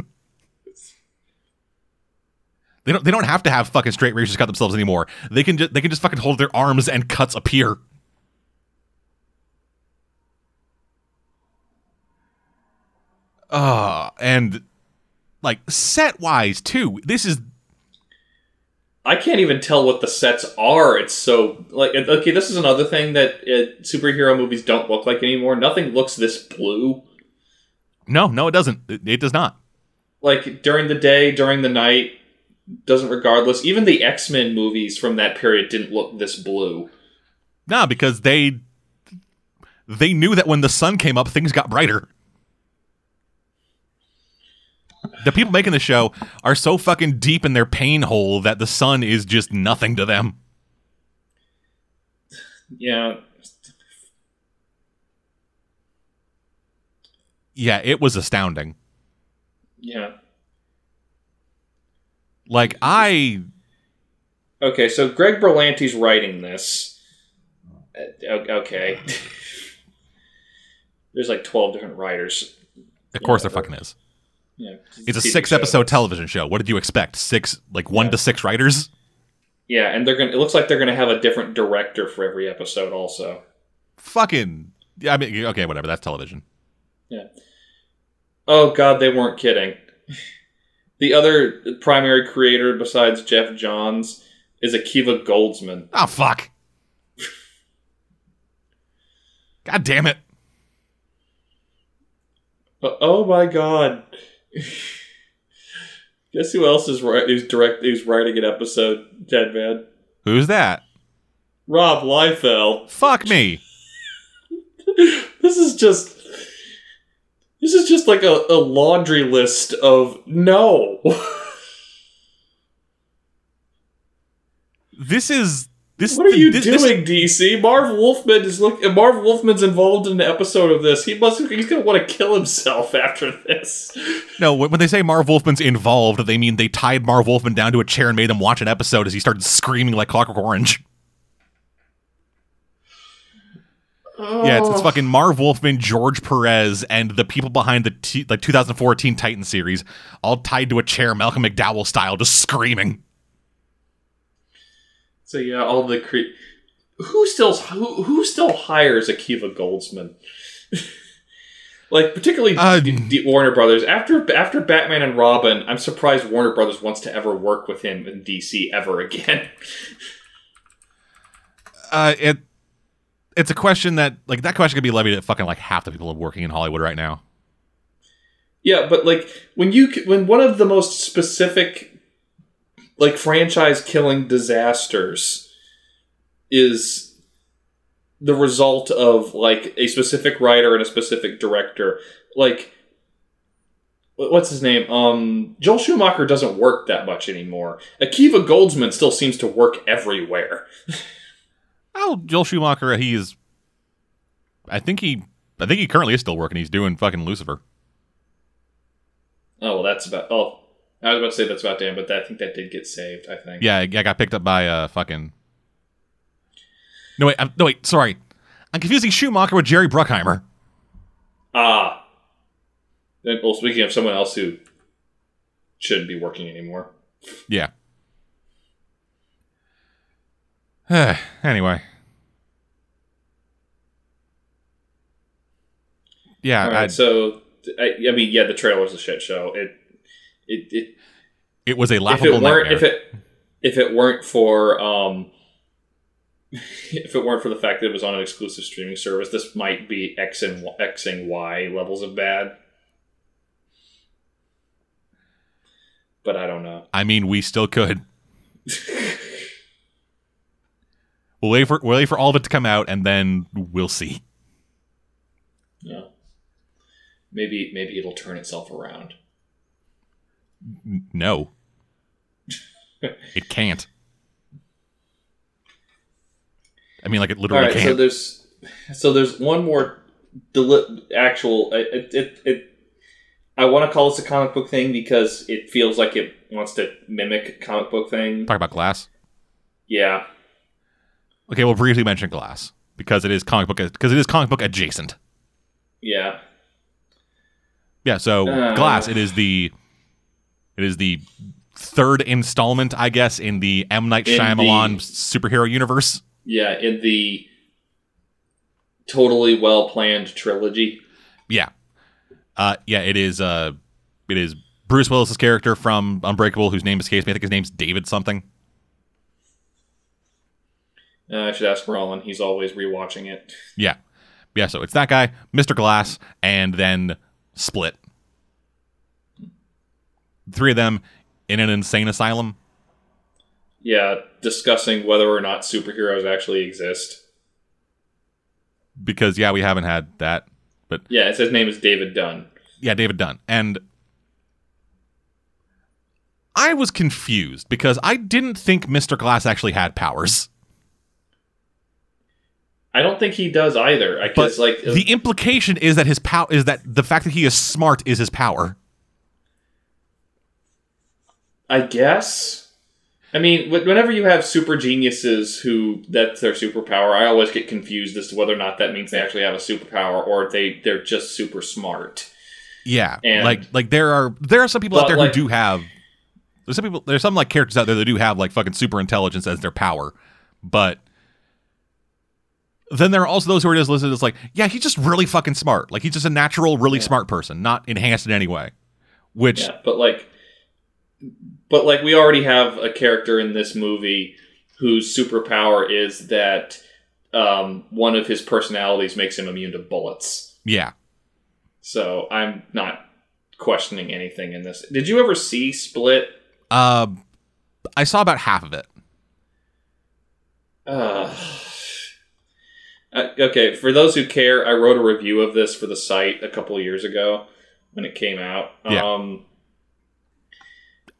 They don't. They don't have to have fucking straight razors cut themselves anymore. They can just. They can just fucking hold their arms and cuts appear. Uh, and like set wise too. This is I can't even tell what the sets are. It's so like okay. This is another thing that uh, superhero movies don't look like anymore. Nothing looks this blue. No, no, it doesn't. It, it does not. Like during the day, during the night, doesn't regardless. Even the X Men movies from that period didn't look this blue. No, because they they knew that when the sun came up, things got brighter. The people making the show are so fucking deep in their pain hole that the sun is just nothing to them. Yeah, Yeah, it was astounding. yeah. Like I Okay, so Greg Berlanti's writing this. Uh, Okay. There's like 12 different writers. of course there fucking is. Yeah, It's a six show. episode television show. What did you expect? Six like one Yeah. to six writers? Yeah, and they're to it looks like they're going to have a different director for every episode also. Fucking yeah, I mean okay, whatever, that's television. Yeah. Oh god, they weren't kidding. The other primary creator besides Geoff Johns is Akiva Goldsman. Oh fuck. God damn it. Uh, oh my god. Guess who else is right who's direct who's writing an episode, Dead Man? Who's that? Rob Liefeld. Fuck me. this is just this is just like a, a laundry list of no. This is this what are you this- this- doing, DC? Marv Wolfman is look. Marv Wolfman's involved in an episode of this. He must. He's gonna want to kill himself after this. No, when they say Marv Wolfman's involved, they mean they tied Marv Wolfman down to a chair and made him watch an episode as he started screaming like Clockwork Orange. Yeah, it's, it's oh. fucking Marv Wolfman, George Perez, and the people behind the t- like 2004 Teen Titan series, all tied to a chair, Malcolm McDowell style, just screaming. So yeah, all the cre- who still who who still hires Akiva Goldsman? like particularly Uh, D- Warner Brothers after after Batman and Robin. I'm surprised Warner Brothers wants to ever work with him in DC ever again. Uh, it it's a question that like that question could be levied at fucking like half the people working in Hollywood right now. yeah, but like when you when one of the most specific like franchise killing disasters is the result of like a specific writer and a specific director like what's his name um joel schumacher doesn't work that much anymore akiva goldsman still seems to work everywhere Oh, Joel Schumacher, he is. I think he. I think he currently is still working. He's doing fucking Lucifer. oh well that's about oh i was about to say that's about damn but that, i think that did get saved i think Yeah, I got picked up by uh fucking. No wait, I'm, no wait. Sorry, I'm confusing Schumacher with Jerry Bruckheimer. ah then well speaking of someone else who shouldn't be working anymore Yeah. anyway. Yeah, right, so I, I mean, yeah, the trailer's a shit show. It, it, it it was a laughable if it weren't nightmare. if it if it weren't for um if it weren't for the fact that it was on an exclusive streaming service, this might be X and Y- X and Y levels of bad. But I don't know. I mean, we still could. We'll wait for we'll wait for all of it to come out, and then we'll see. Yeah. Maybe maybe it'll turn itself around. No, it can't. I mean, like it literally right, can't. So there's so there's one more deli- actual it it, it I want to call this a comic book thing because it feels like it wants to mimic a comic book thing. Talk about Glass. Yeah. Okay, we'll briefly mention Glass because it is comic book because it is comic book adjacent. Yeah. Yeah, so Uh. Glass. It is the it is the third installment, I guess, in the M Night Shyamalan the- superhero universe. Yeah, in the totally well planned trilogy. Yeah, uh, yeah. It is. Uh, it is Bruce Willis's character from Unbreakable, whose name escapes me. I think his name's David something. Uh, I should ask Roland. He's always rewatching it. Yeah. Yeah, so it's that guy, Mr. Glass, and then Split. Three of them in an insane asylum. Yeah, discussing whether or not superheroes actually exist. Because yeah, we haven't had that. But Yeah, his name is David Dunn. yeah, David Dunn. And I was confused because I didn't think Mr. Glass actually had powers. I don't think he does either. I guess like the implication is that his power is that the fact that he is smart is his power. I guess. I mean, whenever you have super geniuses who that's their superpower, I always get confused as to whether or not that means they actually have a superpower or they they're just super smart. Yeah, And- like like there are there are some people out there like- who do have. There's some people. There's some like characters out there that do have like fucking super intelligence as their power, but then there are also those who are just listed as like, yeah, he's just really fucking smart. Like he's just a natural, really smart person, not enhanced in any way. Which Yeah, but like, but like we already have a character in this movie whose superpower is that um, one of his personalities makes him immune to bullets. yeah, So I'm not questioning anything in this. Did you ever see Split? uh, I saw about half of it. Uh, okay, for those who care, I wrote a review of this for the site a couple of years ago when it came out. Yeah. Um,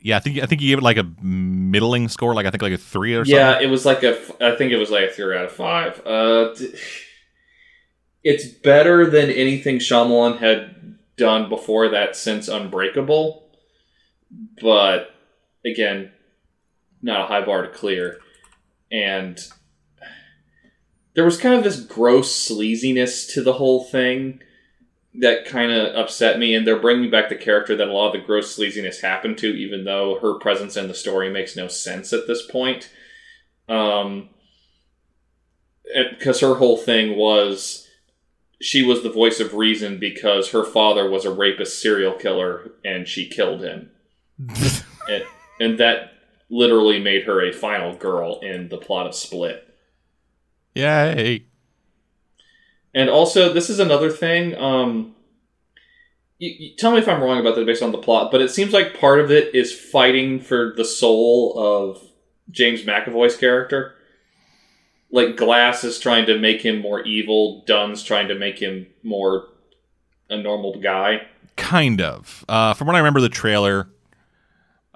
Yeah, I think I think you gave it like a middling score, like I think like a three or something. yeah, it was like a. I think it was like a three out of five. Uh, it's better than anything Shyamalan had done before that since Unbreakable, but again, not a high bar to clear. And there was kind of this gross sleaziness to the whole thing that kind of upset me, and they're bringing back the character that a lot of the gross sleaziness happened to, even though her presence in the story makes no sense at this point. Um, because her whole thing was she was the voice of reason because her father was a rapist serial killer and she killed him, and, and that literally made her a final girl in the plot of Split. Yay. And also, this is another thing. Um, you, you- tell me if I'm wrong about that based on the plot, but it seems like part of it is fighting for the soul of James McAvoy's character. Like Glass is trying to make him more evil. Dunn's trying to make him more a normal guy. Kind of. Uh, from what I remember, the trailer.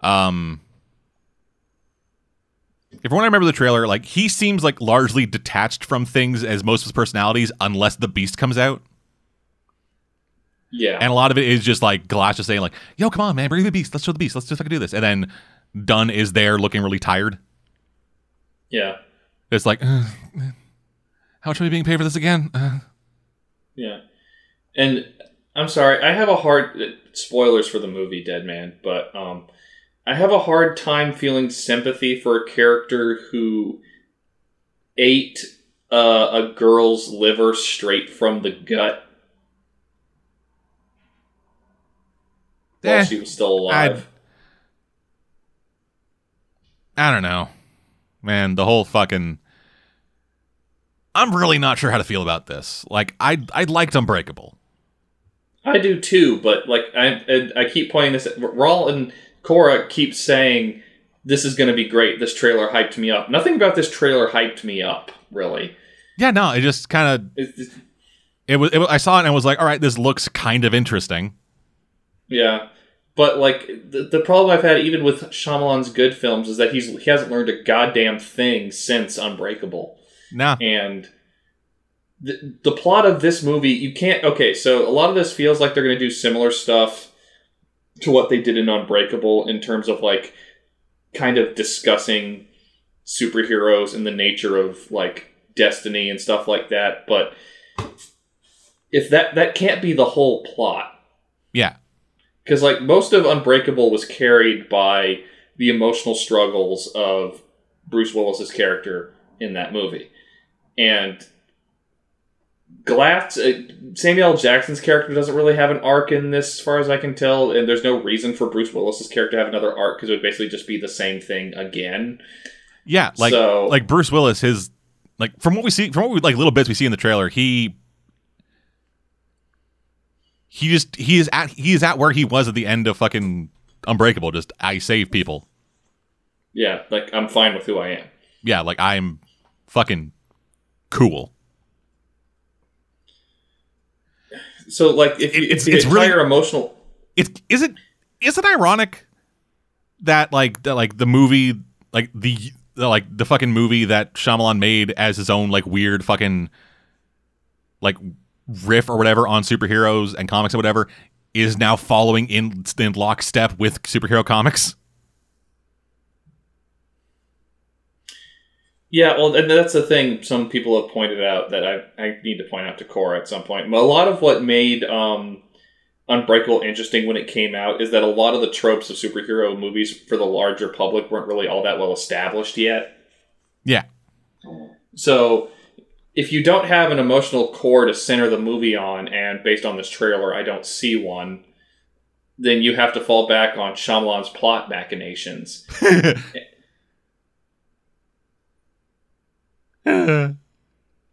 Um, from what I remember the trailer, like he seems like largely detached from things as most of his personalities, unless the Beast comes out, Yeah, and a lot of it is just like Glass just saying like, "Yo, come on, man, bring the Beast. Let's show the Beast. Let's just fucking do this." And then Dunn is there looking really tired. yeah, It's like, "Uh, how much are we being paid for this again? Uh, yeah. And I'm sorry, I have a hard spoilers for the movie Dead Man, but um, I have a hard time feeling sympathy for a character who ate uh, a girl's liver straight from the gut while Eh, she was still alive. I don't know, man. The whole fucking. I'm really not sure how to feel about this. Like, I I liked Unbreakable. I do too, but like I I, keep pointing this. Raul and Cora keeps saying this is going to be great. This trailer hyped me up. Nothing about this trailer hyped me up, really. Yeah, no, it just kind of it was, it. I saw it and I was like, all right, this looks kind of interesting. yeah, but like the, the problem I've had even with Shyamalan's good films is that he's he hasn't learned a goddamn thing since Unbreakable. Nah, and the, the plot of this movie you can't okay so a lot of this feels like they're going to do similar stuff to what they did in unbreakable in terms of like kind of discussing superheroes and the nature of like destiny and stuff like that but if that that can't be the whole plot. Yeah, because like most of unbreakable was carried by the emotional struggles of bruce willis's character in that movie. And glass uh, samuel jackson's character doesn't really have an arc in this as far as i can tell and there's no reason for bruce willis's character to have another arc because it would basically just be the same thing again yeah. Like So- like Bruce Willis, his like from what we see from what we like little bits we see in the trailer, he he just he is at he is at where he was at the end of fucking Unbreakable. Just I save people. Yeah, like I'm fine with who I am. Yeah, like I'm fucking cool. So like if you, It's- if it's really- emotional It's is it is it ironic that like that like the movie like the, the like the fucking movie that Shyamalan made as his own like weird fucking like riff or whatever on superheroes and comics or whatever is now following in in lockstep with superhero comics. Yeah, well, and that's the thing. Some people have pointed out that I, I need to point out to Cora at some point. But a lot of what made um, Unbreakable interesting when it came out is that a lot of the tropes of superhero movies for the larger public weren't really all that well established yet. Yeah. So if you don't have an emotional core to center the movie on, and based on this trailer, I don't see one, then you have to fall back on Shyamalan's plot machinations.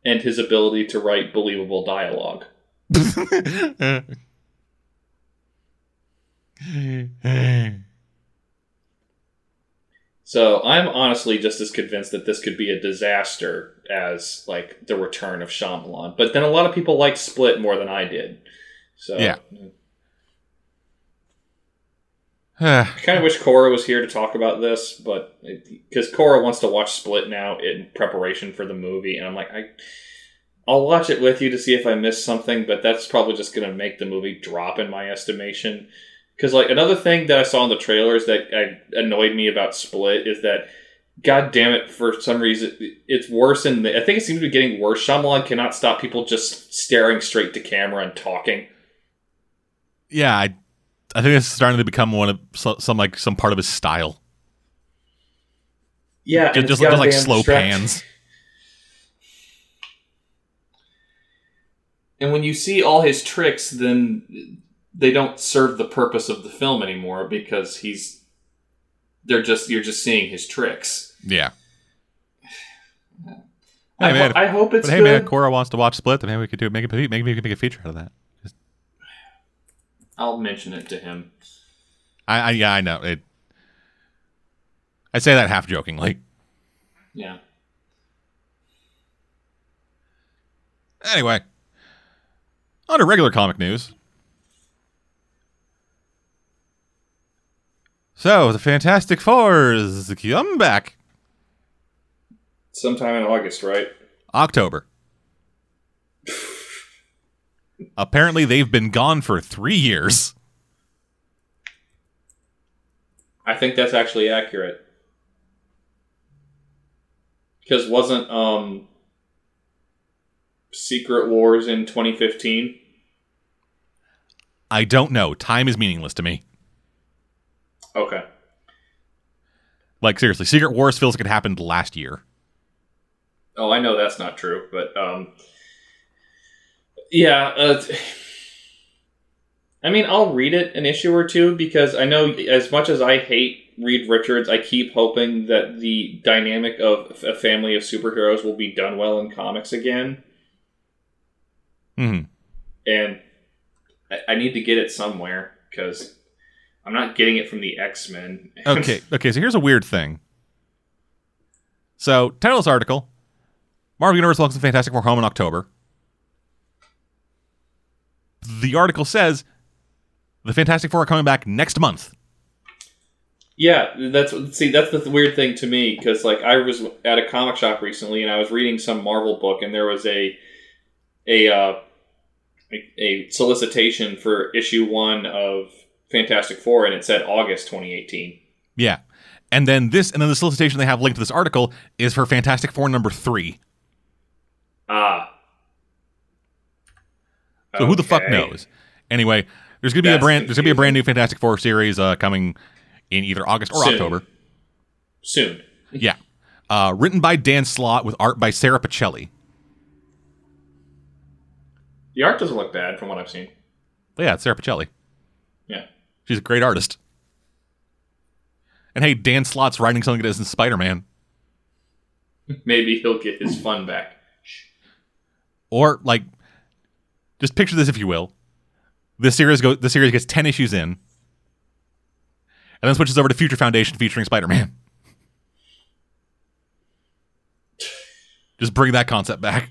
and his ability to write believable dialogue. So I'm honestly just as convinced that this could be a disaster as like the return of Shyamalan. But then a lot of people like Split more than I did. So Yeah. I kind of wish Cora was here to talk about this, but because Cora wants to watch Split now in preparation for the movie, and I'm like, I, I'll watch it with you to see if I miss something, but that's probably just going to make the movie drop in my estimation. Because like another thing that I saw in the trailers that I, annoyed me about Split is that, god damn it, for some reason it's worse. And I think it seems to be getting worse. Shyamalan cannot stop people just staring straight to camera and talking. yeah, I I think it's starting to become one of so- some like some part of his style. Yeah, Just, just, just like slow distracting. pans. And when you see all his tricks, then they don't serve the purpose of the film anymore because he's they're just you're just seeing his tricks. Yeah. I, Hey, man, ho- I hope it's But hey, good. man, Cora wants to watch Split. Then maybe we could do make a maybe we could make a feature out of that. I'll mention it to him. I, I yeah, I know it. I say that half jokingly. Yeah. Anyway, on to regular comic news. So the Fantastic Four's come back Sometime in August, right? October. Apparently, they've been gone for three years. I think that's actually accurate. Because wasn't um Secret Wars in 2015? I don't know. Time is meaningless to me. Okay. Like seriously, Secret Wars feels like it happened last year. Oh, I know that's not true, but um yeah, uh, I mean, I'll read it an issue or two because I know as much as I hate Reed Richards, I keep hoping that the dynamic of a family of superheroes will be done well in comics again. hmm and I, I need to get it somewhere because I'm not getting it from the X Men. Okay, okay. So here's a weird thing. So title this article: Marvel Universe welcomes Fantastic Four home in October. The article says the Fantastic Four are coming back next month. yeah, that's see, that's the weird thing to me because like I was at a comic shop recently and I was reading some Marvel book and there was a a uh, a, a solicitation for issue one of Fantastic Four and it said August 2018. Yeah, and then this, and then the solicitation they have linked to this article is for Fantastic Four number three. Ah. So who the fuck knows? Anyway, there's gonna be a brand there's gonna be a brand new Fantastic Four series uh, coming in either August or Soon. October. Soon. Yeah, uh, written by Dan Slott with art by Sara Pichelli. The art doesn't look bad from what I've seen. But yeah, it's Sara Pichelli. Yeah. She's a great artist. And hey, Dan Slott's writing something that isn't Spider Man. Maybe he'll get his fun back. Or like, just picture this if you will. This series go. The series gets ten issues in, and then switches over to Future Foundation featuring Spider Man. just bring that concept back.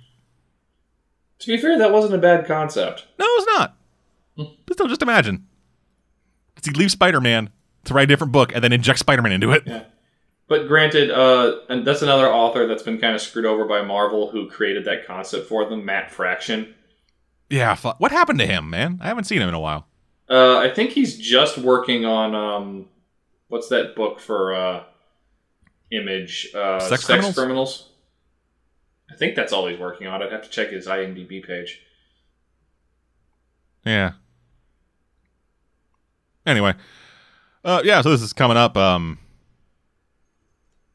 To be fair, that wasn't a bad concept. No, it's not. But still, just imagine. Because he leaves Spider Man to write a different book and then inject Spider Man into it. Yeah. But granted, uh, and that's another author that's been kind of screwed over by Marvel who created that concept for them, Matt Fraction. Yeah, fu- what happened to him, man? I haven't seen him in a while. Uh, I think he's just working on um, what's that book for uh, Image? Uh, Sex Criminals? Criminals? I think that's all he's working on. I'd have to check his IMDb page. Yeah. Anyway, uh, yeah. So this is coming up. Um,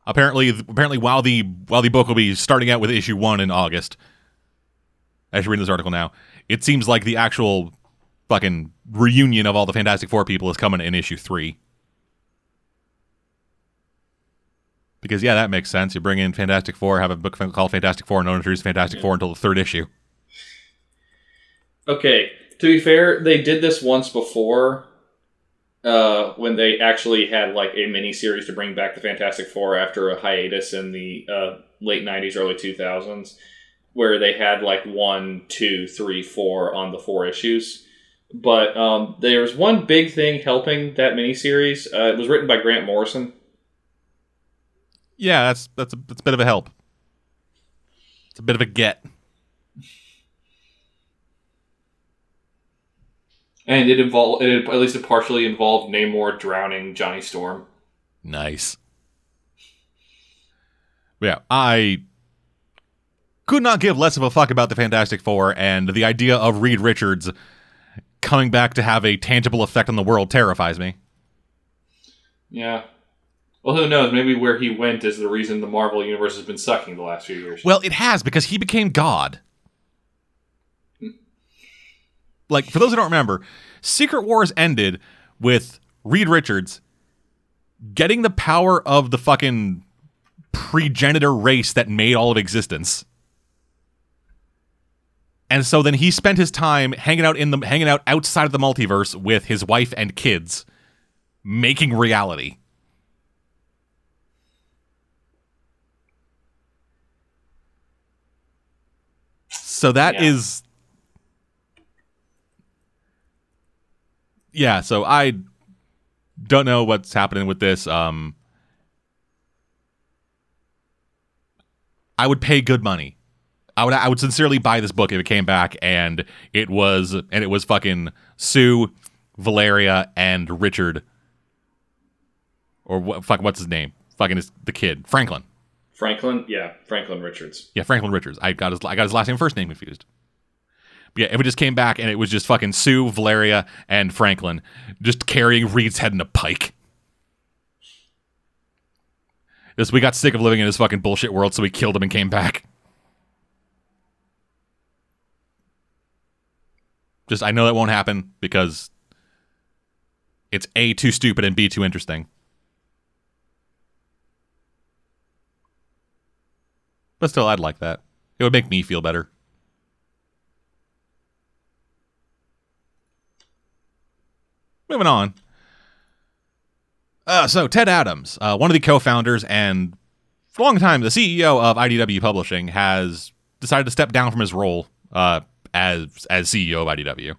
apparently, apparently, while the while the book will be starting out with issue one in August, I should read this article now, it seems like the actual fucking reunion of all the Fantastic Four people is coming in issue three. Because yeah, that makes sense. You bring in Fantastic Four, have a book called Fantastic Four, and don't introduce Fantastic Four until the third issue. Okay, to be fair, they did this once before uh, when they actually had like a mini series to bring back the Fantastic Four after a hiatus in the uh, late 90s, early 2000s, where they had like one, two, three, four on the four issues. But um, there's one big thing helping that miniseries. Uh, it was written by Grant Morrison. Yeah, that's that's a, that's a bit of a help. It's a bit of a get. And it involved, it, at least it partially involved Namor drowning Johnny Storm. Nice. Yeah, I could not give less of a fuck about the Fantastic Four, and the idea of Reed Richards coming back to have a tangible effect on the world terrifies me. Yeah. Well, who knows? Maybe where he went is the reason the Marvel universe has been sucking the last few years. Well, it has because he became God. Like, for those who don't remember, Secret Wars ended with Reed Richards getting the power of the fucking progenitor race that made all of existence. And so then he spent his time hanging out in the hanging out outside of the multiverse with his wife and kids, making reality. So that Yeah. is yeah, so I don't know what's happening with this. Um, I would pay good money. I would I would sincerely buy this book if it came back and it was and it was fucking Sue, Valeria, and Richard, or what? Fuck, what's his name? Fucking is the kid Franklin. Franklin, yeah, Franklin Richards. Yeah, Franklin Richards. I got his I got his last name and first name confused. But yeah, if it just came back and it was just fucking Sue, Valeria, and Franklin just carrying Reed's head in a pike. Just we got sick of living in this fucking bullshit world, so we killed him and came back. Just I know that won't happen because it's A too stupid and B too interesting. But still, I'd like that. It would make me feel better. Moving on. Uh, so, Ted Adams, uh, one of the co founders and for a long time the CEO of IDW Publishing, has decided to step down from his role uh, as, as CEO of IDW.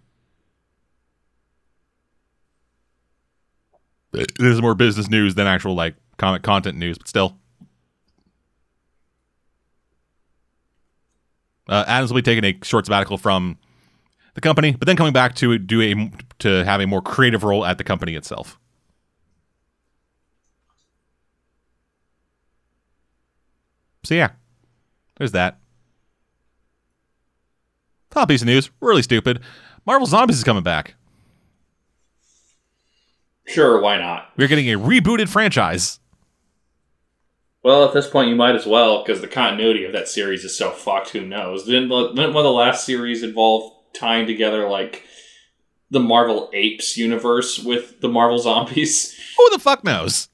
This is more business news than actual like comic content news, but still. Uh, Adams will be taking a short sabbatical from the company, but then coming back to do a to have a more creative role at the company itself. So yeah, there's that. Top piece of news, really stupid. Marvel Zombies is coming back. Sure, why not? We're getting a rebooted franchise. Well, at this point, you might as well because the continuity of that series is so fucked. Who knows? Didn't, the- didn't one of the last series involve tying together like the Marvel Apes universe with the Marvel Zombies? Who the fuck knows?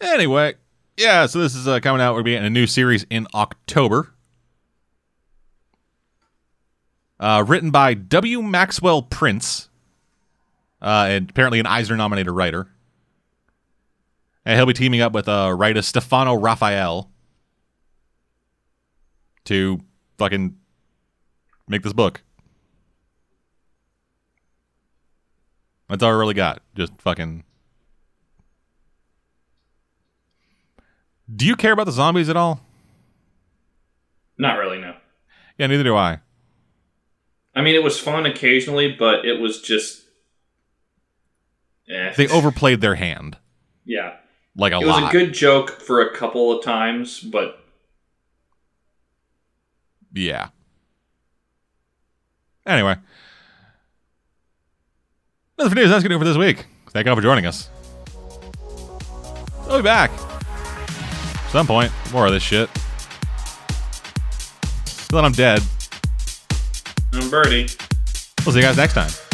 Anyway, yeah, so this is uh, coming out. We're getting a new series in October. Uh, written by W. Maxwell Prince, uh, and apparently an Eisner nominated writer. And he'll be teaming up with uh, writer Stefano Raffaele to fucking make this book. That's all I really got. Just fucking. Do you care about the zombies at all? Not really, no. Yeah, neither do I. I mean, it was fun occasionally, but it was just. Eh. They overplayed their hand Yeah. like a lot. It was lot. a good joke for a couple of times, but yeah. Anyway, nothing for news. That's gonna do it for this week. Thank you all for joining us. I'll be back some point. More of this shit. Then, I'm dead. I'm Birdie. We'll see you guys next time.